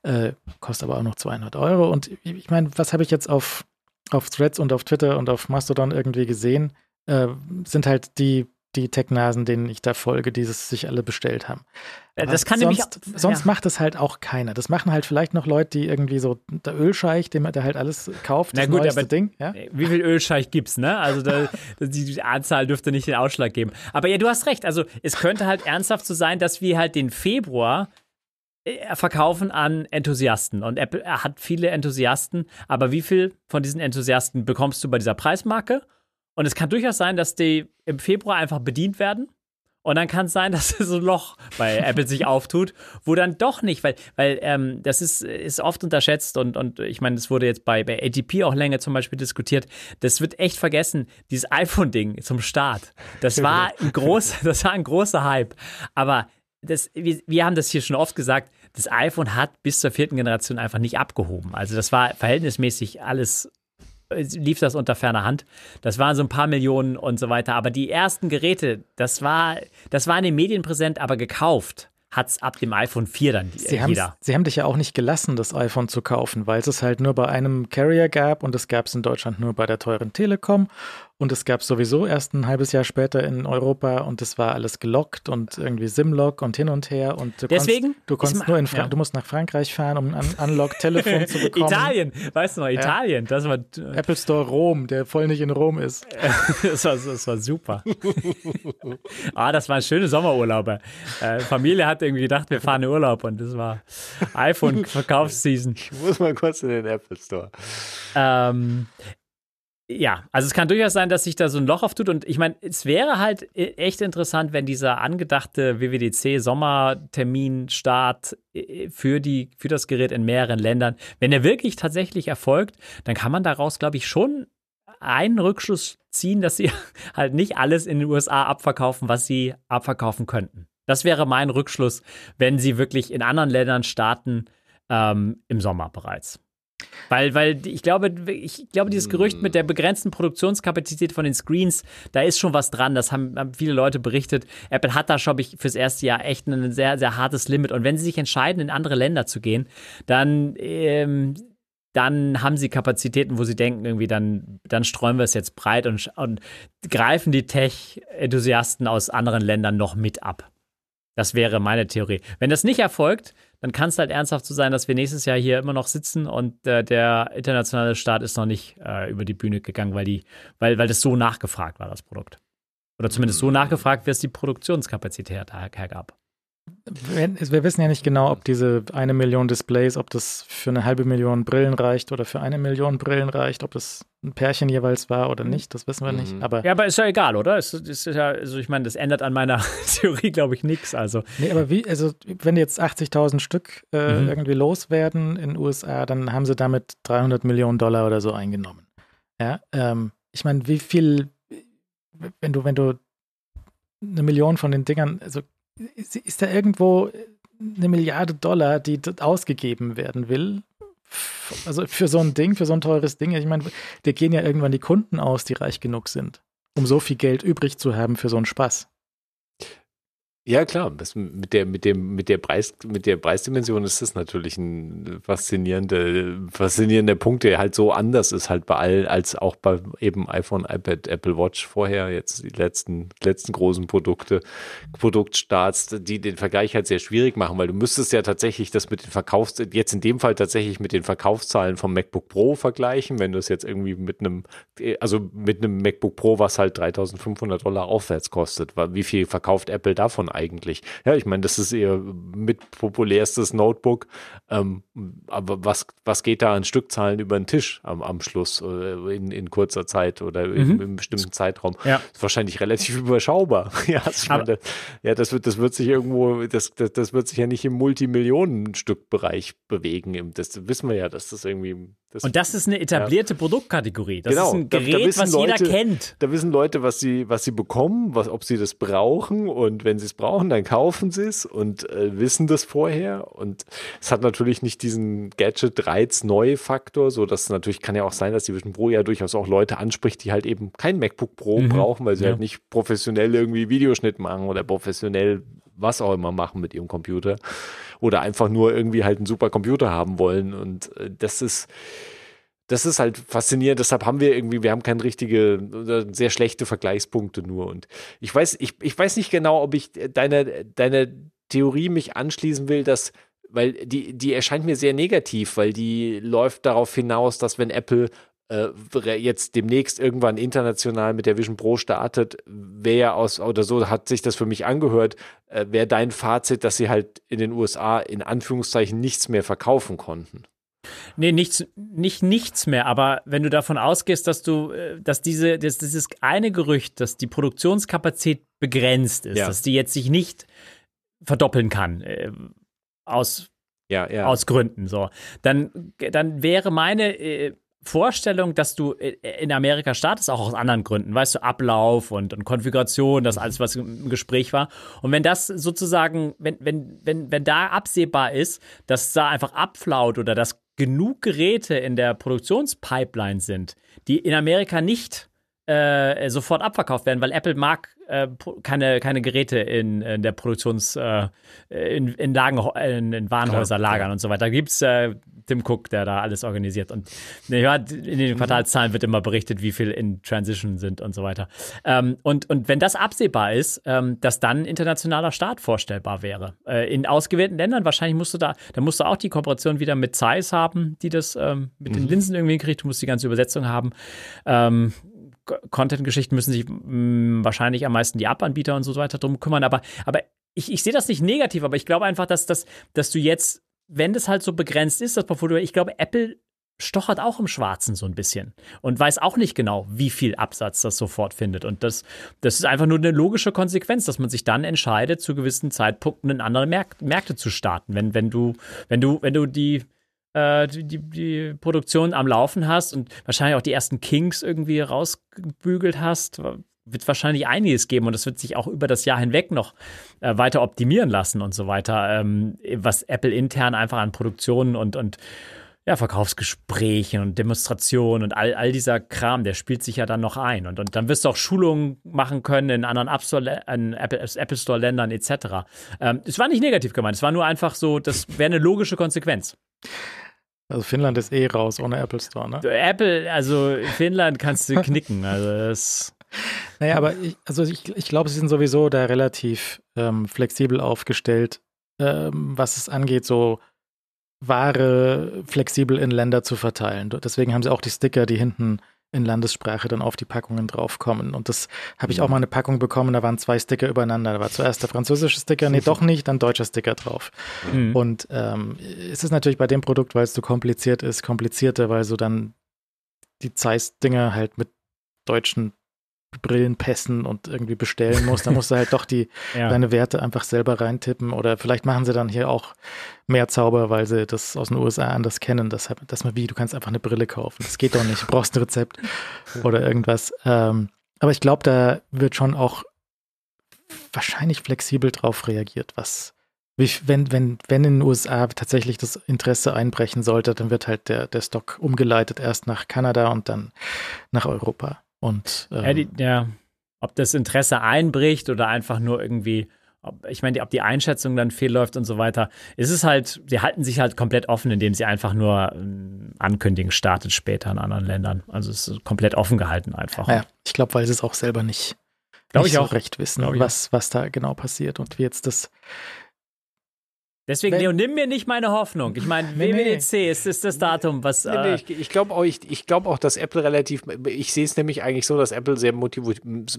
Äh, kostet aber auch noch 200 Euro. Und ich, meine, was habe ich jetzt auf, auf Threads und auf Twitter und auf Mastodon irgendwie gesehen? Äh, sind halt die, die Tech-Nasen, denen ich da folge, die es sich alle bestellt haben. Äh, Aber Das kann nämlich. sonst, sonst ja. macht es halt auch keiner. Das machen halt vielleicht noch Leute, die irgendwie so der Ölscheich, dem der halt alles kauft, Na das gut, neueste aber- Ding. Ja? Wie viel Ölscheich gibt's, ne? Also da, *laughs* die Anzahl dürfte nicht den Ausschlag geben. Aber ja, du hast recht. Also es könnte halt ernsthaft so sein, dass wir halt den Februar äh, verkaufen an Enthusiasten. Und Apple hat viele Enthusiasten. Aber wie viel von diesen Enthusiasten bekommst du bei dieser Preismarke? Und es kann durchaus sein, dass die im Februar einfach bedient werden. Und dann kann es sein, *laughs* dass so ein Loch bei Apple sich auftut, wo dann doch nicht, weil, weil ähm, das ist, ist oft unterschätzt und, und ich meine, das wurde jetzt bei, bei ATP auch länger zum Beispiel diskutiert. Das wird echt vergessen, dieses iPhone-Ding zum Start. Das war *laughs* ein großer, das war ein großer Hype. Aber das, wir, wir haben das hier schon oft gesagt, das iPhone hat bis zur vierten Generation einfach nicht abgehoben. Also das war verhältnismäßig alles lief das unter ferner Hand. Das waren so ein paar Millionen und so weiter. Aber die ersten Geräte, das war, das war in den Medien präsent, aber gekauft hat es ab dem iPhone 4 dann Sie, jeder. sie haben dich ja auch nicht gelassen, das iPhone zu kaufen, weil es es halt nur bei einem Carrier gab und es gab es in Deutschland nur bei der teuren Telekom und es gab sowieso erst ein halbes Jahr später in Europa und es war alles gelockt und irgendwie Simlock und hin und her und du Deswegen konntest, du konntest nur in Fra ja. du musst nach Frankreich fahren, um ein Un- Unlock-Telefon zu *laughs* bekommen. Italien, weißt du noch, Italien, das war, Apple Store Rom, der voll nicht in Rom ist. *laughs* das war, das war super. ah, das waren schöne Sommerurlaube. Äh, Familie hat irgendwie gedacht, wir fahren in Urlaub und das war iPhone-Verkaufsseason. Ich muss mal kurz in den Apple Store. Ähm, ja, also es kann durchaus sein, dass sich da so ein Loch auftut. Und ich meine, es wäre halt e- echt interessant, wenn dieser angedachte WWDC-Sommerterminstart äh, für, für das Gerät in mehreren Ländern, wenn er wirklich tatsächlich erfolgt, dann kann man daraus, glaube ich, schon einen Rückschluss ziehen, dass sie *laughs* halt nicht alles in den USA abverkaufen, was sie abverkaufen könnten. Das wäre mein Rückschluss, wenn sie wirklich in anderen Ländern starten ähm, im Sommer bereits. Weil, weil ich glaube, ich glaube, dieses Gerücht mit der begrenzten Produktionskapazität von den Screens, da ist schon was dran. Das haben, haben viele Leute berichtet. Apple hat da, glaube ich, fürs erste Jahr echt ein sehr, sehr hartes Limit. Und wenn sie sich entscheiden, in andere Länder zu gehen, dann, ähm, dann haben sie Kapazitäten, wo sie denken, irgendwie, dann, dann streuen wir es jetzt breit und, und greifen die Tech-Enthusiasten aus anderen Ländern noch mit ab. Das wäre meine Theorie. Wenn das nicht erfolgt, dann kann es halt ernsthaft so sein, dass wir nächstes Jahr hier immer noch sitzen und äh, der internationale Start ist noch nicht äh, über die Bühne gegangen, weil, die, weil, weil das so nachgefragt war, das Produkt. Oder zumindest so nachgefragt, wie es die Produktionskapazität her- hergab. Wir, wissen ja nicht genau, ob diese eine Million Displays, ob das für eine halbe Million Brillen reicht oder für eine Million Brillen reicht, ob das ein Pärchen jeweils war oder nicht, das wissen wir nicht. Mhm. Aber, Ja, aber ist ja egal, oder? Es ist ja, also ich meine, das ändert an meiner *laughs* Theorie, glaube ich, nichts. Also, nee, aber wie, also wenn jetzt 80.000 Stück äh, Mhm. irgendwie loswerden in den USA, dann haben sie damit 300 Millionen Dollar oder so eingenommen. Ja, ähm, ich meine, wie viel, wenn du, wenn du eine Million von den Dingern, also ist, da irgendwo eine Milliarde Dollar, die ausgegeben werden will? Also für so ein Ding, für so ein teures Ding, ich meine, dir gehen ja irgendwann die Kunden aus, die reich genug sind, um so viel Geld übrig zu haben für so einen Spaß. Ja, klar. Das, mit, der, mit, dem, mit, der Preis, mit der Preisdimension ist das natürlich ein faszinierender, faszinierender Punkt, der halt so anders ist, halt bei all, als auch bei eben iPhone, iPad, Apple Watch vorher, jetzt die letzten, letzten großen Produkte, Produktstarts, die den Vergleich halt sehr schwierig machen, weil du müsstest ja tatsächlich das mit den Verkaufs, jetzt in dem Fall tatsächlich mit den Verkaufszahlen vom MacBook Pro vergleichen, wenn du es jetzt irgendwie mit einem, also mit einem MacBook Pro, was halt 3500 Dollar aufwärts kostet, wie viel verkauft Apple davon eigentlich? Ja, ich meine, das ist ihr mit populärstes Notebook. Ähm, aber was, was geht da an Stückzahlen über den Tisch am, am Schluss äh, in, in kurzer Zeit oder mhm. in, einem bestimmten Zeitraum? Ja. Ist wahrscheinlich relativ *laughs* überschaubar. ja, also meine, das, ja, das wird, das wird sich irgendwo, das, das, das wird sich ja nicht im Multimillionen-Stück-Bereich bewegen. Das wissen wir ja, dass das irgendwie. Das, und das ist eine etablierte ja. Produktkategorie. Das genau. ist ein Gerät, da, da was Leute, jeder kennt. Da wissen Leute, was sie, was sie bekommen, was, ob sie das brauchen und wenn sie es brauchen, dann kaufen sie es und äh, wissen das vorher. Und es hat natürlich nicht diesen Gadget-Reiz-Neu-Faktor, so dass natürlich kann ja auch sein, dass die Vision Pro ja durchaus auch Leute anspricht, die halt eben kein MacBook Pro mhm. brauchen, weil sie ja. halt nicht professionell irgendwie Videoschnitt machen oder professionell was auch immer machen mit ihrem Computer oder einfach nur irgendwie halt einen super Computer haben wollen. Und äh, das ist das ist halt faszinierend. Deshalb haben wir irgendwie, wir haben keine richtige, sehr schlechte Vergleichspunkte nur. Und ich weiß, ich, ich weiß nicht genau, ob ich deine, deine Theorie mich anschließen will, dass, weil die, die erscheint mir sehr negativ, weil die läuft darauf hinaus, dass wenn Apple äh, jetzt demnächst irgendwann international mit der Vision Pro startet, wäre aus, oder so hat sich das für mich angehört, äh, wäre dein Fazit, dass sie halt in den USA in Anführungszeichen nichts mehr verkaufen konnten. Nee, nichts, nicht nichts mehr, aber wenn du davon ausgehst, dass du, äh, dass diese, dass dieses eine Gerücht, dass die Produktionskapazität begrenzt ist, ja. dass die jetzt sich nicht verdoppeln kann, äh, aus, ja, ja. aus Gründen, so, dann, dann wäre meine äh, Vorstellung, dass du in Amerika startest, auch aus anderen Gründen, weißt du, Ablauf und, und Konfiguration, das alles, was im Gespräch war. Und wenn das sozusagen, wenn, wenn, wenn, wenn da absehbar ist, dass da einfach abflaut oder dass genug Geräte in der Produktionspipeline sind, die in Amerika nicht äh, sofort abverkauft werden, weil Apple mag äh, keine, keine Geräte in, in der Produktions, äh, in, in, Lagen, in, in Warenhäuser lagern und so weiter. Da gibt es äh, Tim Cook, der da alles organisiert. Und ja, in den Quartalszahlen wird immer berichtet, wie viel in Transition sind und so weiter. Ähm, und, und wenn das absehbar ist, ähm, dass dann internationaler Start vorstellbar wäre. Äh, in ausgewählten Ländern wahrscheinlich musst du da, da musst du auch die Kooperation wieder mit Zeiss haben, die das ähm, mit mhm. den Linsen irgendwie kriegt. Du musst die ganze Übersetzung haben. Ähm, Content-Geschichten müssen sich mh, mm, wahrscheinlich am meisten die App-Anbieter und so weiter drum kümmern. Aber, aber ich, ich sehe das nicht negativ, aber ich glaube einfach, dass, dass, dass du jetzt, wenn das halt so begrenzt ist, das Portfolio, ich glaube, Apple stochert auch im Schwarzen so ein bisschen und weiß auch nicht genau, wie viel Absatz das sofort findet. Und das, das ist einfach nur eine logische Konsequenz, dass man sich dann entscheidet, zu gewissen Zeitpunkten in andere Märk Märkte zu starten. Wenn, wenn du, wenn du, wenn du die äh, die, die Produktion am Laufen hast und wahrscheinlich auch die ersten Kings irgendwie rausgebügelt hast, wird wahrscheinlich einiges geben und das wird sich auch über das Jahr hinweg noch äh, weiter optimieren lassen und so weiter, ähm, was Apple intern einfach an Produktionen und, und ja, Verkaufsgesprächen und Demonstrationen und all, all dieser Kram, der spielt sich ja dann noch ein. Und, und dann wirst du auch Schulungen machen können in anderen App Store, in Apple, Apple Store-Ländern etc. Ähm, es war nicht negativ gemeint, es war nur einfach so, das wäre eine logische Konsequenz. Also Finnland ist eh raus ohne Apple Store, ne? Apple, also Finnland kannst du knicken. Also das. Naja, aber ich, also ich, ich glaube, sie sind sowieso da relativ ähm, flexibel aufgestellt, ähm, was es angeht, so Ware flexibel in Länder zu verteilen. Deswegen haben sie auch die Sticker, die hinten in Landessprache dann auf die Packungen draufkommen. Und das habe ich auch mhm. mal eine Packung bekommen, da waren zwei Sticker übereinander. Da war zuerst der französische Sticker, nee, doch nicht, dann deutscher Sticker drauf. Mhm. Und ähm, es ist natürlich bei dem Produkt, weil es so kompliziert ist, komplizierter, weil so dann die Zeiss-Dinger halt mit deutschen Brillenpässen und irgendwie bestellen muss, dann musst du halt doch die *laughs* ja. deine Werte einfach selber reintippen oder vielleicht machen sie dann hier auch mehr Zauber, weil sie das aus den USA anders kennen, dass, dass man wie, du kannst einfach eine Brille kaufen. Das geht doch nicht, du brauchst ein Rezept *laughs* oder irgendwas. Ähm, aber ich glaube, da wird schon auch wahrscheinlich flexibel drauf reagiert, was wie, wenn, wenn, wenn in den USA tatsächlich das Interesse einbrechen sollte, dann wird halt der, der Stock umgeleitet erst nach Kanada und dann nach Europa. Und, ähm, ja, die, ja, ob das Interesse einbricht oder einfach nur irgendwie ob, ich meine, ob die Einschätzung dann fehlläuft und so weiter, ist es halt, sie halten sich halt komplett offen, indem sie einfach nur ähm, ankündigen, startet später in anderen Ländern. Also es ist komplett offen gehalten einfach. Ja, ich glaube, weil sie es auch selber nicht, Glaub nicht ich so auch. recht wissen, was, was da genau passiert und wie jetzt das. Deswegen, Wenn- Leo, nimm mir nicht meine Hoffnung. Ich meine, *laughs* Nee, nee. WWDC ist, ist das Datum, was. Nee, nee, Äh, ich ich glaube auch, ich, ich glaub auch, dass Apple relativ, ich sehe es nämlich eigentlich so, dass Apple sehr, motiv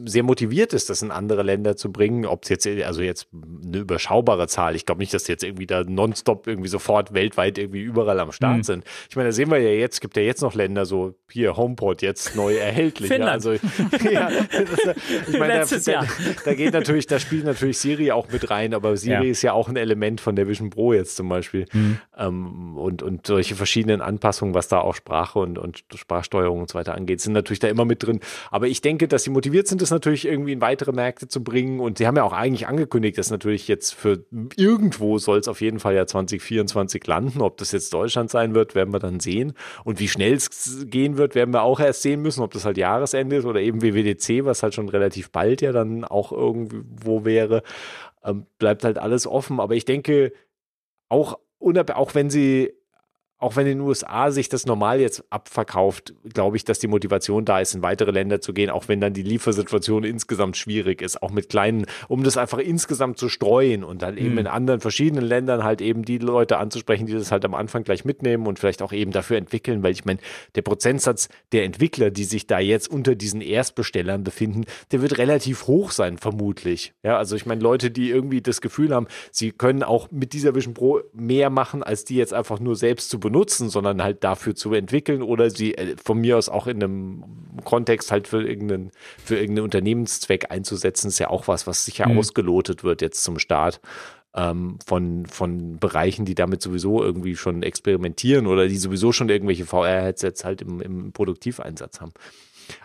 sehr motiviert ist, das in andere Länder zu bringen. Ob es jetzt, also jetzt eine überschaubare Zahl, ich glaube nicht, dass jetzt irgendwie da nonstop irgendwie sofort weltweit irgendwie überall am Start Hm. sind. Ich meine, da sehen wir ja jetzt, gibt ja jetzt noch Länder so, hier HomePod jetzt neu erhältlich. Ja, Finnland. also, *laughs* ja, das, ich meine, da, Letztes da, Jahr. da geht natürlich, da spielt natürlich Siri auch mit rein, aber Siri Ja. ist ja auch ein Element von der Vision Pro jetzt zum Beispiel. Mhm. Ähm, und, und solche verschiedenen Anpassungen, was da auch Sprache und, und Sprachsteuerung und so weiter angeht, sind natürlich da immer mit drin. Aber ich denke, dass sie motiviert sind, das natürlich irgendwie in weitere Märkte zu bringen. Und sie haben ja auch eigentlich angekündigt, dass natürlich jetzt für irgendwo soll es auf jeden Fall ja 2024 landen. Ob das jetzt Deutschland sein wird, werden wir dann sehen. Und wie schnell es gehen wird, werden wir auch erst sehen müssen, ob das halt Jahresende ist oder eben WWDC, was halt schon relativ bald ja dann auch irgendwo wäre. Ähm, bleibt halt alles offen. Aber ich denke, auch, auch wenn sie, auch wenn in den USA sich das normal jetzt abverkauft, glaube ich, dass die Motivation da ist, in weitere Länder zu gehen, auch wenn dann die Liefersituation insgesamt schwierig ist, auch mit kleinen, um das einfach insgesamt zu streuen und dann eben Mhm. in anderen verschiedenen Ländern halt eben die Leute anzusprechen, die das halt am Anfang gleich mitnehmen und vielleicht auch eben dafür entwickeln, weil ich meine, der Prozentsatz der Entwickler, die sich da jetzt unter diesen Erstbestellern befinden, der wird relativ hoch sein, vermutlich. Ja, also ich meine, Leute, die irgendwie das Gefühl haben, sie können auch mit dieser Vision Pro mehr machen, als die jetzt einfach nur selbst zu benutzen, sondern halt dafür zu entwickeln oder sie äh, von mir aus auch in einem Kontext halt für irgendeinen, für irgendeinen Unternehmenszweck einzusetzen, ist ja auch was, was sicher Mhm. ausgelotet wird jetzt zum Start ähm, von, von Bereichen, die damit sowieso irgendwie schon experimentieren oder die sowieso schon irgendwelche VR-Headsets halt im, im Produktiveinsatz haben.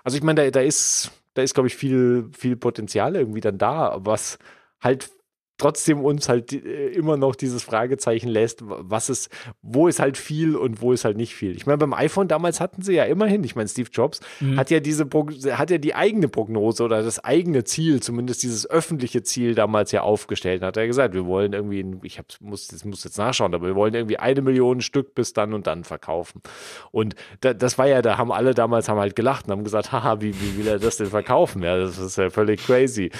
Also ich meine, da, da ist, da ist, glaube ich, viel, viel Potenzial irgendwie dann da, was halt trotzdem uns halt äh, immer noch dieses Fragezeichen lässt, was ist, wo ist halt viel und wo ist halt nicht viel. Ich meine, beim iPhone damals hatten sie ja immerhin, ich meine, Steve Jobs hat ja diese hat ja die eigene Prognose oder das eigene Ziel, zumindest dieses öffentliche Ziel damals ja aufgestellt. Hat er gesagt, wir wollen irgendwie, ich hab, muss, das muss jetzt nachschauen, aber wir wollen irgendwie eine Million Stück bis dann und dann verkaufen. Und da, das war ja, da haben alle damals haben halt gelacht und haben gesagt, haha, wie, wie will er das denn verkaufen? Ja, das ist ja völlig crazy.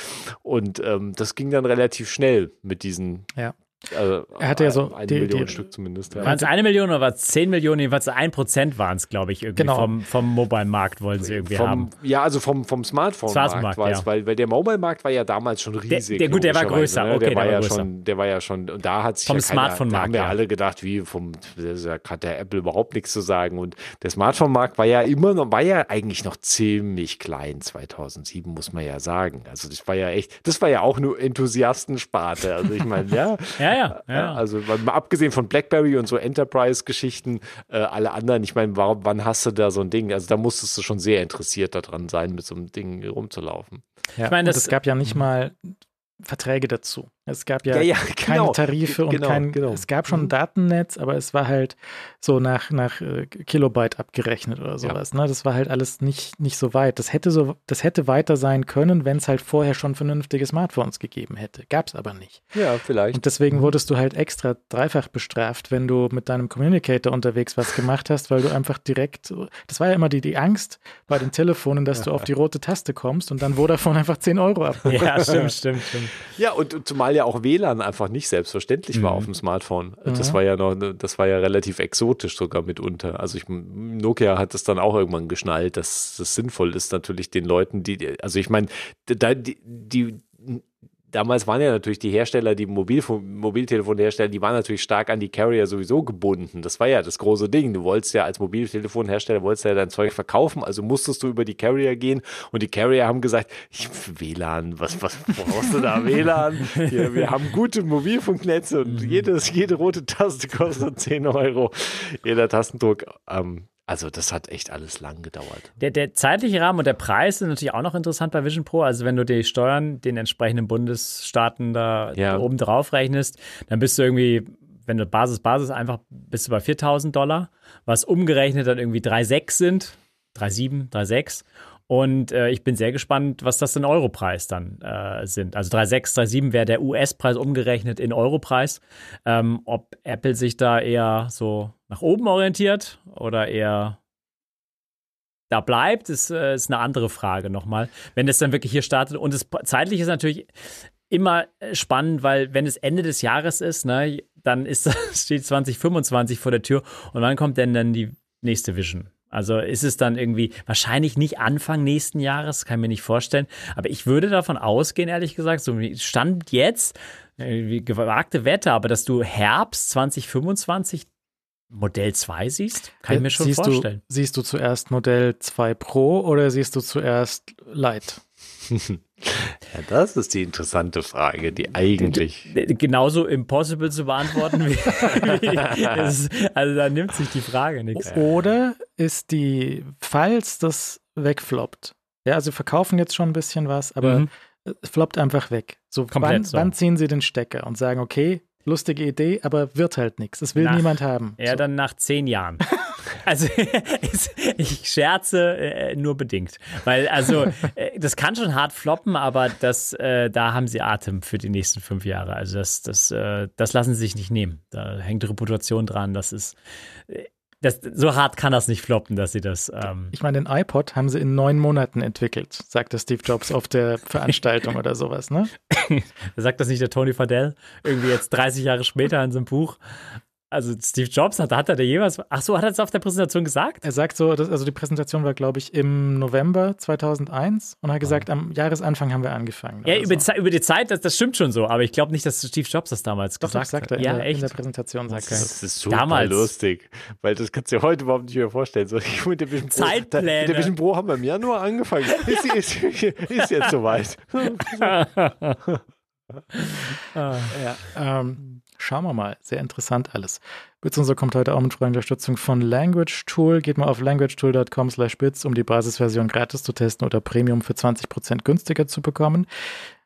Und ähm, das ging dann relativ schnell mit diesen Ja. Äh, Er hatte ja so eine die- Million die- Stück zumindest. Ja. Waren es eine Million oder war es zehn Millionen? Jedenfalls ein Prozent waren es, glaube ich, irgendwie Genau. vom, vom Mobile-Markt wollen sie irgendwie vom, haben. Ja, also vom, vom Smartphone-Markt war es, ja. weil, weil der Mobile-Markt war ja damals schon riesig. der- gut, der war logischerweise, größer. Ne? Okay, der, war der war ja größer. schon, der war ja schon, und da hat sich Vom ja keiner, Smartphone-Markt, da haben wir ja. alle gedacht, wie vom, ja, hat der Apple überhaupt nichts zu sagen. Und der Smartphone-Markt war ja immer noch, war ja eigentlich noch ziemlich klein 2007, muss man ja sagen. Also das war ja echt, das war ja auch nur Enthusiastensparte. Also ich meine, ja, *laughs* Ja, ja, ja, ja. also mal abgesehen von BlackBerry und so Enterprise-Geschichten, äh, alle anderen, ich meine, warum, wann hast du da so ein Ding? Also da musstest du schon sehr interessiert daran sein, mit so einem Ding rumzulaufen. Ja, Ich meine, es gab ja nicht mal Verträge dazu. Es gab ja, Ja, ja, keine genau. Tarife und Genau, kein, genau. es gab schon Mhm. ein Datennetz, aber es war halt so nach, nach äh, Kilobyte abgerechnet oder sowas. Ne? Das war halt alles nicht, nicht so weit. Das hätte so, das hätte weiter sein können, wenn es halt vorher schon vernünftige Smartphones gegeben hätte. Gab es aber nicht. Ja, vielleicht. Und deswegen wurdest du halt extra dreifach bestraft, wenn du mit deinem Communicator unterwegs was gemacht hast, weil du einfach direkt, das war ja immer die, die Angst bei den Telefonen, dass du auf die *laughs* rote Taste kommst und dann Vodafone einfach 10 Euro ab. Ja, stimmt, *laughs* stimmt, stimmt. Ja, und, und zumal ja auch WLAN einfach nicht selbstverständlich war Mhm. auf dem Smartphone. Das Mhm. war ja noch, das war ja relativ exotisch sogar mitunter. Also ich, Nokia hat es dann auch irgendwann geschnallt, dass das sinnvoll ist natürlich den Leuten, die, also ich meine, da, die, die Damals waren ja natürlich die Hersteller, die Mobilfon Mobiltelefonhersteller, die waren natürlich stark an die Carrier sowieso gebunden. Das war ja das große Ding. Du wolltest ja als Mobiltelefonhersteller wolltest ja dein Zeug verkaufen, also musstest du über die Carrier gehen und die Carrier haben gesagt, WLAN, was, was brauchst du da WLAN? Hier, wir haben gute Mobilfunknetze und jedes, jede rote Taste kostet 10 Euro. Jeder Tastendruck. Ähm, also das hat echt alles lang gedauert. Der, der zeitliche Rahmen und der Preis sind natürlich auch noch interessant bei Vision Pro. Also wenn du die Steuern den entsprechenden Bundesstaaten da Ja. oben drauf rechnest, dann bist du irgendwie, wenn du Basis, Basis einfach, bist du bei 4000 Dollar, was umgerechnet dann irgendwie 3,6 sind, 3,7, 3,6. Und äh, ich bin sehr gespannt, was das in Europreis dann äh, sind. Also 3,6, 3,7 wäre der US-Preis umgerechnet in Europreis. Ähm, ob Apple sich da eher so nach oben orientiert oder eher da bleibt, ist, äh, ist eine andere Frage nochmal. Wenn es dann wirklich hier startet. Und das zeitlich ist natürlich immer äh, spannend, weil wenn es Ende des Jahres ist, ne, dann ist, *laughs* steht 2025 vor der Tür und wann kommt denn dann die nächste Vision? Also ist es dann irgendwie wahrscheinlich nicht Anfang nächsten Jahres, kann ich mir nicht vorstellen. Aber ich würde davon ausgehen, ehrlich gesagt, so Stand jetzt, äh, gewagte Wette, aber dass du Herbst 2025 Modell 2 siehst, kann ich mir schon siehst vorstellen. Du, siehst du zuerst Modell 2 Pro oder siehst du zuerst Lite? *laughs* Ja, das ist die interessante Frage, die eigentlich. Genauso impossible zu beantworten wie. *laughs* wie also da nimmt sich die Frage nichts. Oder ist die, falls das wegfloppt, ja, also verkaufen jetzt schon ein bisschen was, aber mhm. es floppt einfach weg. So, Komplett wann, so. wann ziehen sie den Stecker und sagen, okay, lustige Idee, aber wird halt nichts. Das will nach, niemand haben. Ja, so. dann nach zehn Jahren. *laughs* Also *laughs* ich scherze äh, nur bedingt, weil also äh, das kann schon hart floppen, aber das, äh, da haben sie Atem für die nächsten fünf Jahre. Also das, das, äh, das lassen sie sich nicht nehmen. Da hängt Reputation dran. Das ist äh, das, so hart kann das nicht floppen, dass sie das. Ähm ich meine, den iPod haben sie in neun Monaten entwickelt, sagte Steve Jobs auf der Veranstaltung oder sowas, ne? *laughs* sagt das nicht der Tony Fadell irgendwie jetzt 30 Jahre später in seinem Buch? Also Steve Jobs, hat, hat er da jemals, ach so, hat er das auf der Präsentation gesagt? Er sagt so, dass, also die Präsentation war, glaube ich, im November 2001 und hat gesagt, am Jahresanfang haben wir angefangen. Ja, über, so. die, über die Zeit, das, das stimmt schon so, aber ich glaube nicht, dass Steve Jobs das damals Doch, gesagt das sagt er hat. Ja, in, der, echt? in der Präsentation. Sagt das, das ist super damals. lustig, weil das kannst du dir heute überhaupt nicht mehr vorstellen. So, mit der Vision Pro, Zeitpläne. Da, mit der Vision Pro haben wir im Januar angefangen. *laughs* ist, ist, ist jetzt soweit. *laughs* ah. ja, ähm, schauen wir mal. Sehr interessant alles. Beziehungsweise kommt heute auch mit freier Unterstützung von Language Tool. Geht mal auf languagetool.com slash bits, um die Basisversion gratis zu testen oder Premium für 20% günstiger zu bekommen.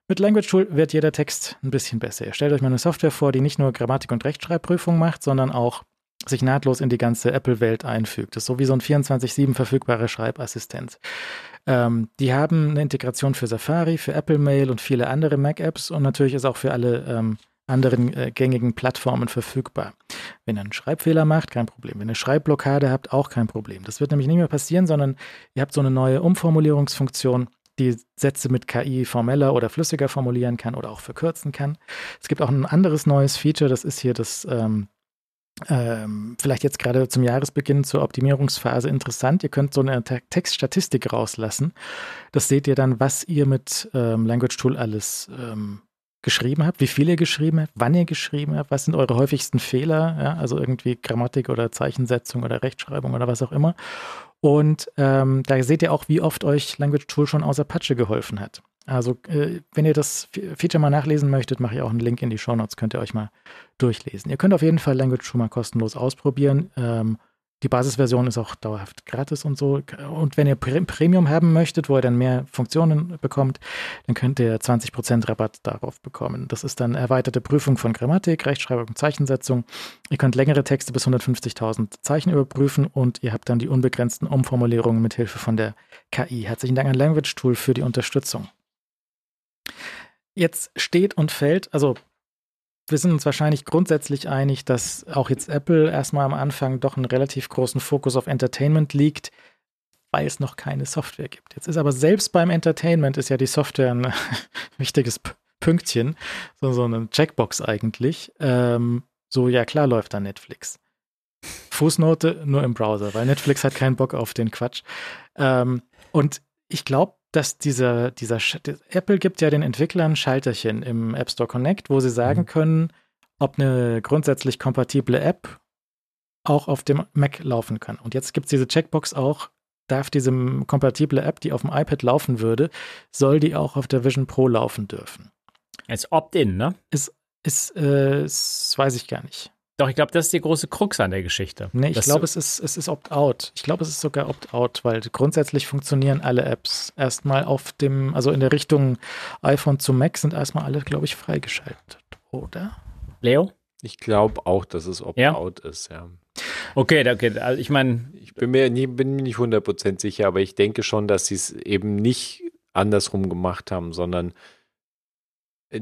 Mit Language Tool wird jeder Text ein bisschen besser. Ihr stellt euch mal eine Software vor, die nicht nur Grammatik- und Rechtschreibprüfung macht, sondern auch sich nahtlos in die ganze Apple-Welt einfügt. Das ist so wie so ein 24-7 verfügbarer Schreibassistent. Ähm, die haben eine Integration für Safari, für Apple Mail und viele andere Mac-Apps und natürlich ist auch für alle ähm, anderen äh, gängigen Plattformen verfügbar. Wenn ihr einen Schreibfehler macht, kein Problem. Wenn ihr eine Schreibblockade habt, auch kein Problem. Das wird nämlich nicht mehr passieren, sondern ihr habt so eine neue Umformulierungsfunktion, die Sätze mit KI formeller oder flüssiger formulieren kann oder auch verkürzen kann. Es gibt auch ein anderes neues Feature, das ist hier das ähm, ähm, vielleicht jetzt gerade zum Jahresbeginn zur Optimierungsphase interessant. Ihr könnt so eine Te Textstatistik rauslassen. Das seht ihr dann, was ihr mit ähm, Language Tool alles ähm, geschrieben habt, wie viel ihr geschrieben habt, wann ihr geschrieben habt, was sind eure häufigsten Fehler, ja, also irgendwie Grammatik oder Zeichensetzung oder Rechtschreibung oder was auch immer. Und ähm, da seht ihr auch, wie oft euch Language Tool schon aus Apache geholfen hat. Also, äh, wenn ihr das Feature mal nachlesen möchtet, mache ich auch einen Link in die Show Notes, könnt ihr euch mal durchlesen. Ihr könnt auf jeden Fall Language Tool mal kostenlos ausprobieren. Ähm, die Basisversion ist auch dauerhaft gratis und so. Und wenn ihr Premium haben möchtet, wo ihr dann mehr Funktionen bekommt, dann könnt ihr 20% Rabatt darauf bekommen. Das ist dann erweiterte Prüfung von Grammatik, Rechtschreibung und Zeichensetzung. Ihr könnt längere Texte bis 150.000 Zeichen überprüfen und ihr habt dann die unbegrenzten Umformulierungen mit Hilfe von der KI. Herzlichen Dank an Language Tool für die Unterstützung. Jetzt steht und fällt, also wir sind uns wahrscheinlich grundsätzlich einig, dass auch jetzt Apple erstmal am Anfang doch einen relativ großen Fokus auf Entertainment liegt, weil es noch keine Software gibt. Jetzt ist aber selbst beim Entertainment ist ja die Software ein *laughs* wichtiges Pünktchen, so, so eine Checkbox eigentlich. Ähm, so, ja klar läuft da Netflix. Fußnote nur im Browser, weil Netflix hat keinen Bock auf den Quatsch. Ähm, und ich glaube, dass dieser, dieser Apple gibt ja den Entwicklern Schalterchen im App Store Connect, wo sie sagen mhm. können, ob eine grundsätzlich kompatible App auch auf dem Mac laufen kann. Und jetzt gibt es diese Checkbox auch, darf diese kompatible App, die auf dem iPad laufen würde, soll die auch auf der Vision Pro laufen dürfen. Als Opt-in, ne? Ist, ist, äh, ist, weiß ich gar nicht. Doch, ich glaube, das ist die große Krux an der Geschichte. Nee, ich glaube, es ist, es ist Opt-out. Ich glaube, es ist sogar Opt-out, weil grundsätzlich funktionieren alle Apps erstmal auf dem, also in der Richtung iPhone zu Mac sind erstmal alle, glaube ich, freigeschaltet, oder? Leo? Ich glaube auch, dass es Opt-out ja? ist, ja. Okay, okay. Also ich meine, Ich bin mir, nie, bin mir nicht 100% sicher, aber ich denke schon, dass sie es eben nicht andersrum gemacht haben, sondern äh,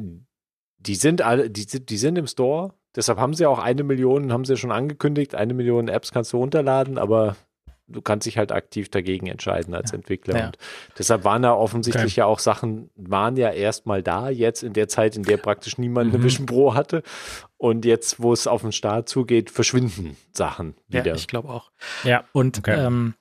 die sind alle, die, die sind im Store. Deshalb haben sie auch eine Million, haben sie schon angekündigt, eine Million Apps kannst du runterladen, aber du kannst dich halt aktiv dagegen entscheiden als ja. Entwickler. Ja. Und deshalb waren da offensichtlich okay. ja auch Sachen, waren ja erstmal da, jetzt in der Zeit, in der praktisch niemand mhm. eine Vision Pro hatte. Und jetzt, wo es auf den Start zugeht, verschwinden Sachen wieder. Ja, ich glaube auch. Ja. Und okay. ähm,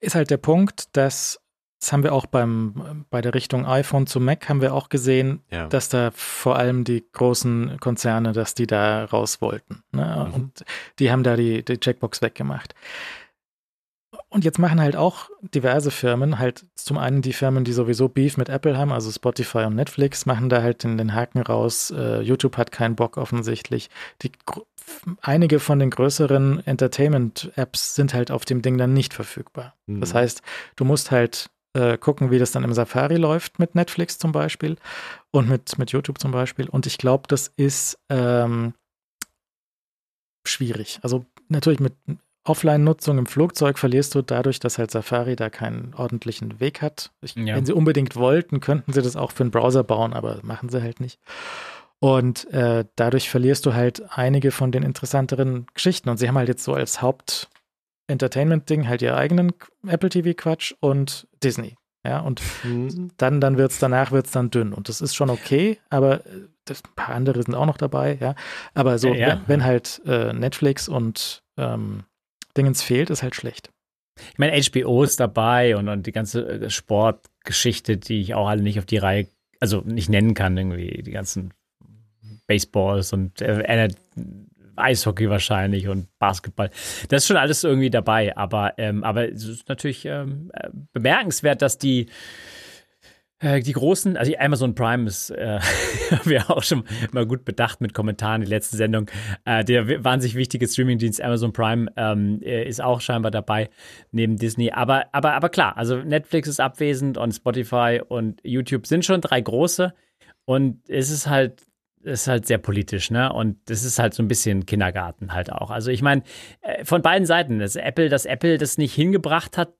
ist halt der Punkt, dass das haben wir auch beim, bei der Richtung iPhone zu Mac haben wir auch gesehen, ja. dass da vor allem die großen Konzerne, dass die da raus wollten. Ne? Mhm. Und die haben da die, die Checkbox weggemacht. Und jetzt machen halt auch diverse Firmen, halt zum einen die Firmen, die sowieso Beef mit Apple haben, also Spotify und Netflix, machen da halt den, den Haken raus. Uh, YouTube hat keinen Bock offensichtlich. Die, einige von den größeren Entertainment-Apps sind halt auf dem Ding dann nicht verfügbar. Mhm. Das heißt, du musst halt uh, gucken, wie das dann im Safari läuft mit Netflix zum Beispiel und mit, mit YouTube zum Beispiel. Und ich glaube, das ist ähm, schwierig. Also natürlich mit Offline-Nutzung im Flugzeug verlierst du dadurch, dass halt Safari da keinen ordentlichen Weg hat. Ich, ja. Wenn sie unbedingt wollten, könnten sie das auch für einen Browser bauen, aber machen sie halt nicht. Und äh, dadurch verlierst du halt einige von den interessanteren Geschichten. Und sie haben halt jetzt so als Haupt-Entertainment-Ding halt ihr eigenen Apple TV-Quatsch und Disney. Ja, und mhm. dann, dann wird es danach wird's dann dünn. Und das ist schon okay, aber äh, das, ein paar andere sind auch noch dabei, ja. Aber so, ja, ja. Wenn, wenn, halt äh, Netflix und ähm, Dingens fehlt, ist halt schlecht. Ich meine, HBO ist dabei und, und die ganze äh, Sportgeschichte, die ich auch alle nicht auf die Reihe, also nicht nennen kann, irgendwie, die ganzen Baseballs und äh, Eishockey wahrscheinlich und Basketball. Das ist schon alles irgendwie dabei, aber, ähm, aber es ist natürlich ähm, äh, bemerkenswert, dass die äh, die großen, also Amazon Prime ist, äh, *laughs* haben wir auch schon mal gut bedacht mit Kommentaren, die letzte Sendung. Äh, der wahnsinnig wichtige Streamingdienst Amazon Prime ähm, äh, ist auch scheinbar dabei, neben Disney. Aber, aber, aber klar, also Netflix ist abwesend und Spotify und YouTube sind schon drei große. Und es ist halt, ist halt sehr politisch, ne? Und es ist halt so ein bisschen Kindergarten halt auch. Also ich meine, äh, von beiden Seiten, dass Apple, dass Apple das nicht hingebracht hat,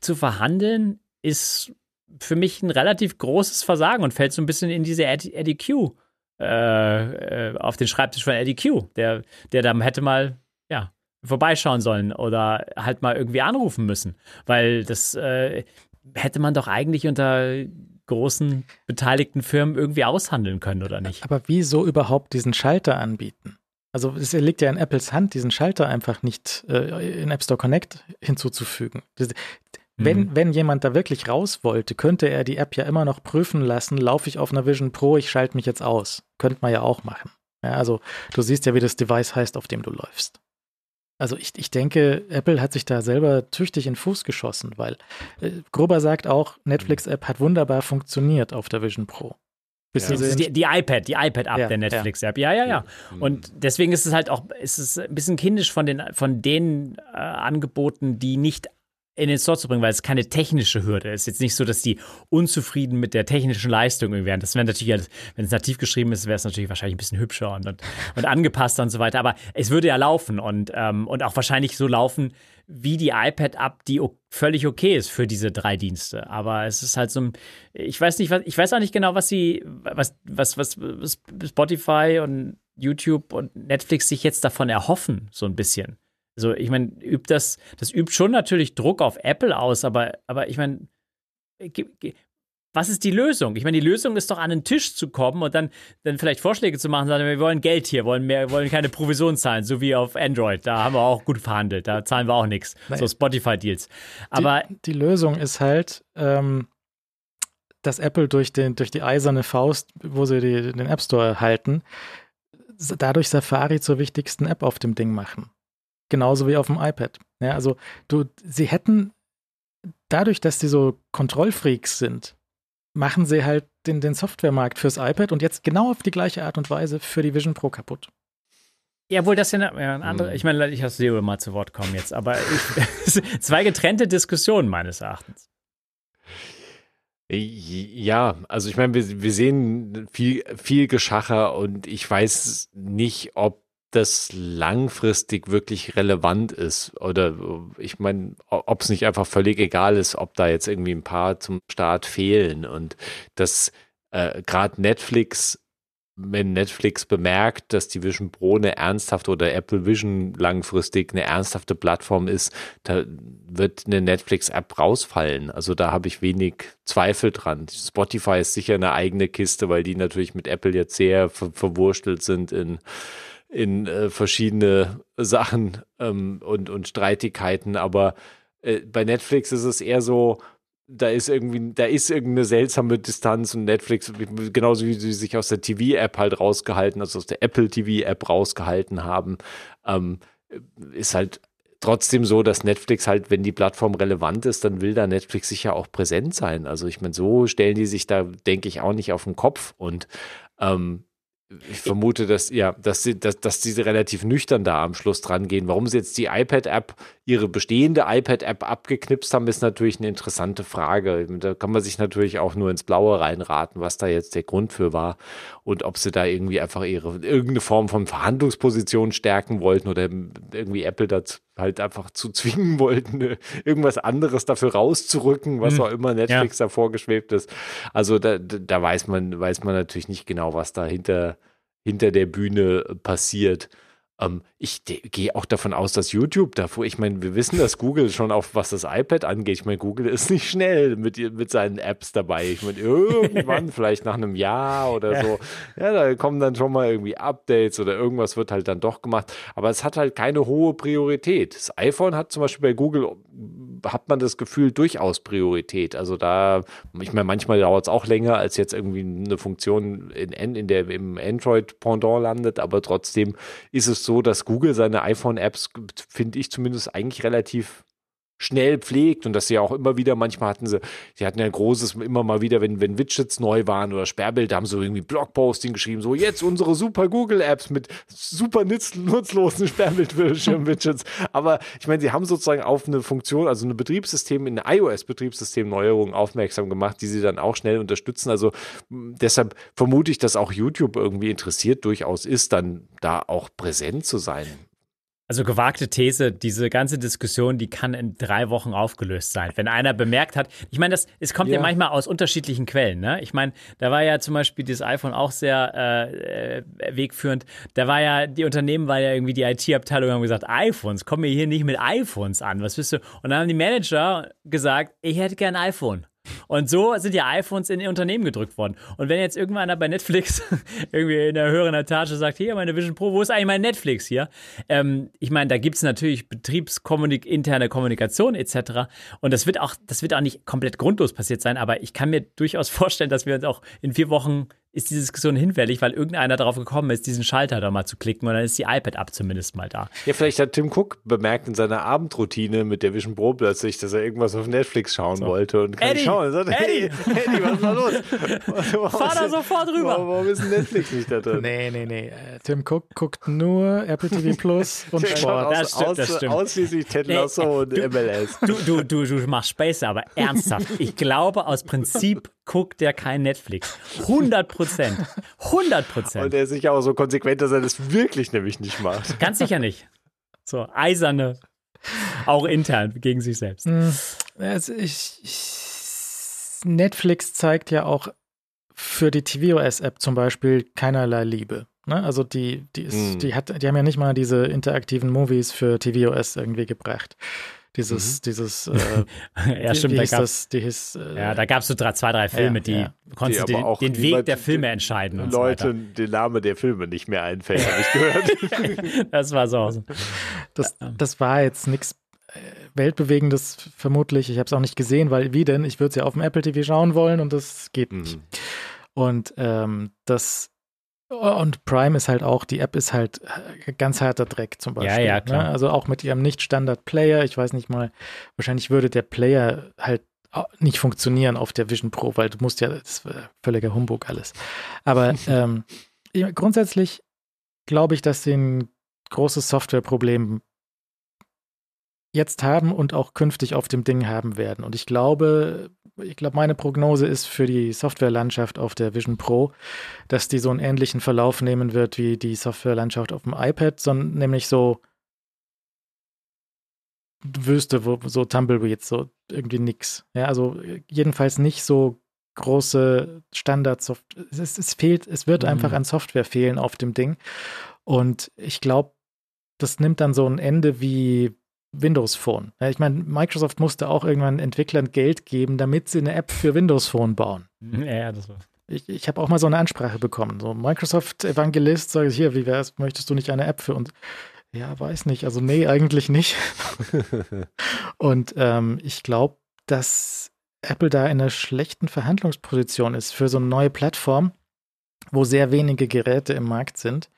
zu verhandeln, ist für mich ein relativ großes Versagen und fällt so ein bisschen in diese Eddie, Q äh, äh, auf den Schreibtisch von Eddie Q, der, der dann hätte mal, ja, vorbeischauen sollen oder halt mal irgendwie anrufen müssen, weil das äh, hätte man doch eigentlich unter großen beteiligten Firmen irgendwie aushandeln können, oder nicht? Aber wieso überhaupt diesen Schalter anbieten? Also es liegt ja in Apples Hand, diesen Schalter einfach nicht äh, in App Store Connect hinzuzufügen. Wenn, mhm. wenn jemand da wirklich raus wollte, könnte er die App ja immer noch prüfen lassen, laufe ich auf einer Vision Pro, ich schalte mich jetzt aus. Könnte man ja auch machen. Ja, also du siehst ja, wie das Device heißt, auf dem du läufst. Also ich, ich denke, Apple hat sich da selber tüchtig in den Fuß geschossen, weil äh, Grober sagt auch, Netflix-App hat wunderbar funktioniert auf der Vision Pro. Ja. Die, die, iPad, die iPad-App ja, der Netflix-App. Ja, ja, ja. Und deswegen ist es halt auch, ist es ein bisschen kindisch von den, von den äh, Angeboten, die nicht in den Store zu bringen, weil es keine technische Hürde ist. Jetzt nicht so, dass die unzufrieden mit der technischen Leistung wären. Das wäre natürlich, wenn es nativ geschrieben ist, wäre es natürlich wahrscheinlich ein bisschen hübscher und, und, und angepasster und so weiter. Aber es würde ja laufen und, ähm, und auch wahrscheinlich so laufen wie die iPad-App, die völlig okay ist für diese drei Dienste. Aber es ist halt so ein, ich weiß nicht, was, ich weiß auch nicht genau, was sie, was, was, was Spotify und YouTube und Netflix sich jetzt davon erhoffen, so ein bisschen. Also ich meine, übt das, das übt schon natürlich Druck auf Apple aus, aber, aber ich meine, was ist die Lösung? Ich meine, die Lösung ist doch an den Tisch zu kommen und dann, dann vielleicht Vorschläge zu machen, sagen, wir wollen Geld hier, wollen mehr, wollen keine Provision zahlen, so wie auf Android. Da haben wir auch gut verhandelt, da zahlen wir auch nichts. So Spotify-Deals. Aber die, die, Lösung ist halt, ähm, dass Apple durch, den, durch die eiserne Faust, wo sie die, den App Store halten, dadurch Safari zur wichtigsten App auf dem Ding machen. Genauso wie auf dem iPad. Ja, also du, sie hätten dadurch, dass sie so Kontrollfreaks sind, machen sie halt den, den Softwaremarkt fürs iPad und jetzt genau auf die gleiche Art und Weise für die Vision Pro kaputt. Ja, wohl das ja eine, ja, eine andere. Hm. Ich meine, ich lasse Leo mal zu Wort kommen jetzt, aber ich, *laughs* zwei getrennte Diskussionen meines Erachtens. Ja, also ich meine, wir, wir sehen viel, viel Geschacher und ich weiß nicht, ob das langfristig wirklich relevant ist. Oder ich meine, ob es nicht einfach völlig egal ist, ob da jetzt irgendwie ein paar zum Start fehlen. Und dass äh, gerade Netflix wenn Netflix bemerkt, dass die Vision Pro eine ernsthafte oder Apple Vision langfristig eine ernsthafte Plattform ist, da wird eine Netflix-App rausfallen. Also da habe ich wenig Zweifel dran. Spotify ist sicher eine eigene Kiste, weil die natürlich mit Apple jetzt sehr ver verwurstelt sind in, in äh, verschiedene Sachen ähm, und, und Streitigkeiten. Aber äh, bei Netflix ist es eher so, da ist irgendwie, da ist irgendeine seltsame Distanz und Netflix, genauso wie sie sich aus der TV-App halt rausgehalten, also aus der Apple TV-App rausgehalten haben, ähm, ist halt trotzdem so, dass Netflix halt, wenn die Plattform relevant ist, dann will da Netflix sicher auch präsent sein. Also ich meine, so stellen die sich da, denke ich, auch nicht auf den Kopf und ähm, ich vermute, dass, ja, dass sie, dass, dass sie relativ nüchtern da am Schluss dran gehen. Warum sie jetzt die iPad-App, ihre bestehende iPad-App abgeknipst haben, ist natürlich eine interessante Frage. Da kann man sich natürlich auch nur ins Blaue reinraten, was da jetzt der Grund für war und ob sie da irgendwie einfach ihre irgendeine Form von Verhandlungsposition stärken wollten oder irgendwie Apple dazu halt einfach zu zwingen wollten, irgendwas anderes dafür rauszurücken, was hm, auch immer Netflix ja. davor geschwebt ist. Also da, da weiß man, weiß man natürlich nicht genau, was da hinter, hinter der Bühne passiert. Ähm, ich gehe auch davon aus, dass YouTube davor, ich meine, wir wissen, dass Google schon auf was das iPad angeht. Ich meine, Google ist nicht schnell mit, mit seinen Apps dabei. Ich meine, irgendwann, *laughs* vielleicht nach einem Jahr oder ja. so, ja, da kommen dann schon mal irgendwie Updates oder irgendwas wird halt dann doch gemacht. Aber es hat halt keine hohe Priorität. Das iPhone hat zum Beispiel bei Google, hat man das Gefühl, durchaus Priorität. Also da, ich meine, manchmal dauert es auch länger, als jetzt irgendwie eine Funktion in, in der, im Android-Pendant landet, aber trotzdem ist es so, dass Google seine iPhone-Apps, finde ich zumindest, eigentlich relativ schnell pflegt und dass sie auch immer wieder, manchmal hatten sie, sie hatten ja ein großes, immer mal wieder, wenn, wenn Widgets neu waren oder Sperrbilder, haben so irgendwie Blogposting geschrieben, so jetzt unsere super Google-Apps mit super nutz, nutzlosen Sperrbild-Widgets. Aber ich meine, sie haben sozusagen auf eine Funktion, also ein Betriebssystem, in eine iOS-Betriebssystem-Neuerung aufmerksam gemacht, die sie dann auch schnell unterstützen. Also deshalb vermute ich, dass auch YouTube irgendwie interessiert durchaus ist, dann da auch präsent zu sein. Also gewagte These, diese ganze Diskussion, die kann in drei Wochen aufgelöst sein. Wenn einer bemerkt hat, ich meine, das, es kommt ja. ja manchmal aus unterschiedlichen Quellen. Ne? Ich meine, da war ja zum Beispiel dieses iPhone auch sehr äh, äh wegführend. Da war ja, die Unternehmen war ja irgendwie die IT-Abteilung haben gesagt, iPhones, komm mir hier nicht mit iPhones an. Was bist du? Und dann haben die Manager gesagt, ich hätte gern ein iPhone. Und so sind ja iPhones in Unternehmen gedrückt worden. Und wenn jetzt irgendwann bei Netflix *laughs* irgendwie in der höheren Etage sagt, hier, meine Vision Pro, wo ist eigentlich mein Netflix hier? Ähm, ich meine, da gibt es natürlich betriebsinterne Kommunikation etc. Und das wird auch, das wird auch nicht komplett grundlos passiert sein, aber ich kann mir durchaus *laughs* vorstellen, dass wir uns auch in vier Wochen ist die Diskussion hinfällig, weil irgendeiner darauf gekommen ist, diesen Schalter da mal zu klicken und dann ist die iPad-App zumindest mal da. Ja, vielleicht hat Tim Cook bemerkt in seiner Abendroutine mit der Vision Pro plötzlich, dass er irgendwas auf Netflix schauen so. wollte und kann Eddie, schauen. Sagt, Eddie, hey, Eddie, *laughs* was da los? *laughs* Fahr da sofort rüber. Warum, warum ist Netflix nicht da drin? Nee, nee, nee. Äh, Tim Cook guckt nur Apple TV Plus *laughs* und Sport. Das stimmt, das stimmt. Ausschließlich Ted Lasso nee, und du, MLS. Du, du, du, du machst Space, aber ernsthaft. Ich glaube, aus Prinzip guckt der kein Netflix. 100 Prozent. 100 Prozent. Und er ist sicher auch so konsequent, dass er das wirklich nämlich nicht macht. Ganz sicher nicht. So, eiserne, auch intern gegen sich selbst. Hm, also ich, ich, Netflix zeigt ja auch für die tvOS-App zum Beispiel keinerlei Liebe. Ne? Also die, die, ist, hm. die, hat, die haben ja nicht mal diese interaktiven Movies für tvOS irgendwie gebracht. Dieses, mhm. dieses, *laughs* äh, ja, stimmt, da das, die hieß, äh, ja, da gab es so drei, zwei, drei Filme, ja, die ja. konntest die den, den Weg der Filme entscheiden. Und Leute, so den Name der Filme nicht mehr einfällt, habe ich gehört. *laughs* *laughs* das war so. Das, das war jetzt nichts äh, Weltbewegendes vermutlich. Ich habe es auch nicht gesehen, weil wie denn? Ich würde es ja auf dem Apple TV schauen wollen und das geht nicht. Mhm. Und ähm, das und Prime ist halt auch, die App ist halt äh, ganz harter Dreck zum Beispiel. Ja, ja, ne? klar. Ne? Also auch mit ihrem Nicht-Standard-Player. Ich weiß nicht mal, wahrscheinlich würde der Player halt nicht funktionieren auf der Vision Pro, weil du musst ja, das ist völliger Humbug alles. Aber *laughs* ähm, grundsätzlich glaube ich, dass sie ein großes Softwareproblem jetzt haben und auch künftig auf dem Ding haben werden. Und ich glaube, ich glaube, meine Prognose ist für die Softwarelandschaft auf der Vision Pro, dass die so einen ähnlichen Verlauf nehmen wird wie die Softwarelandschaft auf dem iPad, sondern nämlich so Wüste, wo so Tumbleweeds, so irgendwie nix. Ja, also jedenfalls nicht so große Standardsoftware. Es, es fehlt, es wird mhm. einfach an Software fehlen auf dem Ding. Und ich glaube, das nimmt dann so ein Ende wie Windows Phone. Ja, ich meine, Microsoft musste auch irgendwann Entwicklern Geld geben, damit sie eine App für Windows Phone bauen. Mhm. Ja, das war. Ich, ich habe auch mal so eine Ansprache bekommen. So Microsoft Evangelist, sage ich hier, wie wär's, möchtest du nicht eine App für uns? Ja, weiß nicht. Also nee, eigentlich nicht. *laughs* Und ähm, ich glaube, dass Apple da in einer schlechten Verhandlungsposition ist für so eine neue Plattform, wo sehr wenige Geräte im Markt sind,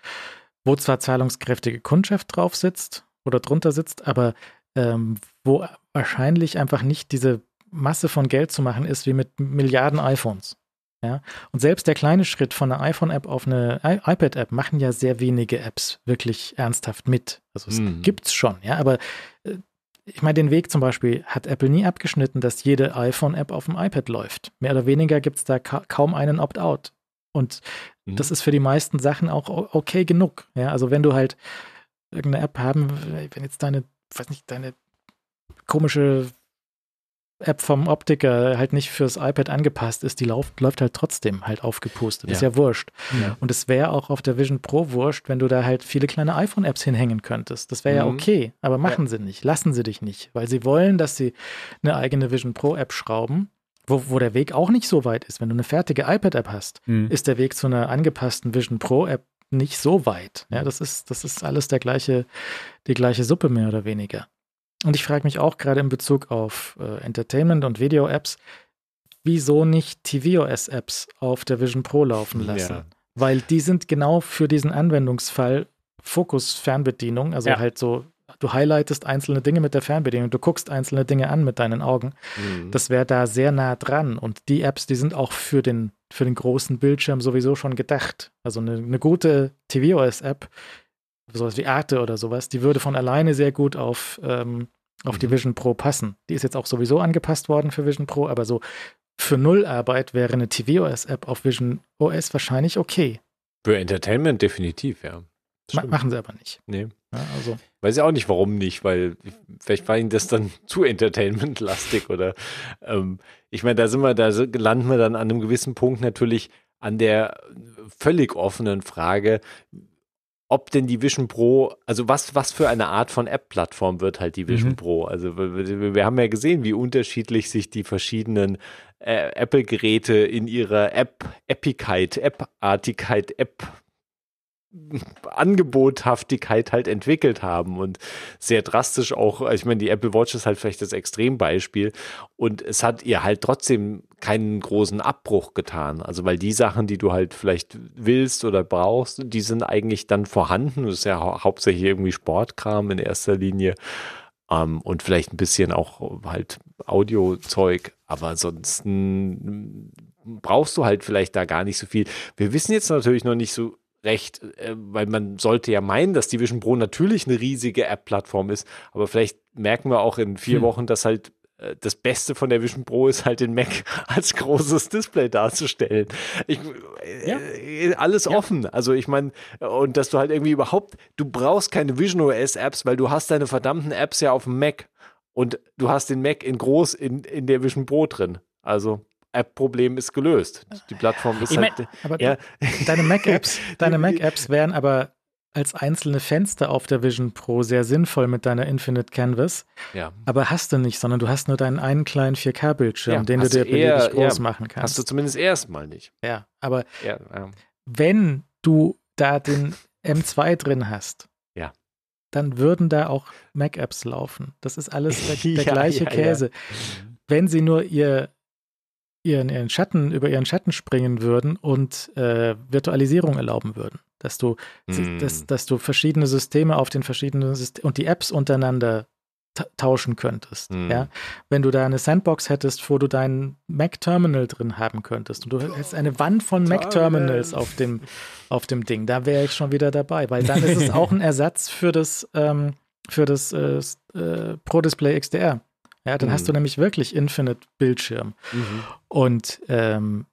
wo zwar zahlungskräftige Kundschaft drauf sitzt oder drunter sitzt, aber ähm, wo wahrscheinlich einfach nicht diese Masse von Geld zu machen ist wie mit Milliarden iPhones. Ja? Und selbst der kleine Schritt von einer iPhone-App auf eine iPad-App machen ja sehr wenige Apps wirklich ernsthaft mit. Also es mhm. gibt's schon, ja, aber äh, ich meine, den Weg zum Beispiel hat Apple nie abgeschnitten, dass jede iPhone-App auf dem iPad läuft. Mehr oder weniger gibt es da ka kaum einen Opt-out. Und mhm. das ist für die meisten Sachen auch okay genug. Ja, also wenn du halt irgendeine App haben, wenn jetzt deine, weiß nicht, deine komische App vom Optiker halt nicht fürs iPad angepasst ist, die läuft, läuft halt trotzdem halt aufgepustet. Ja. Ist ja wurscht. Ja. Und es wäre auch auf der Vision Pro wurscht, wenn du da halt viele kleine iPhone-Apps hinhängen könntest. Das wäre mhm. ja okay, aber machen ja. sie nicht, lassen sie dich nicht, weil sie wollen, dass sie eine eigene Vision Pro-App schrauben. Wo, wo der Weg auch nicht so weit ist. Wenn du eine fertige iPad-App hast, mhm. ist der Weg zu einer angepassten Vision Pro-App nicht so weit. Ja, das ist, das ist alles der gleiche, die gleiche Suppe mehr oder weniger. Und ich frage mich auch gerade in Bezug auf äh, Entertainment und Video-Apps, wieso nicht tvOS-Apps auf der Vision Pro laufen lassen? Ja. Weil die sind genau für diesen Anwendungsfall Fokus-Fernbedienung, also ja. halt so, du highlightest einzelne Dinge mit der Fernbedienung, du guckst einzelne Dinge an mit deinen Augen. Mhm. Das wäre da sehr nah dran. Und die Apps, die sind auch für den, für den großen Bildschirm sowieso schon gedacht. Also eine, eine gute tvOS-App sowas wie Arte oder sowas, die würde von alleine sehr gut auf, ähm, auf mhm. die Vision Pro passen. Die ist jetzt auch sowieso angepasst worden für Vision Pro, aber so für Nullarbeit wäre eine tvOS-App auf Vision OS wahrscheinlich okay. Für Entertainment definitiv, ja. Ma machen sie aber nicht. Nee. Ja, also. Weiß ja auch nicht, warum nicht, weil vielleicht war ihnen das dann *laughs* zu Entertainment-lastig oder ähm, ich meine, da sind wir, da landen wir dann an einem gewissen Punkt natürlich an der völlig offenen Frage, ob denn die Vision Pro, also was, was für eine Art von App-Plattform wird halt die Vision mhm. Pro? Also wir, wir, haben ja gesehen, wie unterschiedlich sich die verschiedenen äh, Apple-Geräte in ihrer App, Epicheit, App-Artigkeit, App Angebothaftigkeit halt entwickelt haben und sehr drastisch auch, ich meine, die Apple Watch ist halt vielleicht das Extrembeispiel und es hat ihr halt trotzdem keinen großen Abbruch getan. Also weil die Sachen, die du halt vielleicht willst oder brauchst, die sind eigentlich dann vorhanden. Das ist ja hau hauptsächlich irgendwie Sportkram in erster Linie ähm, und vielleicht ein bisschen auch halt Audiozeug, aber ansonsten brauchst du halt vielleicht da gar nicht so viel. Wir wissen jetzt natürlich noch nicht so recht, äh, weil man sollte ja meinen, dass die Vision Pro natürlich eine riesige App-Plattform ist, aber vielleicht merken wir auch in vier hm. Wochen, dass halt äh, das Beste von der Vision Pro ist halt den Mac *laughs* als großes Display darzustellen. Ich, äh, ja. alles ja. offen. Also ich meine, und dass du halt irgendwie überhaupt, du brauchst keine Vision OS Apps, weil du hast deine verdammten Apps ja auf dem Mac und du hast den Mac in groß in, in der Vision Pro drin. Also App-Problem ist gelöst. Die Plattform ist ich halt. aber ja. Deine Mac-Apps, *laughs* deine Mac-Apps wären aber als einzelne Fenster auf der Vision Pro sehr sinnvoll mit deiner Infinite Canvas. Ja. Aber hast du nicht, sondern du hast nur deinen einen kleinen 4K-Bildschirm, ja, den du dir beliebig groß ja, machen kannst. Hast du zumindest erstmal nicht. Ja, aber ja, wenn du da den M2 drin hast, ja. dann würden da auch Mac-Apps laufen. Das ist alles der, *laughs* der gleiche Käse. Wenn sie nur ihr ihren, ihren Schatten, über ihren Schatten springen würden und äh, Virtualisierung erlauben würden. Dass du, mm. dass, dass du verschiedene Systeme auf den verschiedenen Systemen und die Apps untereinander tauschen könntest. Mm. Ja? Wenn du da eine Sandbox hättest, wo du dein Mac-Terminal drin haben könntest und du hättest eine Wand von Mac-Terminals auf dem, auf dem Ding, da wäre ich schon wieder dabei, weil dann ist es *laughs* auch ein Ersatz für das, ähm, für das äh, äh, Pro Display XDR Ja, dann mhm. hast du nämlich wirklich Infinite Bildschirm. Mhm. Und ähm,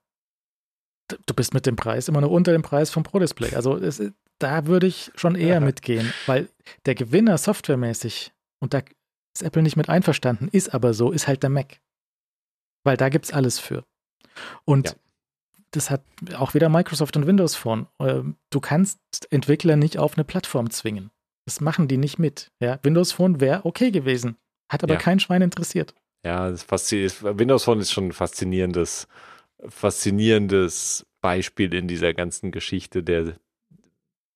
du bist mit dem Preis immer noch unter dem Preis vom Pro Display. Also es, da würde ich schon eher ja. mitgehen, weil der Gewinner softwaremäßig, und da ist Apple nicht mit einverstanden, ist aber so, ist halt der Mac. Weil da gibt es alles für. Und ja. das hat auch wieder Microsoft und Windows Phone. Ähm, du kannst Entwickler nicht auf eine Plattform zwingen. Das machen die nicht mit. Ja, Windows Phone wäre okay gewesen, hat aber ja. kein Schwein interessiert. Ja, das Windows Phone ist schon ein faszinierendes, faszinierendes Beispiel in dieser ganzen Geschichte der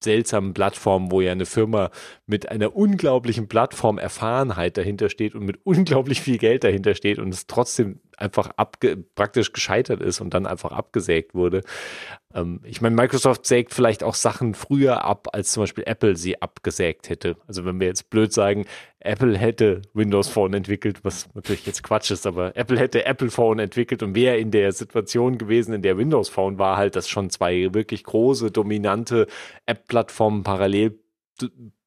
seltsamen Plattformen, wo ja eine Firma mit einer unglaublichen Plattformerfahrenheit dahinter steht und mit *laughs* unglaublich viel Geld dahinter steht und es trotzdem einfach abge praktisch gescheitert ist und dann einfach abgesägt wurde. Ähm, ich meine, Microsoft sägt vielleicht auch Sachen früher ab, als zum Beispiel Apple sie abgesägt hätte. Also wenn wir jetzt blöd sagen, Apple hätte Windows Phone entwickelt, was natürlich jetzt Quatsch ist, aber Apple hätte Apple Phone entwickelt und wäre in der Situation gewesen, in der Windows Phone war, halt, dass schon zwei wirklich große, dominante App-Plattformen parallel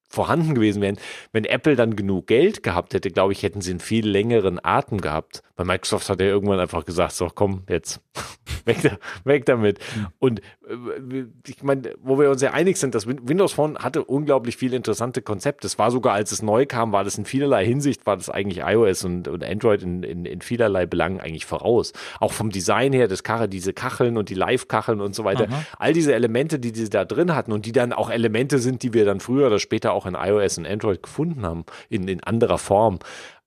vorhanden gewesen wären. Wenn Apple dann genug Geld gehabt hätte, glaube ich, hätten sie einen viel längeren Atem gehabt. Bei Microsoft hat er irgendwann einfach gesagt, so komm, jetzt *laughs* weg, da, weg damit. Und äh, ich meine, wo wir uns ja einig sind, dass Windows Phone hatte unglaublich viele interessante Konzepte. Es war sogar, als es neu kam, war das in vielerlei Hinsicht, war das eigentlich iOS und, und Android in, in, in vielerlei Belangen eigentlich voraus. Auch vom Design her, das Karre, diese Kacheln und die Live-Kacheln und so weiter. Aha. All diese Elemente, die sie da drin hatten und die dann auch Elemente sind, die wir dann früher oder später auch in iOS und Android gefunden haben, in, in anderer Form,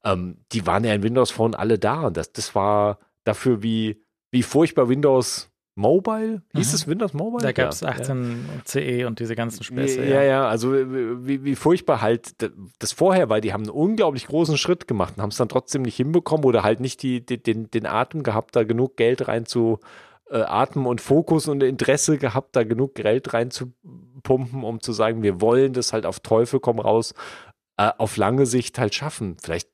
ähm, die waren ja in Windows Phone alle da. Und das, das war dafür, wie, wie furchtbar Windows Mobile? Hieß mhm. es Windows Mobile? Da gab es ja. 18 ja. CE und diese ganzen Späße. Ja, ja, ja, also wie, wie furchtbar halt das vorher war. Die haben einen unglaublich großen Schritt gemacht und haben es dann trotzdem nicht hinbekommen oder halt nicht die, die, den, den Atem gehabt, da genug Geld rein zu äh, Atem und Fokus und Interesse gehabt, da genug Geld reinzupumpen, um zu sagen, wir wollen das halt auf Teufel komm raus äh, auf lange Sicht halt schaffen. Vielleicht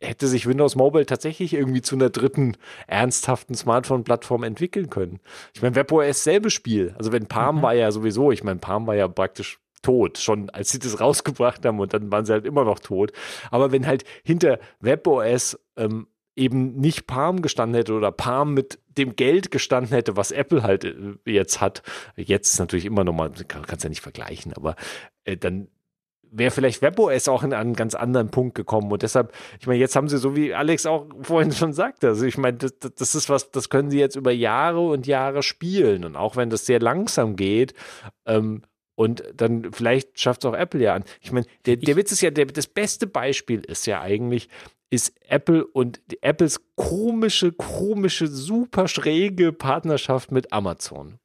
hätte sich Windows Mobile tatsächlich irgendwie zu einer dritten ernsthaften Smartphone-Plattform entwickeln können. Ich meine, WebOS selbe Spiel. Also wenn Palm mhm. war ja sowieso, ich meine, Palm war ja praktisch tot, schon als sie das *laughs* rausgebracht haben und dann waren sie halt immer noch tot. Aber wenn halt hinter WebOS ähm, eben nicht Palm gestanden hätte oder Palm mit dem Geld gestanden hätte, was Apple halt äh, jetzt hat, jetzt ist natürlich immer noch mal, kann, kannst ja nicht vergleichen, aber äh, dann wäre vielleicht WebOS auch in einen ganz anderen Punkt gekommen. Und deshalb, ich meine, jetzt haben sie, so wie Alex auch vorhin schon sagte, also ich meine, das, das ist was, das können sie jetzt über Jahre und Jahre spielen. Und auch wenn das sehr langsam geht, ähm, und dann vielleicht schafft es auch Apple ja an. Ich meine, der, der Witz ist ja, der, das beste Beispiel ist ja eigentlich, ist Apple und Apples komische, komische, super schräge Partnerschaft mit Amazon.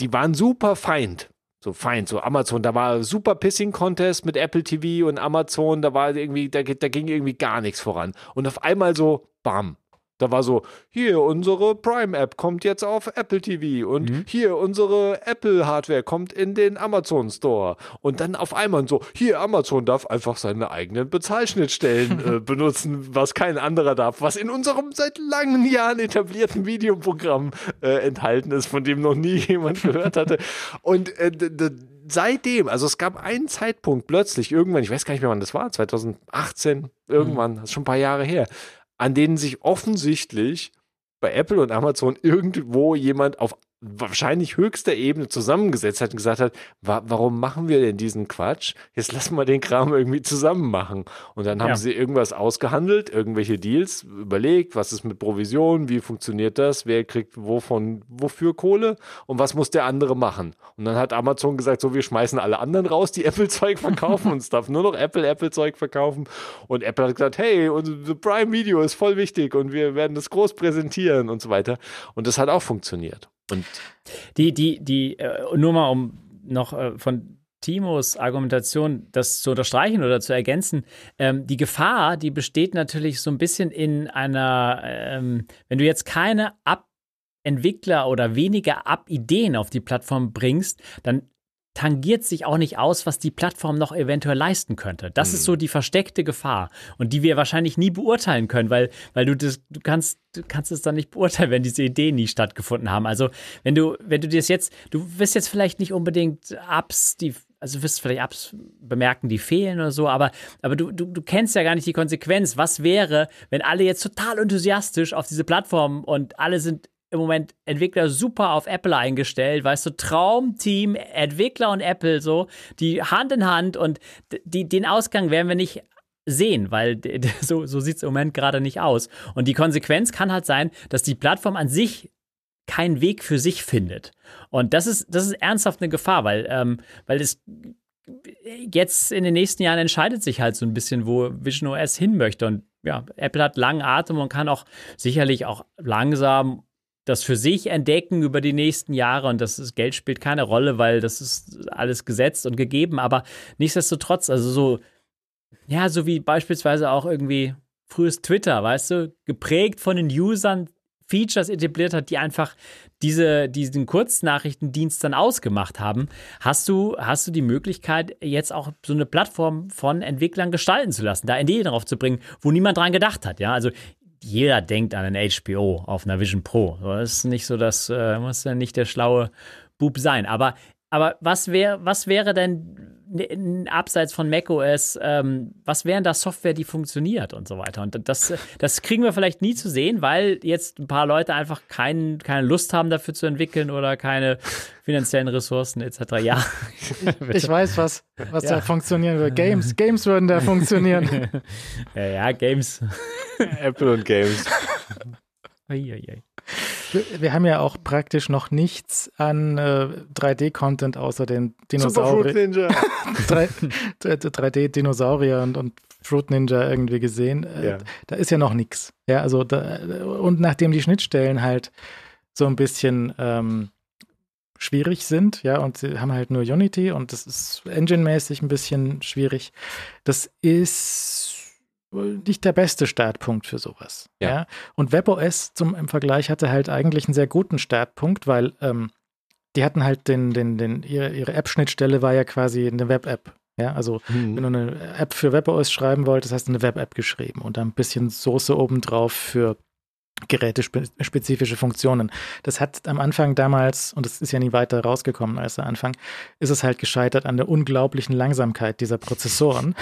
Die waren super Feind. So Feind, so Amazon, da war super Pissing Contest mit Apple TV und Amazon, da war irgendwie, da, da ging irgendwie gar nichts voran. Und auf einmal so, bam, da war so, hier unsere Prime-App kommt jetzt auf Apple TV und mhm. hier unsere Apple-Hardware kommt in den Amazon Store. Und dann auf einmal so, hier Amazon darf einfach seine eigenen Bezahlschnittstellen *laughs* äh, benutzen, was kein anderer darf, was in unserem seit langen Jahren etablierten Videoprogramm äh, enthalten ist, von dem noch nie *laughs* jemand gehört hatte. Und äh, seitdem, also es gab einen Zeitpunkt plötzlich, irgendwann, ich weiß gar nicht mehr wann das war, 2018, irgendwann, mhm. das ist schon ein paar Jahre her, an denen sich offensichtlich bei Apple und Amazon irgendwo jemand auf wahrscheinlich höchster Ebene zusammengesetzt hat und gesagt hat, wa warum machen wir denn diesen Quatsch? Jetzt lassen wir den Kram irgendwie zusammen machen. Und dann haben ja. sie irgendwas ausgehandelt, irgendwelche Deals, überlegt, was ist mit Provision, wie funktioniert das, wer kriegt wovon, wofür Kohle und was muss der andere machen. Und dann hat Amazon gesagt, so, wir schmeißen alle anderen raus, die *laughs* Apple-Zeug verkaufen und es darf nur noch Apple Apple-Zeug verkaufen. Und Apple hat gesagt, hey, unser Prime Video ist voll wichtig und wir werden das groß präsentieren und so weiter. Und das hat auch funktioniert. Und die, die, die, äh, nur mal um noch äh, von Timos Argumentation das zu unterstreichen oder zu ergänzen, ähm, die Gefahr, die besteht natürlich so ein bisschen in einer, ähm, wenn du jetzt keine App-Entwickler oder weniger App-Ideen auf die Plattform bringst, dann tangiert sich auch nicht aus, was die Plattform noch eventuell leisten könnte. Das hm. ist so die versteckte Gefahr und die wir wahrscheinlich nie beurteilen können, weil, weil du das, du kannst, du kannst es dann nicht beurteilen, wenn diese Ideen nie stattgefunden haben. Also wenn du, wenn du das jetzt, du wirst jetzt vielleicht nicht unbedingt Apps, die also wirst vielleicht abs bemerken, die fehlen oder so, aber, aber du, du, du kennst ja gar nicht die Konsequenz. Was wäre, wenn alle jetzt total enthusiastisch auf diese Plattform und alle sind im Moment Entwickler super auf Apple eingestellt, weißt du, Traumteam, Entwickler und Apple so, die Hand in Hand und die, den Ausgang werden wir nicht sehen, weil so, so sieht es im Moment gerade nicht aus. Und die Konsequenz kann halt sein, dass die Plattform an sich keinen Weg für sich findet. Und das ist, das ist ernsthaft eine Gefahr, weil, ähm, weil es jetzt in den nächsten Jahren entscheidet sich halt so ein bisschen, wo Vision OS hin möchte. Und ja, Apple hat langen Atem und kann auch sicherlich auch langsam das für sich entdecken über die nächsten Jahre und das ist, Geld spielt keine Rolle, weil das ist alles gesetzt und gegeben, aber nichtsdestotrotz, also so, ja, so wie beispielsweise auch irgendwie frühes Twitter, weißt du, geprägt von den Usern, Features etabliert hat, die einfach diese, diesen Kurznachrichtendienst dann ausgemacht haben. Hast du, hast du die Möglichkeit, jetzt auch so eine Plattform von Entwicklern gestalten zu lassen, da Ideen drauf zu bringen, wo niemand dran gedacht hat? Ja, also jeder denkt an ein HBO auf einer Vision Pro. Das ist nicht so, das äh, muss ja nicht der schlaue Bub sein. Aber, aber was, wär, was wäre denn abseits von macOS, ähm, was wären da Software, die funktioniert und so weiter. Und das, das kriegen wir vielleicht nie zu sehen, weil jetzt ein paar Leute einfach kein, keine Lust haben, dafür zu entwickeln oder keine finanziellen Ressourcen etc. Ja. ich weiß, was, was ja. da funktionieren würde. Games, Games würden da funktionieren. *laughs* ja, ja, Games. *laughs* Apple und Games. *laughs* Uiuiui. Wir haben ja auch praktisch noch nichts an äh, 3D-Content außer den Dinosauriern. 3D-Dinosaurier *laughs* und, und Fruit Ninja irgendwie gesehen. Äh, ja. Da ist ja noch nichts. Ja, also da, und nachdem die Schnittstellen halt so ein bisschen ähm, schwierig sind, ja, und sie haben halt nur Unity und das ist engine-mäßig ein bisschen schwierig. Das ist nicht der beste Startpunkt für sowas. Ja. ja? Und WebOS zum, im Vergleich hatte halt eigentlich einen sehr guten Startpunkt, weil ähm, die hatten halt den, den, den, ihre, ihre App-Schnittstelle war ja quasi eine Web-App. Ja, also mhm. wenn du eine App für WebOS schreiben wolltest, hast du eine Web-App geschrieben und dann ein bisschen Soße obendrauf für gerätespezifische Funktionen. Das hat am Anfang damals, und das ist ja nie weiter rausgekommen als der Anfang, ist es halt gescheitert an der unglaublichen Langsamkeit dieser Prozessoren.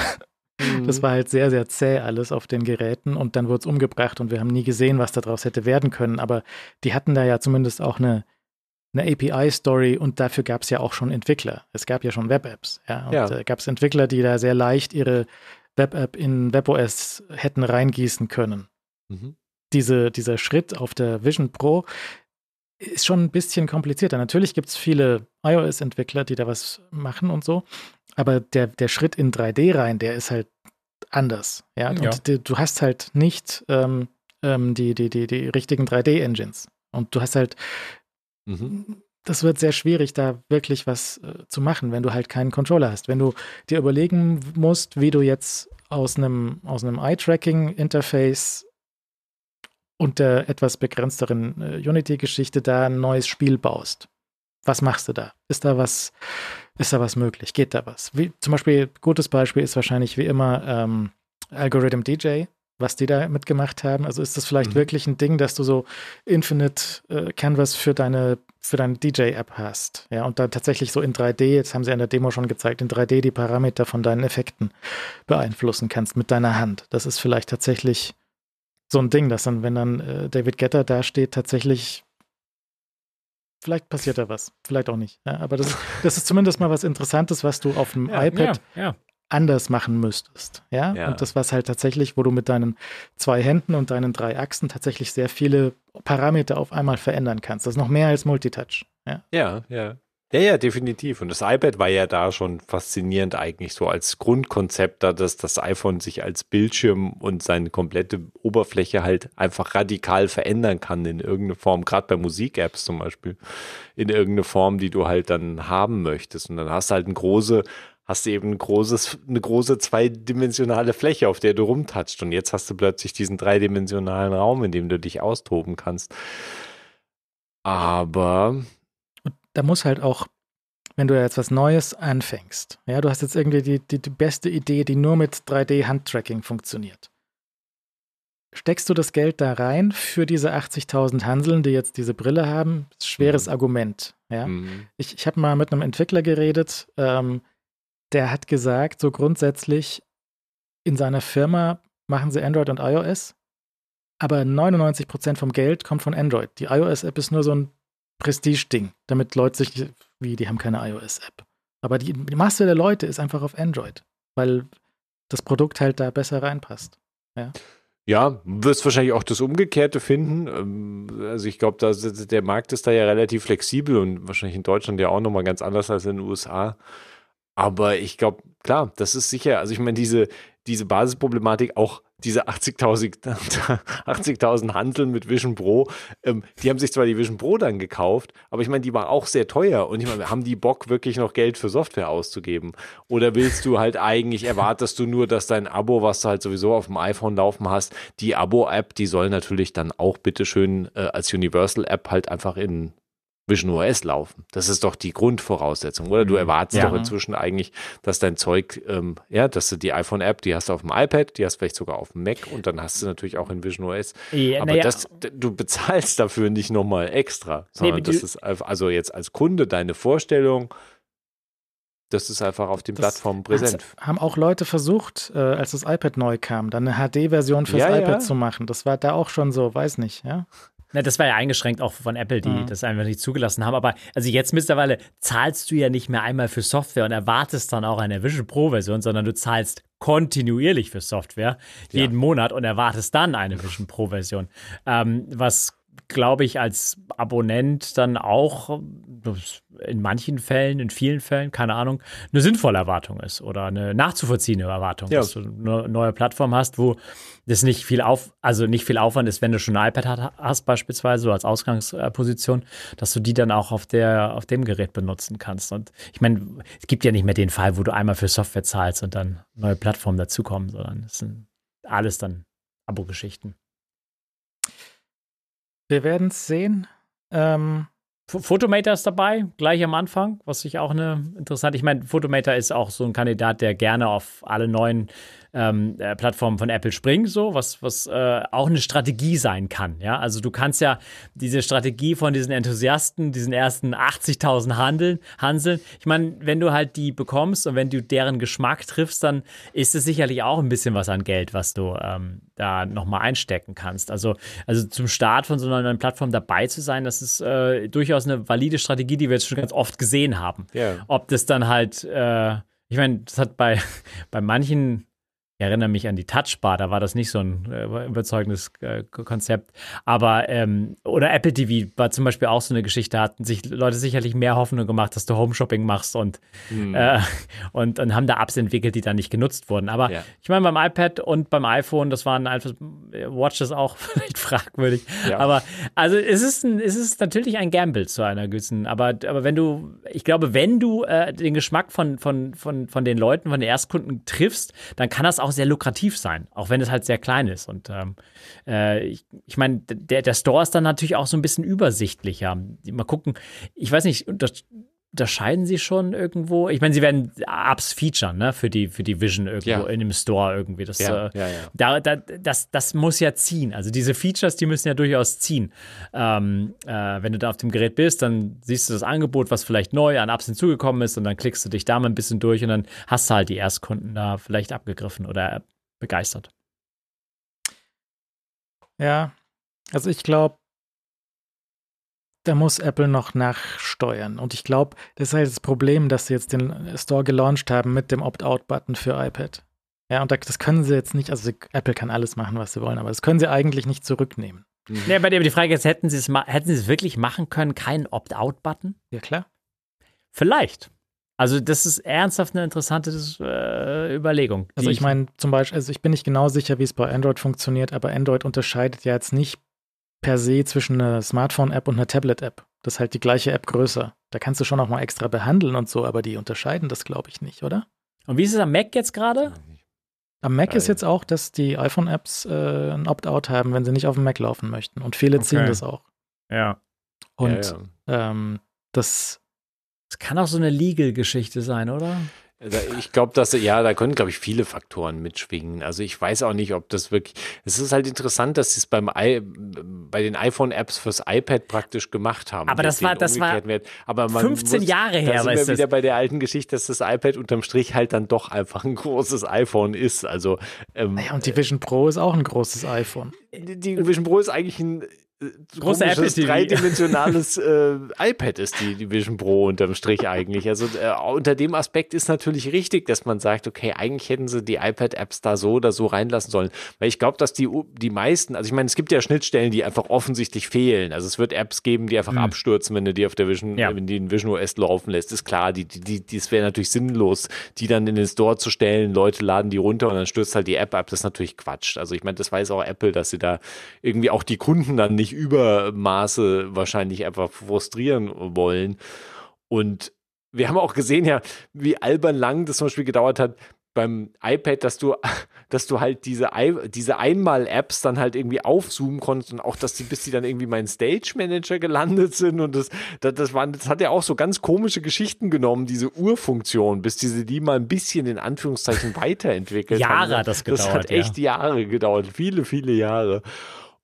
Das mhm. war halt sehr, sehr zäh alles auf den Geräten und dann wurde es umgebracht und wir haben nie gesehen, was daraus hätte werden können. Aber die hatten da ja zumindest auch eine, eine API-Story und dafür gab es ja auch schon Entwickler. Es gab ja schon Web-Apps. Ja, und ja. äh, gab es Entwickler, die da sehr leicht ihre Web-App in WebOS hätten reingießen können. Mhm. Diese, dieser Schritt auf der Vision Pro ist schon ein bisschen komplizierter. Natürlich gibt es viele iOS-Entwickler, die da was machen und so, aber der, der Schritt in 3D rein, der ist halt anders. Ja, ja. und die, du hast halt nicht ähm, ähm, die, die, die, die richtigen 3D-Engines. Und du hast halt, mhm. das wird sehr schwierig, da wirklich was äh, zu machen, wenn du halt keinen Controller hast. Wenn du dir überlegen musst, wie du jetzt aus einem, aus einem Eye-Tracking-Interface und der etwas begrenzteren äh, Unity-Geschichte da ein neues Spiel baust. Was machst du da? Ist da was, ist da was möglich? Geht da was? Wie, zum Beispiel, gutes Beispiel ist wahrscheinlich wie immer ähm, Algorithm DJ, was die da mitgemacht haben. Also ist das vielleicht mhm. wirklich ein Ding, dass du so Infinite äh, Canvas für deine, für deine DJ-App hast? Ja, und dann tatsächlich so in 3D, jetzt haben sie in der Demo schon gezeigt, in 3D die Parameter von deinen Effekten beeinflussen kannst mit deiner Hand. Das ist vielleicht tatsächlich so ein Ding, dass dann, wenn dann äh, David Getter da steht, tatsächlich vielleicht passiert da was, vielleicht auch nicht. Ja, aber das, *laughs* das ist zumindest mal was Interessantes, was du auf dem ja, iPad ja, ja. anders machen müsstest. Ja? Und das was halt tatsächlich, wo du mit deinen zwei Händen und deinen drei Achsen tatsächlich sehr viele Parameter auf einmal verändern kannst. Das ist noch mehr als Multitouch. Ja, ja. ja. Ja, ja, definitiv. Und das iPad war ja da schon faszinierend eigentlich so als Grundkonzept, da dass das iPhone sich als Bildschirm und seine komplette Oberfläche halt einfach radikal verändern kann in irgendeine Form, gerade bei Musik-Apps zum Beispiel, in irgendeine Form, die du halt dann haben möchtest. Und dann hast du halt ein große, hast du eben ein großes, eine große zweidimensionale Fläche, auf der du rumtatscht. Und jetzt hast du plötzlich diesen dreidimensionalen Raum, in dem du dich austoben kannst. Aber da muss halt auch, wenn du jetzt was Neues anfängst, ja, du hast jetzt irgendwie die, die, die beste Idee, die nur mit 3D-Handtracking funktioniert. Steckst du das Geld da rein für diese 80.000 Hanseln, die jetzt diese Brille haben? Schweres mhm. Argument. Ja? Mhm. Ich, ich habe mal mit einem Entwickler geredet, ähm, der hat gesagt, so grundsätzlich in seiner Firma machen sie Android und iOS, aber 99% vom Geld kommt von Android. Die iOS-App ist nur so ein Prestige-Ding, damit Leute sich, wie, die haben keine iOS-App. Aber die, Masse der Leute ist einfach auf Android, weil das Produkt halt da besser reinpasst. Ja. Ja, wirst wahrscheinlich auch das Umgekehrte finden. Ähm, also ich glaube, der Markt ist da ja relativ flexibel und wahrscheinlich in Deutschland ja auch nochmal ganz anders als in den USA. Aber ich glaube, klar, das ist sicher, also ich meine, diese, diese Basisproblematik, auch diese 80.000 80 Handeln mit Vision Pro, ähm, die haben sich zwar die Vision Pro dann gekauft, aber ich meine, die war auch sehr teuer und ich meine, haben die Bock wirklich noch Geld für Software auszugeben? Oder willst du halt eigentlich, erwartest du nur, dass dein Abo, was du halt sowieso auf dem iPhone laufen hast, die Abo-App, die soll natürlich dann auch bitteschön äh, als Universal-App halt einfach in Vision OS laufen. Das ist doch die Grundvoraussetzung, oder? Du mhm. erwartest ja. doch inzwischen eigentlich, dass dein Zeug, ähm, ja, dass du die iPhone-App, die hast du auf dem iPad, die hast du vielleicht sogar auf dem Mac und dann hast du natürlich auch in Vision OS. Ja, Aber ja. das, du bezahlst dafür nicht nochmal extra, sondern nee, das ist also jetzt als Kunde deine Vorstellung, das ist einfach auf den das Plattformen präsent. Haben auch Leute versucht, äh, als das iPad neu kam, dann eine HD-Version fürs ja, iPad ja. zu machen. Das war da auch schon so, weiß nicht, ja. Na, das war ja eingeschränkt auch von Apple, die mhm. das einfach nicht zugelassen haben. Aber also jetzt mittlerweile zahlst du ja nicht mehr einmal für Software und erwartest dann auch eine Vision Pro-Version, sondern du zahlst kontinuierlich für Software jeden ja. Monat und erwartest dann eine Vision Pro-Version. Ähm, was glaube ich, als Abonnent dann auch in manchen Fällen, in vielen Fällen, keine Ahnung, eine sinnvolle Erwartung ist oder eine nachzuvollziehende Erwartung, ja. dass du eine neue Plattform hast, wo das nicht viel auf, also nicht viel Aufwand ist, wenn du schon ein iPad hast, beispielsweise, so als Ausgangsposition, dass du die dann auch auf der, auf dem Gerät benutzen kannst. Und ich meine, es gibt ja nicht mehr den Fall, wo du einmal für Software zahlst und dann neue Plattformen dazukommen, sondern es sind alles dann Abo-Geschichten. Wir werden es sehen. Ähm, Photomator ist dabei, gleich am Anfang, was ich auch eine interessante. Ich meine, Photomator ist auch so ein Kandidat, der gerne auf alle neuen ähm, äh, Plattformen von Apple springt, so, was, was äh, auch eine Strategie sein kann. Ja, also du kannst ja diese Strategie von diesen Enthusiasten, diesen ersten 80.000 Handeln, Hanseln, ich meine, wenn du halt die bekommst und wenn du deren Geschmack triffst, dann ist es sicherlich auch ein bisschen was an Geld, was du ähm, da nochmal einstecken kannst. Also, also zum Start von so einer neuen Plattform dabei zu sein, das ist äh, durchaus eine valide Strategie, die wir jetzt schon ganz oft gesehen haben. Yeah. Ob das dann halt, äh, ich meine, das hat bei, *laughs* bei manchen ich erinnere mich an die Touchbar, da war das nicht so ein äh, überzeugendes äh, Konzept. Aber, ähm, oder Apple TV war zum Beispiel auch so eine Geschichte, hatten sich Leute sicherlich mehr Hoffnung gemacht, dass du Home-Shopping machst und, mhm. äh, und, und haben da Apps entwickelt, die dann nicht genutzt wurden. Aber ja. ich meine, beim iPad und beim iPhone, das waren einfach Watches auch *laughs* vielleicht fragwürdig. Ja. Aber also es ist, ein, es ist natürlich ein Gamble zu einer gewissen, aber, aber wenn du, ich glaube, wenn du äh, den Geschmack von, von, von, von den Leuten, von den Erstkunden triffst, dann kann das auch auch sehr lukrativ sein, auch wenn es halt sehr klein ist. Und ähm, äh, ich, ich meine, der, der Store ist dann natürlich auch so ein bisschen übersichtlicher. Mal gucken, ich weiß nicht, das, unterscheiden sie schon irgendwo? Ich meine, sie werden Apps featuren, ne, für die, für die Vision irgendwo ja. in dem Store irgendwie. Das, ja, äh, ja, da, da, das, das muss ja ziehen. Also diese Features, die müssen ja durchaus ziehen. Ähm, äh, wenn du da auf dem Gerät bist, dann siehst du das Angebot, was vielleicht neu an Apps hinzugekommen ist und dann klickst du dich da mal ein bisschen durch und dann hast du halt die Erstkunden da vielleicht abgegriffen oder begeistert. Ja, also ich glaube, da muss Apple noch nachsteuern. Und ich glaube, das ist halt das Problem, dass sie jetzt den Store gelauncht haben mit dem Opt-out-Button für iPad. Ja, und das können sie jetzt nicht, also Apple kann alles machen, was sie wollen, aber das können sie eigentlich nicht zurücknehmen. Mhm. Ja, bei dem die Frage ist, hätten sie es, hätten sie es wirklich machen können, keinen Opt-out-Button? Ja, klar. Vielleicht. Also das ist ernsthaft eine interessante äh, Überlegung. Also ich meine zum Beispiel, also ich bin nicht genau sicher, wie es bei Android funktioniert, aber Android unterscheidet ja jetzt nicht per se zwischen einer Smartphone-App und einer Tablet-App. Das ist halt die gleiche App größer. Da kannst du schon auch mal extra behandeln und so, aber die unterscheiden das, glaube ich, nicht, oder? Und wie ist es am Mac jetzt gerade? Am Mac ist jetzt auch, dass die iPhone-Apps äh, ein Opt-out haben, wenn sie nicht auf dem Mac laufen möchten. Und viele okay. ziehen das auch. Ja. Und ja, ja. Ähm, das. Das kann auch so eine Legal-Geschichte sein, oder? Ich glaube, dass ja, da können, glaube ich, viele Faktoren mitschwingen. Also ich weiß auch nicht, ob das wirklich. Es ist halt interessant, dass sie es beim I, bei den iPhone-Apps fürs iPad praktisch gemacht haben. Aber das war, das war Aber 15 muss, Jahre her. Da sind wir das? wieder bei der alten Geschichte, dass das iPad unterm Strich halt dann doch einfach ein großes iPhone ist. Also ähm, ja, und die Vision Pro ist auch ein großes iPhone. Die Vision Pro ist eigentlich ein große Apple TV. dreidimensionales *laughs* äh, iPad ist die, die Vision Pro unterm Strich eigentlich. Also äh, unter dem Aspekt ist natürlich richtig, dass man sagt, okay, eigentlich hätten sie die iPad-Apps da so oder so reinlassen sollen. Weil ich glaube, dass die, die meisten, also ich meine, es gibt ja Schnittstellen, die einfach offensichtlich fehlen. Also es wird Apps geben, die einfach mhm. abstürzen, wenn du die auf der Vision, ja. wenn die in Vision OS laufen lässt. Ist klar, die, die, die, das wäre natürlich sinnlos, die dann in den Store zu stellen. Leute laden die runter und dann stürzt halt die App ab. Das ist natürlich Quatsch. Also ich meine, das weiß auch Apple, dass sie da irgendwie auch die Kunden dann nicht nicht Übermaße wahrscheinlich einfach frustrieren wollen. Und wir haben auch gesehen ja, wie albern lang das zum Beispiel gedauert hat, beim iPad, dass du, *laughs* dass du halt diese, diese Einmal-Apps dann halt irgendwie aufzoomen konntest und auch, dass die, bis die dann irgendwie meinen Stage Manager gelandet sind und das, das, das, waren, das hat ja auch so ganz komische Geschichten genommen, diese Urfunktion, bis diese die mal ein bisschen in Anführungszeichen weiterentwickelt *laughs* Jahre haben. hat das gedauert. Das hat echt ja. Jahre gedauert, viele, viele Jahre.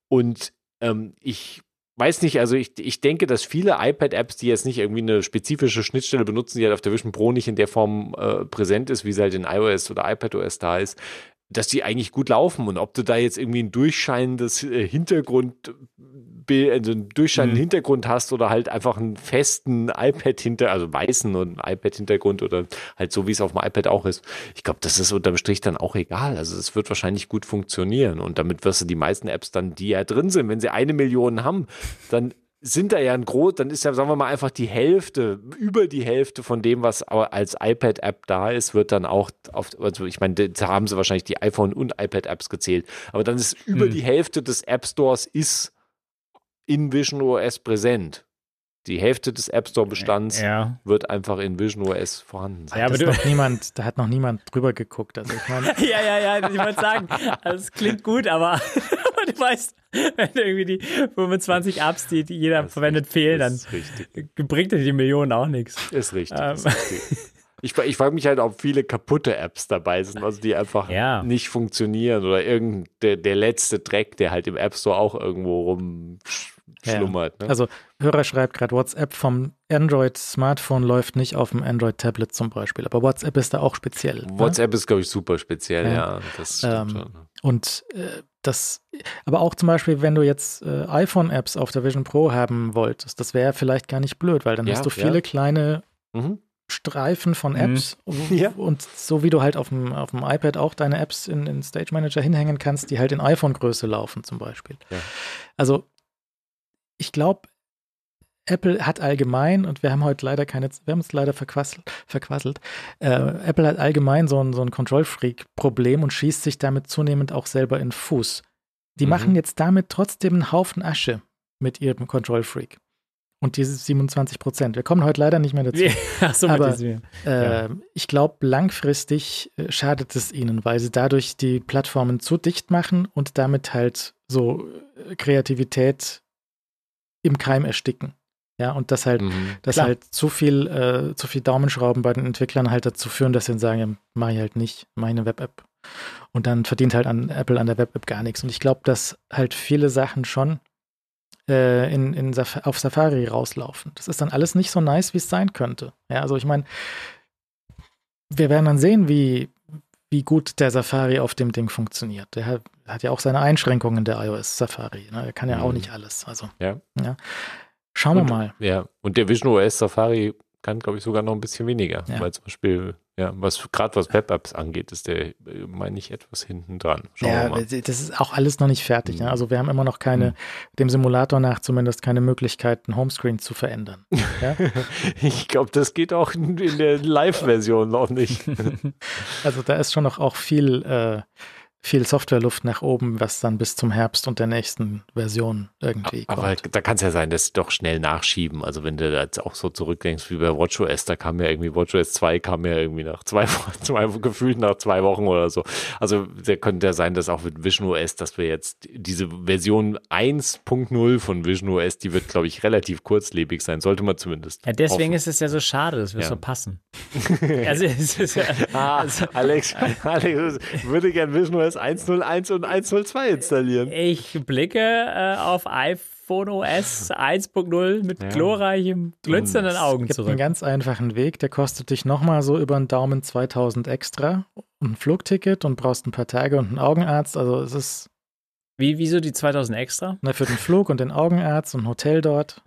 Und ähm, ich weiß nicht, also ich, ich denke, dass viele iPad-Apps, die jetzt nicht irgendwie eine spezifische Schnittstelle benutzen, die halt auf der Vision Pro nicht in der Form äh, präsent ist, wie sie halt in iOS oder iPadOS da ist, dass die eigentlich gut laufen. Und ob du da jetzt irgendwie ein durchscheinendes äh, Hintergrund also einen durchscheinenden mhm. Hintergrund hast oder halt einfach einen festen iPad hinter, also weißen und iPad-Hintergrund oder halt so, wie es auf dem iPad auch ist. Ich glaube, das ist unterm Strich dann auch egal. Also es wird wahrscheinlich gut funktionieren und damit wirst du die meisten Apps dann, die ja drin sind, wenn sie eine Million haben, dann sind da ja ein groß, dann ist ja, sagen wir mal, einfach die Hälfte, über die Hälfte von dem, was als iPad-App da ist, wird dann auch auf, also ich meine, da haben sie wahrscheinlich die iPhone- und iPad-Apps gezählt, aber dann ist über hm. die Hälfte des App Stores ist in Vision OS präsent. Die Hälfte des App Store Bestands ja. wird einfach in Vision OS vorhanden sein. Ja, aber noch niemand, da hat noch niemand drüber geguckt. Also ich meine, *laughs* ja, ja, ja, ich wollte sagen, also es klingt gut, aber *laughs* du weißt, wenn irgendwie die 25 Apps, die, die jeder das verwendet, fehlen, dann bringt dir die Millionen auch nichts. Ist richtig. Ähm. Ist richtig. Ich, ich frage mich halt, ob viele kaputte Apps dabei sind, also die einfach ja. nicht funktionieren oder irgend der, der letzte Dreck, der halt im App Store auch irgendwo rum schlummert. Ne? Also Hörer schreibt gerade, WhatsApp vom Android-Smartphone läuft nicht auf dem Android-Tablet zum Beispiel, aber WhatsApp ist da auch speziell. Ne? WhatsApp ne? ist, glaube ich, super speziell, ja. ja das ähm, schon, ne? Und äh, das, aber auch zum Beispiel, wenn du jetzt äh, iPhone-Apps auf der Vision Pro haben wolltest, das wäre vielleicht gar nicht blöd, weil dann ja, hast du viele ja. kleine mhm. Streifen von mhm. Apps mhm. *laughs* ja. und so wie du halt auf dem, auf dem iPad auch deine Apps in, in Stage Manager hinhängen kannst, die halt in iPhone-Größe laufen zum Beispiel. Ja. Also ich glaube, Apple hat allgemein, und wir haben heute leider keine, wir haben uns leider verquasselt, verquasselt äh, Apple hat allgemein so ein, so ein Control-Freak-Problem und schießt sich damit zunehmend auch selber in Fuß. Die mhm. machen jetzt damit trotzdem einen Haufen Asche mit ihrem Control-Freak. Und diese 27 Prozent. Wir kommen heute leider nicht mehr dazu. *laughs* Ach so, Aber äh, ja. ich glaube, langfristig äh, schadet es ihnen, weil sie dadurch die Plattformen zu dicht machen und damit halt so äh, Kreativität im Keim ersticken. Ja, und das halt, mhm, dass halt zu viel, äh, zu viel Daumenschrauben bei den Entwicklern halt dazu führen, dass sie dann sagen, ja, mach ich halt nicht, mach ich eine Web-App. Und dann verdient halt an Apple an der Web-App gar nichts. Und ich glaube, dass halt viele Sachen schon äh, in, in Saf auf Safari rauslaufen. Das ist dann alles nicht so nice, wie es sein könnte. Ja, also ich meine, wir werden dann sehen, wie, wie gut der Safari auf dem Ding funktioniert. Der hat, hat ja auch seine Einschränkungen, der iOS Safari. Ne? Er kann ja mhm. auch nicht alles. Also, ja. ja. Schauen und, wir mal. Ja, und der Vision OS Safari kann, glaube ich, sogar noch ein bisschen weniger, ja. weil zum Beispiel ja, was gerade was Web-Apps angeht, ist der, meine ich, etwas hinten dran. Ja, das ist auch alles noch nicht fertig. Mhm. Ne? Also wir haben immer noch keine, mhm. dem Simulator nach zumindest keine Möglichkeit, ein Homescreen zu verändern. Ja? *laughs* ich glaube, das geht auch in der Live-Version noch nicht. *laughs* also da ist schon noch auch viel, äh, viel Softwareluft nach oben, was dann bis zum Herbst und der nächsten Version irgendwie Aber kommt. da kann es ja sein, dass sie doch schnell nachschieben. Also wenn du da jetzt auch so zurückdenkst wie bei WatchOS, da kam ja irgendwie WatchOS 2 kam ja irgendwie nach zwei, *laughs* zwei gefühlt nach zwei Wochen oder so. Also da könnte ja sein, dass auch mit Vision OS, dass wir jetzt diese Version 1.0 von Vision OS, die wird, glaube ich, relativ kurzlebig sein. Sollte man zumindest. Ja, deswegen hoffen. ist es ja so schade, dass wir Ja. so passen. *laughs* also, es ist ja, Ah, also, Alex, *laughs* Alex, ich würde gern Vision OS 1.01 und 1.02 installieren. ich blicke äh, auf iPhone OS 1.0 mit Ja. glorreichem, glitzernden Augen Es gibt einen zurück. ganz einfachen Weg, der kostet dich nochmal so über den Daumen 2000 extra und ein Flugticket und brauchst ein paar Tage und einen Augenarzt. Also es ist Wie, wieso die 2000 extra? na, für den Flug und den Augenarzt und ein Hotel dort.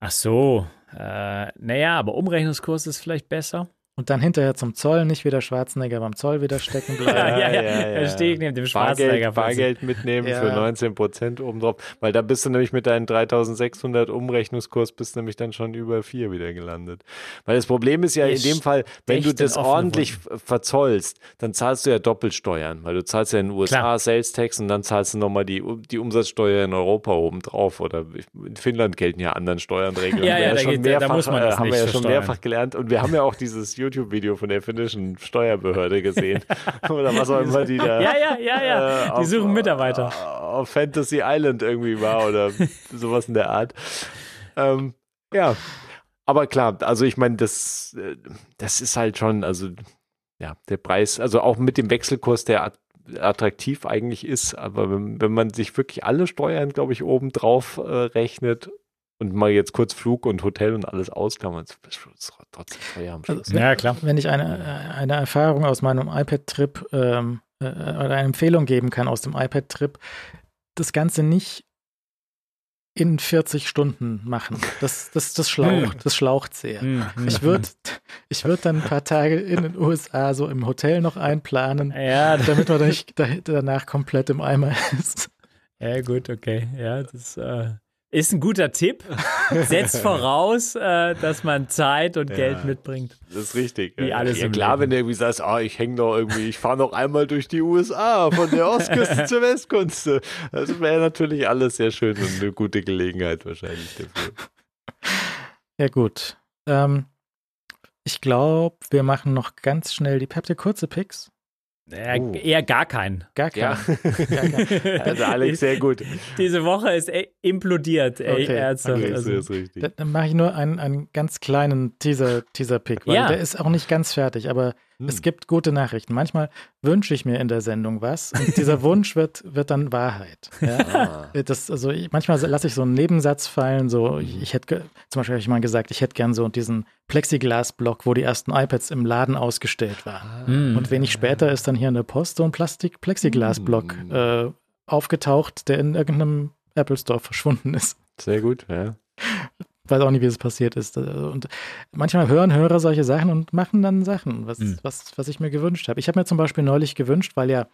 Ach so. Äh, naja, aber Umrechnungskurs ist vielleicht besser. Und dann hinterher zum Zoll, nicht wieder Schwarzenegger beim Zoll wieder stecken Ja, bleiben. *laughs* ja, ja. ja, ja. Da stehe ich neben dem Schwarzenegger. Bargeld, Bargeld mitnehmen Ja. für 19 Prozent obendrauf, weil da bist du nämlich mit deinen 3600 Umrechnungskurs bist nämlich dann schon über vier wieder gelandet. Weil das Problem ist ja Ihr in dem Fall, wenn du das ordentlich f- verzollst, dann zahlst du ja Doppelsteuern, weil du zahlst ja in den USA Klar. Sales Tax und dann zahlst du nochmal die, die Umsatzsteuer in Europa obendrauf oder in Finnland gelten ja anderen Steuernregeln. Ja, wir ja, da schon geht- da muss man das äh, haben nicht wir ja schon mehrfach gelernt und wir haben ja auch dieses YouTube-Video von der finnischen Steuerbehörde gesehen *laughs* oder was auch immer die da Ja, ja, ja, ja. äh, Die auf- suchen Mitarbeiter. auf Fantasy Island irgendwie war oder *laughs* sowas in der Art. Ähm, ja, aber klar, also ich meine, das, äh, das ist halt schon, also ja, der Preis, also auch mit dem Wechselkurs, der at- attraktiv eigentlich ist, aber wenn, wenn man sich wirklich alle Steuern, glaube ich, oben drauf äh, rechnet und mal jetzt kurz Flug und Hotel und alles ausklammert, ist es trotzdem teuer am Schluss. Ja, klar. Wenn ich eine, eine Erfahrung aus meinem iPad-Trip ähm, äh, oder eine Empfehlung geben kann aus dem iPad-Trip, das Ganze nicht in 40 Stunden machen. Das, das, das schlaucht, das schlaucht sehr. Hm, hm, Ich würde ich würd dann ein paar Tage in den USA so im Hotel noch einplanen, Ja, damit man nicht da, danach komplett im Eimer ist. Ja, gut, okay. Ja, das äh, ist ein guter Tipp. Setzt *laughs* voraus, äh, dass man Zeit und Ja. Geld mitbringt. Das ist richtig. Wie ja. alles ja, klar, Leben. wenn du irgendwie sagst, ah, ich hänge doch irgendwie, ich fahre noch einmal durch die USA von der Ostküste *laughs* zur Westküste. Das wäre natürlich alles sehr schön und eine gute Gelegenheit wahrscheinlich dafür. Ja, gut. Ähm, ich glaube, wir machen noch ganz schnell die Habt ihr kurze Picks? Äh, Oh. Eher gar keinen. Gar Ja, keine. *laughs* also Alex, sehr gut. Diese Woche ist ey, implodiert, ey, Okay, ernsthaft. Okay, Also, das ist richtig. Dann- mache ich nur einen, einen ganz kleinen Teaser, Teaser-Pick, weil Ja. der ist auch nicht ganz fertig, aber Hm. es gibt gute Nachrichten. Manchmal wünsche ich mir in der Sendung was und dieser *laughs* Wunsch wird, wird dann Wahrheit. Ja? Ah. Das, also ich, manchmal lasse ich so einen Nebensatz fallen, so ich, ich hätte, zum Beispiel habe ich mal gesagt, ich hätte gern so diesen Plexiglas-Block, wo die ersten iPads im Laden ausgestellt waren. hm. Und wenig später ist dann hier in der Post so ein Plastik-Plexiglas-Block Mm. äh, aufgetaucht, der in irgendeinem Apple Store verschwunden ist. Sehr gut, ja. Weiß auch nicht, wie es passiert ist. Äh, Und manchmal hören Hörer solche Sachen und machen dann Sachen, was, Mhm. was, was ich mir gewünscht habe. Ich habe mir zum Beispiel neulich gewünscht, weil ja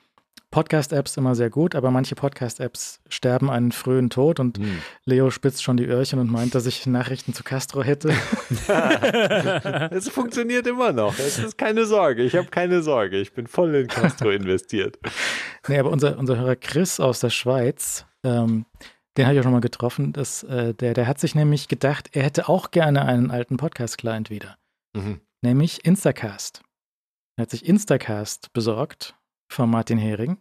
Podcast-Apps immer sehr gut, aber manche Podcast-Apps sterben einen frühen Tod und Hm. Leo spitzt schon die Öhrchen und meint, dass ich Nachrichten zu Castro hätte. *laughs* Es funktioniert immer noch. Es ist keine Sorge. Ich habe keine Sorge. Ich bin voll in Castro investiert. Nee, aber unser, unser Hörer Chris aus der Schweiz, ähm, den habe ich auch schon mal getroffen, das, äh, der, der hat sich nämlich gedacht, er hätte auch gerne einen alten Podcast-Client wieder, Mhm. nämlich Instacast. Er hat sich Instacast besorgt von Martin Hering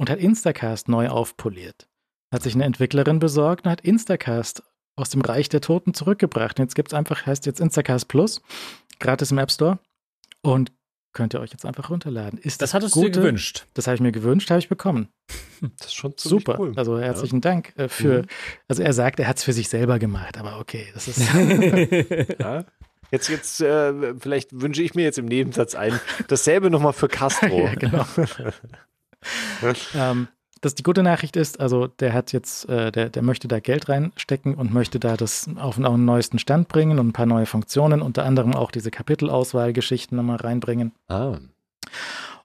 und hat Instacast neu aufpoliert. Hat sich eine Entwicklerin besorgt und hat Instacast aus dem Reich der Toten zurückgebracht. Und jetzt gibt es einfach, heißt jetzt Instacast Plus, gratis im App Store und könnt ihr euch jetzt einfach runterladen. Ist das hattest du dir gewünscht. Das habe ich mir gewünscht, habe ich bekommen. Das ist schon ziemlich Super. cool. Also herzlichen Dank äh, für. Mhm. Also er sagt, er hat es für sich selber gemacht, aber okay, das ist. *laughs* Ja. Jetzt, jetzt äh, vielleicht wünsche ich mir jetzt im Nebensatz ein, dasselbe nochmal für *laughs* Castro. ja, genau. *laughs* ähm, das die gute Nachricht ist, also der hat jetzt, äh, der, der möchte da Geld reinstecken und möchte da das auf, auf einen neuesten Stand bringen und ein paar neue Funktionen, unter anderem auch diese Kapitelauswahlgeschichten nochmal reinbringen. Ah.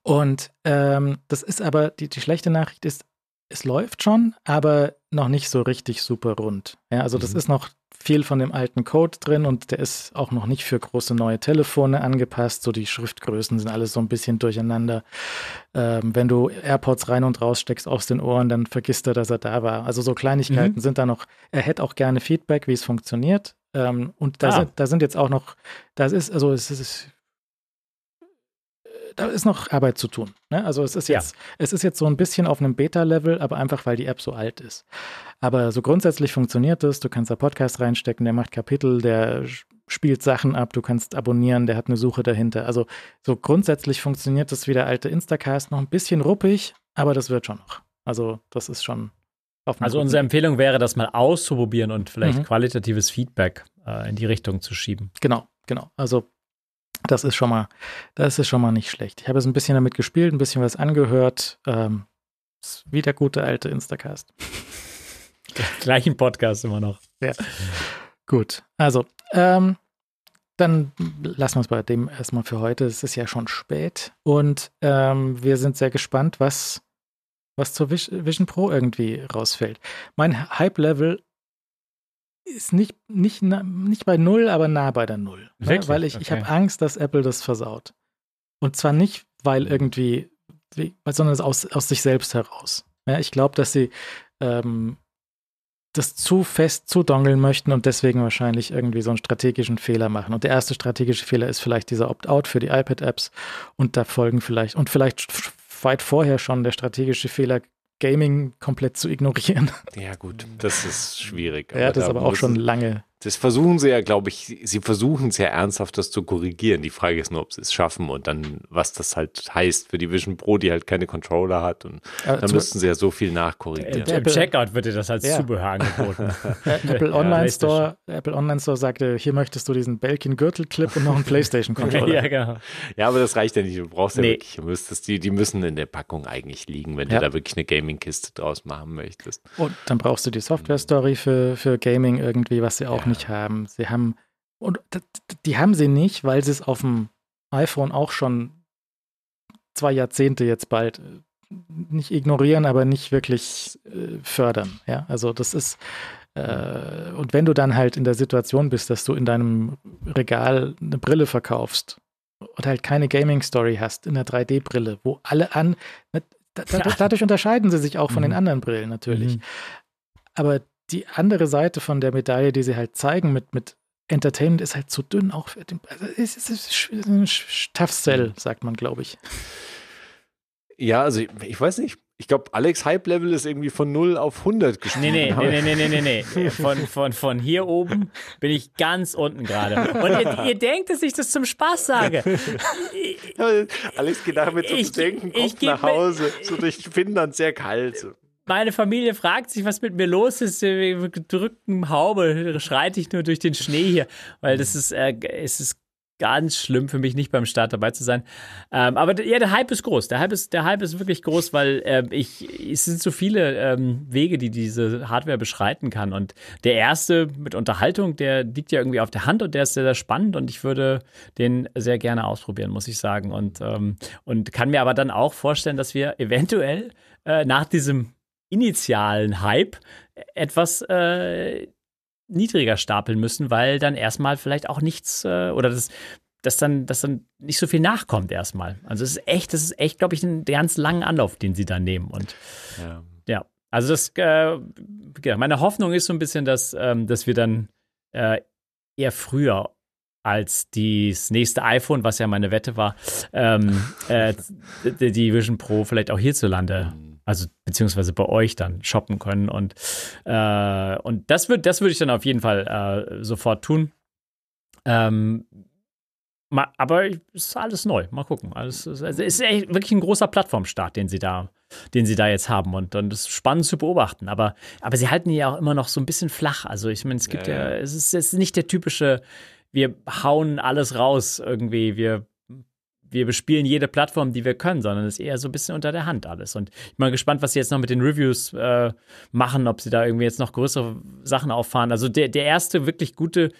Und ähm, das ist aber, die, die schlechte Nachricht ist, es läuft schon, aber noch nicht so richtig super rund. Ja, also das Mhm. ist noch viel von dem alten Code drin und der ist auch noch nicht für große neue Telefone angepasst. So die Schriftgrößen sind alles so ein bisschen durcheinander. Ähm, wenn du AirPods rein und raus steckst aus den Ohren, dann vergisst er, dass er da war. Also so Kleinigkeiten mhm. sind da noch. Er hätte auch gerne Feedback, wie es funktioniert. Ähm, und da, ah. sind, da sind jetzt auch noch, das ist, also es ist, da ist noch Arbeit zu tun. Ne? Also es ist jetzt, ja. es ist jetzt so ein bisschen auf einem Beta-Level, aber einfach, weil die App so alt ist. Aber so grundsätzlich funktioniert es. Du kannst da Podcast reinstecken, der macht Kapitel, der spielt Sachen ab, du kannst abonnieren, der hat eine Suche dahinter. Also so grundsätzlich funktioniert das wie der alte Instacast noch ein bisschen ruppig, aber das wird schon noch. Also das ist schon auf Also unsere Empfehlung wäre, das mal auszuprobieren und vielleicht mhm. qualitatives Feedback äh, in die Richtung zu schieben. Genau, genau. Also das ist schon mal, das ist schon mal nicht schlecht. Ich habe jetzt ein bisschen damit gespielt, ein bisschen was angehört. Ähm, ist wie der gute alte Instacast. *laughs* Gleichen Podcast immer noch. Ja. Gut. Also, ähm, dann lassen wir es bei dem erstmal für heute. Es ist ja schon spät und ähm, wir sind sehr gespannt, was, was zur Vision Pro irgendwie rausfällt. Mein Hype-Level ist nicht, nicht, nicht bei null, aber nah bei der Null. Ne? Weil ich, okay. ich habe Angst, dass Apple das versaut. Und zwar nicht, weil irgendwie, wie, sondern aus, aus sich selbst heraus. Ja, ich glaube, dass sie ähm, das zu fest zudongeln möchten und deswegen wahrscheinlich irgendwie so einen strategischen Fehler machen. Und der erste strategische Fehler ist vielleicht dieser Opt-out für die iPad-Apps und da folgen vielleicht und vielleicht weit vorher schon der strategische Fehler, Gaming komplett zu ignorieren. Ja, gut, das ist schwierig. ja, das ist aber auch schon lange das versuchen sie ja, glaube ich, sie versuchen sehr ernsthaft, das zu korrigieren. Die Frage ist nur, ob sie es schaffen und dann, was das halt heißt für die Vision Pro, die halt keine Controller hat. Und ja, dann müssten sie ja so viel nachkorrigieren. Im Checkout wird dir das als ja. Zubehör angeboten. *laughs* Apple Online Store, Apple Online Store sagte, hier möchtest du diesen Belkin Gürtelclip und noch einen PlayStation Controller. ja, genau. Ja, aber das reicht ja nicht. Du brauchst ja nee. wirklich, du müsstest die, die müssen in der Packung eigentlich liegen, wenn du da wirklich eine Gaming-Kiste draus machen möchtest. Und dann brauchst du die Software-Story für, für Gaming irgendwie, was sie auch nicht nicht haben. Sie haben, und die haben sie nicht, weil sie es auf dem iPhone auch schon zwei Jahrzehnte jetzt bald äh, nicht ignorieren, aber nicht wirklich äh, fördern. Ja, also das ist, äh, und wenn du dann halt in der Situation bist, dass du in deinem Regal eine Brille verkaufst und halt keine Gaming-Story hast in der 3D-Brille, wo alle an, da, da, dadurch unterscheiden sie sich auch von mhm. den anderen Brillen natürlich. Mhm. Aber die andere Seite von der Medaille, die sie halt zeigen mit, mit Entertainment, ist halt zu dünn auch für den, also es ist ein Tough Sell, sagt man, glaube ich. Ja, also ich, ich weiß nicht. Ich glaube, Alex Hype Level ist irgendwie von 0 auf 100 gestiegen. Nee, nee, nee, nee, nee, nee, nee. Von, von, von hier oben bin ich ganz unten gerade. Und ihr, ihr, denkt, dass ich das zum Spaß sage. *laughs* Alex geht nachher mit so zu denken, kommt nach Hause. So durch Finnland sehr kalt meine Familie fragt sich, was mit mir los ist. Mit gedrücktem Haube schreite ich nur durch den Schnee hier, weil das ist, äh, es ist ganz schlimm für mich, nicht beim Start dabei zu sein. Ähm, aber ja, der Hype ist groß. Der Hype ist, der Hype ist wirklich groß, weil äh, ich, es sind so viele ähm, Wege, die diese Hardware beschreiten kann. Und der erste mit Unterhaltung, der liegt ja irgendwie auf der Hand und der ist sehr, sehr spannend und ich würde den sehr gerne ausprobieren, muss ich sagen. Und, ähm, und kann mir aber dann auch vorstellen, dass wir eventuell äh, nach diesem initialen Hype etwas äh, niedriger stapeln müssen, weil dann erstmal vielleicht auch nichts äh, oder das, dass dann, dass dann nicht so viel nachkommt erstmal. Also es ist echt, das ist echt, glaube ich, ein ganz langen Anlauf, den sie da nehmen. Und ja, ja. also das, äh, meine Hoffnung ist so ein bisschen, dass, ähm, dass wir dann äh, eher früher als das nächste iPhone, was ja meine Wette war, ähm, äh, *laughs* die Vision Pro vielleicht auch hierzulande mhm also beziehungsweise bei euch dann shoppen können. Und, äh, und das würde das würd ich dann auf jeden Fall äh, sofort tun. Ähm, ma, aber es ist alles neu. Mal gucken. Also es ist echt wirklich ein großer Plattformstart, den sie da, den sie da jetzt haben. Und dann ist spannend zu beobachten. Aber, aber sie halten ja auch immer noch so ein bisschen flach. Also ich meine, es gibt ja, ja, ja es, ist, es ist nicht der typische, wir hauen alles raus irgendwie, wir wir bespielen jede Plattform, die wir können, sondern es ist eher so ein bisschen unter der Hand alles. Und ich bin mal gespannt, was sie jetzt noch mit den Reviews äh, machen, ob sie da irgendwie jetzt noch größere Sachen auffahren. Also der, der erste wirklich gute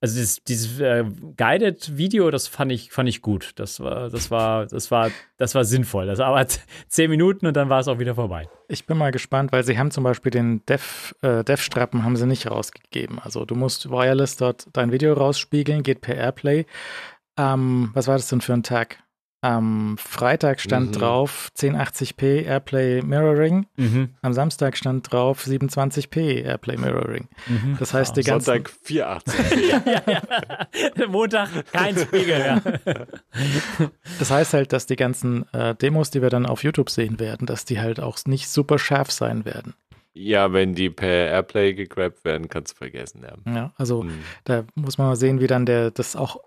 also dieses, dieses äh, Guided Video, das fand ich, fand ich gut. Das war, das war, das war, das war sinnvoll. Das dauert *laughs* zehn Minuten und dann war es auch wieder vorbei. Ich bin mal gespannt, weil sie haben zum Beispiel den äh, Dev-Strappen haben sie nicht rausgegeben. Also du musst wireless dort dein Video rausspiegeln, geht per Airplay. Ähm, was war das denn für ein Tag? Am Freitag stand mhm. drauf 1080p Airplay Mirroring. Mhm. Am Samstag stand drauf 27p Airplay Mirroring. Mhm. Das heißt, ja, die ganzen. Sonntag 480p. *laughs* ja, ja. *laughs* Montag kein Spiegel. Ja. *laughs* Das heißt halt, dass die ganzen äh, Demos, die wir dann auf YouTube sehen werden, dass die halt auch nicht super scharf sein werden. Ja, wenn die per Airplay gegrabt werden, kannst du vergessen. Ja, ja also mhm. da muss man mal sehen, wie dann der das auch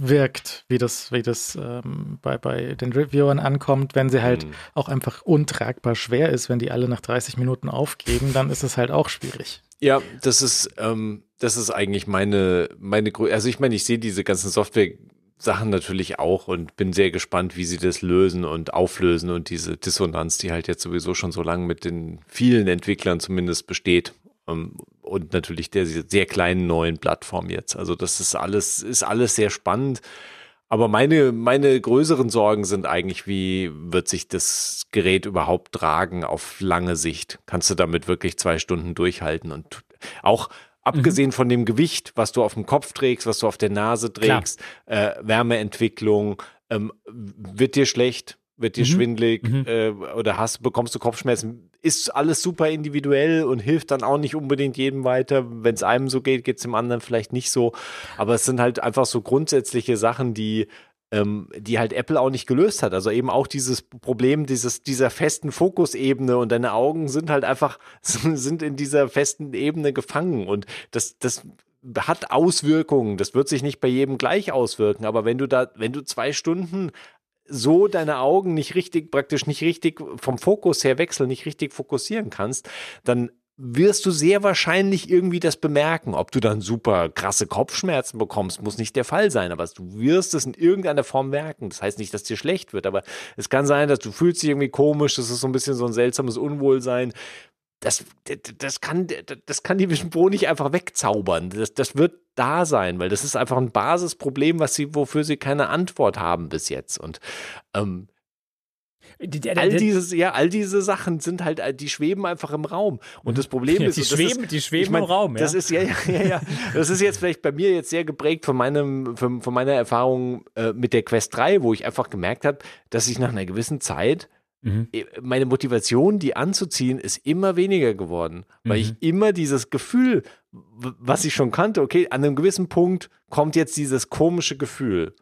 wirkt, wie das, wie das ähm, bei, bei den Reviewern ankommt, wenn sie halt mhm. auch einfach untragbar schwer ist, wenn die alle nach 30 Minuten aufgeben, dann ist es halt auch schwierig. Ja, das ist, ähm, das ist eigentlich meine, meine, also ich meine, ich sehe diese ganzen Software Sachen natürlich auch und bin sehr gespannt, wie sie das lösen und auflösen und diese Dissonanz, die halt jetzt sowieso schon so lange mit den vielen Entwicklern zumindest besteht, und natürlich der sehr kleinen neuen Plattform jetzt. Also das ist alles, ist alles sehr spannend. Aber meine, meine größeren Sorgen sind eigentlich, wie wird sich das Gerät überhaupt tragen auf lange Sicht? Kannst du damit wirklich zwei Stunden durchhalten? Und auch abgesehen mhm. von dem Gewicht, was du auf dem Kopf trägst, was du auf der Nase trägst, äh, Wärmeentwicklung, ähm, wird dir schlecht? wird dir mhm. schwindlig mhm. Äh, oder hast, bekommst du Kopfschmerzen. Ist alles super individuell und hilft dann auch nicht unbedingt jedem weiter. Wenn es einem so geht, geht es dem anderen vielleicht nicht so. Aber es sind halt einfach so grundsätzliche Sachen, die ähm, die halt Apple auch nicht gelöst hat. Also eben auch dieses Problem dieses, dieser festen Fokusebene und deine Augen sind halt einfach, *laughs* sind in dieser festen Ebene gefangen und das, das hat Auswirkungen. Das wird sich nicht bei jedem gleich auswirken, aber wenn du da, wenn du zwei Stunden so deine Augen nicht richtig, praktisch nicht richtig vom Fokus her wechseln, nicht richtig fokussieren kannst, dann wirst du sehr wahrscheinlich irgendwie das bemerken. Ob du dann super krasse Kopfschmerzen bekommst, muss nicht der Fall sein, aber du wirst es in irgendeiner Form merken. Das heißt nicht, dass dir schlecht wird, aber es kann sein, dass du fühlst dich irgendwie komisch, das ist so ein bisschen so ein seltsames Unwohlsein das, das, kann, das kann die Vision Pro nicht einfach wegzaubern. Das, das wird da sein, weil das ist einfach ein Basisproblem, was sie, wofür sie keine Antwort haben bis jetzt. Und ähm, all dieses, ja, all diese Sachen sind halt, die schweben einfach im Raum. Und das Problem ja, ist, die schweben, ist, die schweben ich mein, im Raum. Ja. Das ist ja, ja, ja, ja, das ist jetzt vielleicht bei mir jetzt sehr geprägt von meinem, von, von meiner Erfahrung äh, mit der Quest 3, wo ich einfach gemerkt habe, dass ich nach einer gewissen Zeit Mhm. Äh, meine Motivation, die anzuziehen, ist immer weniger geworden, weil mhm. ich immer dieses Gefühl, was ich schon kannte, okay, an einem gewissen Punkt kommt jetzt dieses komische Gefühl.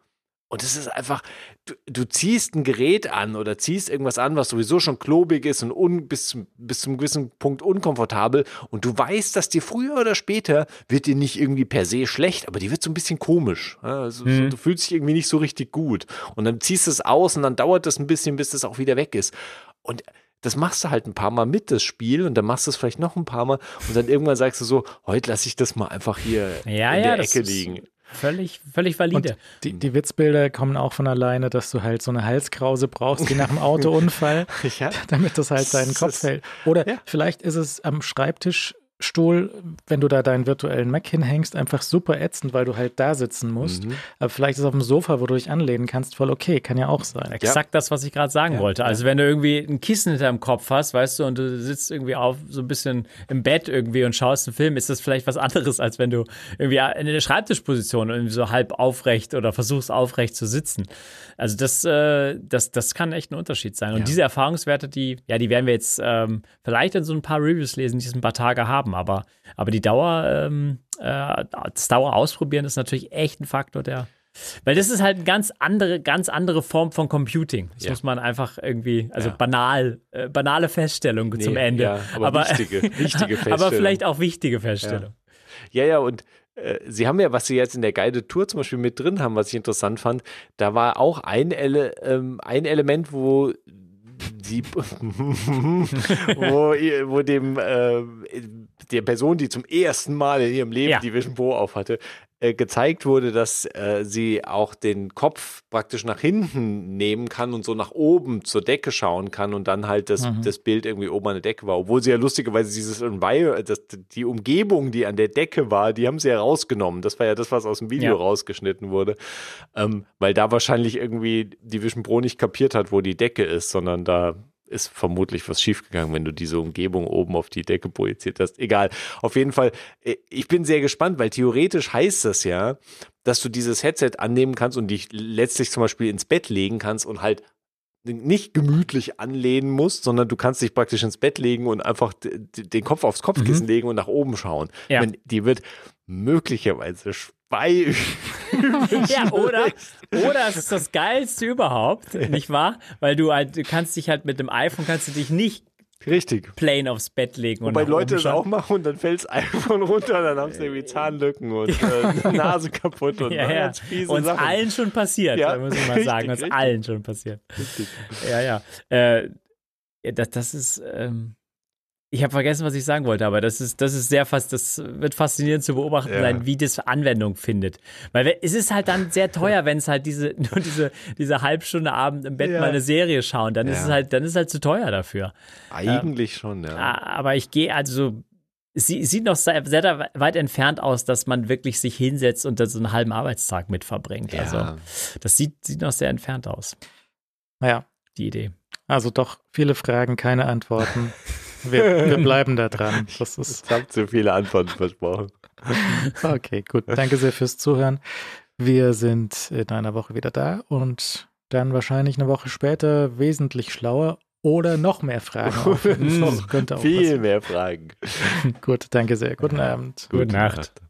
Und es ist einfach, du, du, ziehst ein Gerät an oder ziehst irgendwas an, was sowieso schon klobig ist und un, bis, bis zum gewissen Punkt unkomfortabel. Und du weißt, dass dir früher oder später wird dir nicht irgendwie per se schlecht, aber die wird so ein bisschen komisch. Also, mhm. du fühlst dich irgendwie nicht so richtig gut. Und dann ziehst du es aus und dann dauert das ein bisschen, bis das auch wieder weg ist. Und das machst du halt ein paar Mal mit, das Spiel, und dann machst du es vielleicht noch ein paar Mal und dann irgendwann sagst du so, heute lasse ich das mal einfach hier ja, in ja, der Ecke liegen. Völlig, völlig valide. Die, die, Witzbilder kommen auch von alleine, dass du halt so eine Halskrause brauchst, wie nach einem Autounfall, *laughs* ja. damit das halt deinen Kopf hält. Oder ja. vielleicht ist es am Schreibtisch Stuhl, wenn du da deinen virtuellen Mac hinhängst, einfach super ätzend, weil du halt da sitzen musst. Mhm. Aber vielleicht ist auf dem Sofa, wo du dich anlehnen kannst, voll okay, kann ja auch sein. Exakt ja. das, was ich gerade sagen ja. wollte. Also wenn du irgendwie ein Kissen hinter dem Kopf hast, weißt du, und du sitzt irgendwie auf so ein bisschen im Bett irgendwie und schaust einen Film, ist das vielleicht was anderes, als wenn du irgendwie in der Schreibtischposition irgendwie so halb aufrecht oder versuchst aufrecht zu sitzen. Also das, äh, das, das kann echt ein Unterschied sein. Und ja. diese Erfahrungswerte, die, ja, die werden wir jetzt ähm, vielleicht in so ein paar Reviews lesen, die es ein paar Tage haben. Aber, aber die Dauer, ähm, äh, das Dauer ausprobieren ist natürlich echt ein Faktor, der. Weil das ist halt eine ganz andere, ganz andere Form von Computing. Das ja. muss man einfach irgendwie, also ja. banal, äh, banale Feststellung nee, zum Ende. Ja, aber, aber wichtige, *laughs* wichtige Feststellung. Aber vielleicht auch wichtige Feststellung. Ja, ja, und äh, Sie haben ja, was Sie jetzt in der Guided Tour zum Beispiel mit drin haben, was ich interessant fand, da war auch ein, Ele ähm, ein Element, wo die, *laughs* wo, wo dem äh, der Person, die zum ersten Mal in ihrem Leben Ja. die Vision Pro aufhatte, äh, gezeigt wurde, dass äh, sie auch den Kopf praktisch nach hinten nehmen kann und so nach oben zur Decke schauen kann und dann halt das, Mhm. das Bild irgendwie oben an der Decke war. Obwohl sie ja lustigerweise dieses Envi- das, die Umgebung, die an der Decke war, die haben sie ja rausgenommen. Das war ja das, was aus dem Video Ja. rausgeschnitten wurde. Ähm, weil da wahrscheinlich irgendwie die Vision Pro nicht kapiert hat, wo die Decke ist, sondern da ist vermutlich was schiefgegangen, wenn du diese Umgebung oben auf die Decke projiziert hast. Egal. Auf jeden Fall, äh, ich bin sehr gespannt, weil theoretisch heißt das ja, dass du dieses Headset annehmen kannst und dich letztlich zum Beispiel ins Bett legen kannst und halt nicht gemütlich anlehnen musst, sondern du kannst dich praktisch ins Bett legen und einfach den Kopf aufs Kopfkissen legen und nach oben schauen. Mhm. Ja. Meine, die wird möglicherweise Spei. *laughs* Ja, oder, oder es ist das Geilste überhaupt, nicht wahr? Weil du halt, du kannst dich halt mit dem iPhone, kannst du dich nicht Richtig. plain aufs Bett legen. Und Wobei nach Leute das auch machen und dann fällt das iPhone runter, dann haben sie irgendwie Zahnlücken und äh, Nase kaputt und *laughs* Ja, ja. ganz fiese Uns Sachen. allen schon passiert, Ja, muss man mal richtig, sagen. Uns allen schon passiert. Richtig. Ja, ja. Äh, das, das ist. Ähm, ich habe vergessen, was ich sagen wollte, aber das ist, das ist sehr fast, das wird faszinierend zu beobachten Ja. sein, wie das Anwendung findet. Weil we- es ist halt dann sehr teuer, *laughs* wenn es halt diese, *laughs* nur diese, diese Halbstunde Abend im Bett Ja. mal eine Serie schauen, dann ist Ja. es halt, dann ist es halt zu teuer dafür. Eigentlich schon, ja. Ah, Aber ich gehe also, es sie- sieht noch sehr, sehr weit entfernt aus, dass man wirklich sich hinsetzt und da so einen halben Arbeitstag mit verbringt. Ja. Also, das sieht, sieht noch sehr entfernt aus, Naja, die Idee. also doch viele Fragen, keine Antworten. *laughs* Wir, wir bleiben da dran. *laughs* Das ist Ich habe zu viele Antworten versprochen. *laughs* okay, gut. Danke sehr fürs Zuhören. Wir sind in einer Woche wieder da und dann wahrscheinlich eine Woche später wesentlich schlauer oder noch mehr Fragen. *laughs* auch Viel passieren. mehr Fragen. Gut, danke sehr. Guten Abend. Gute Nacht.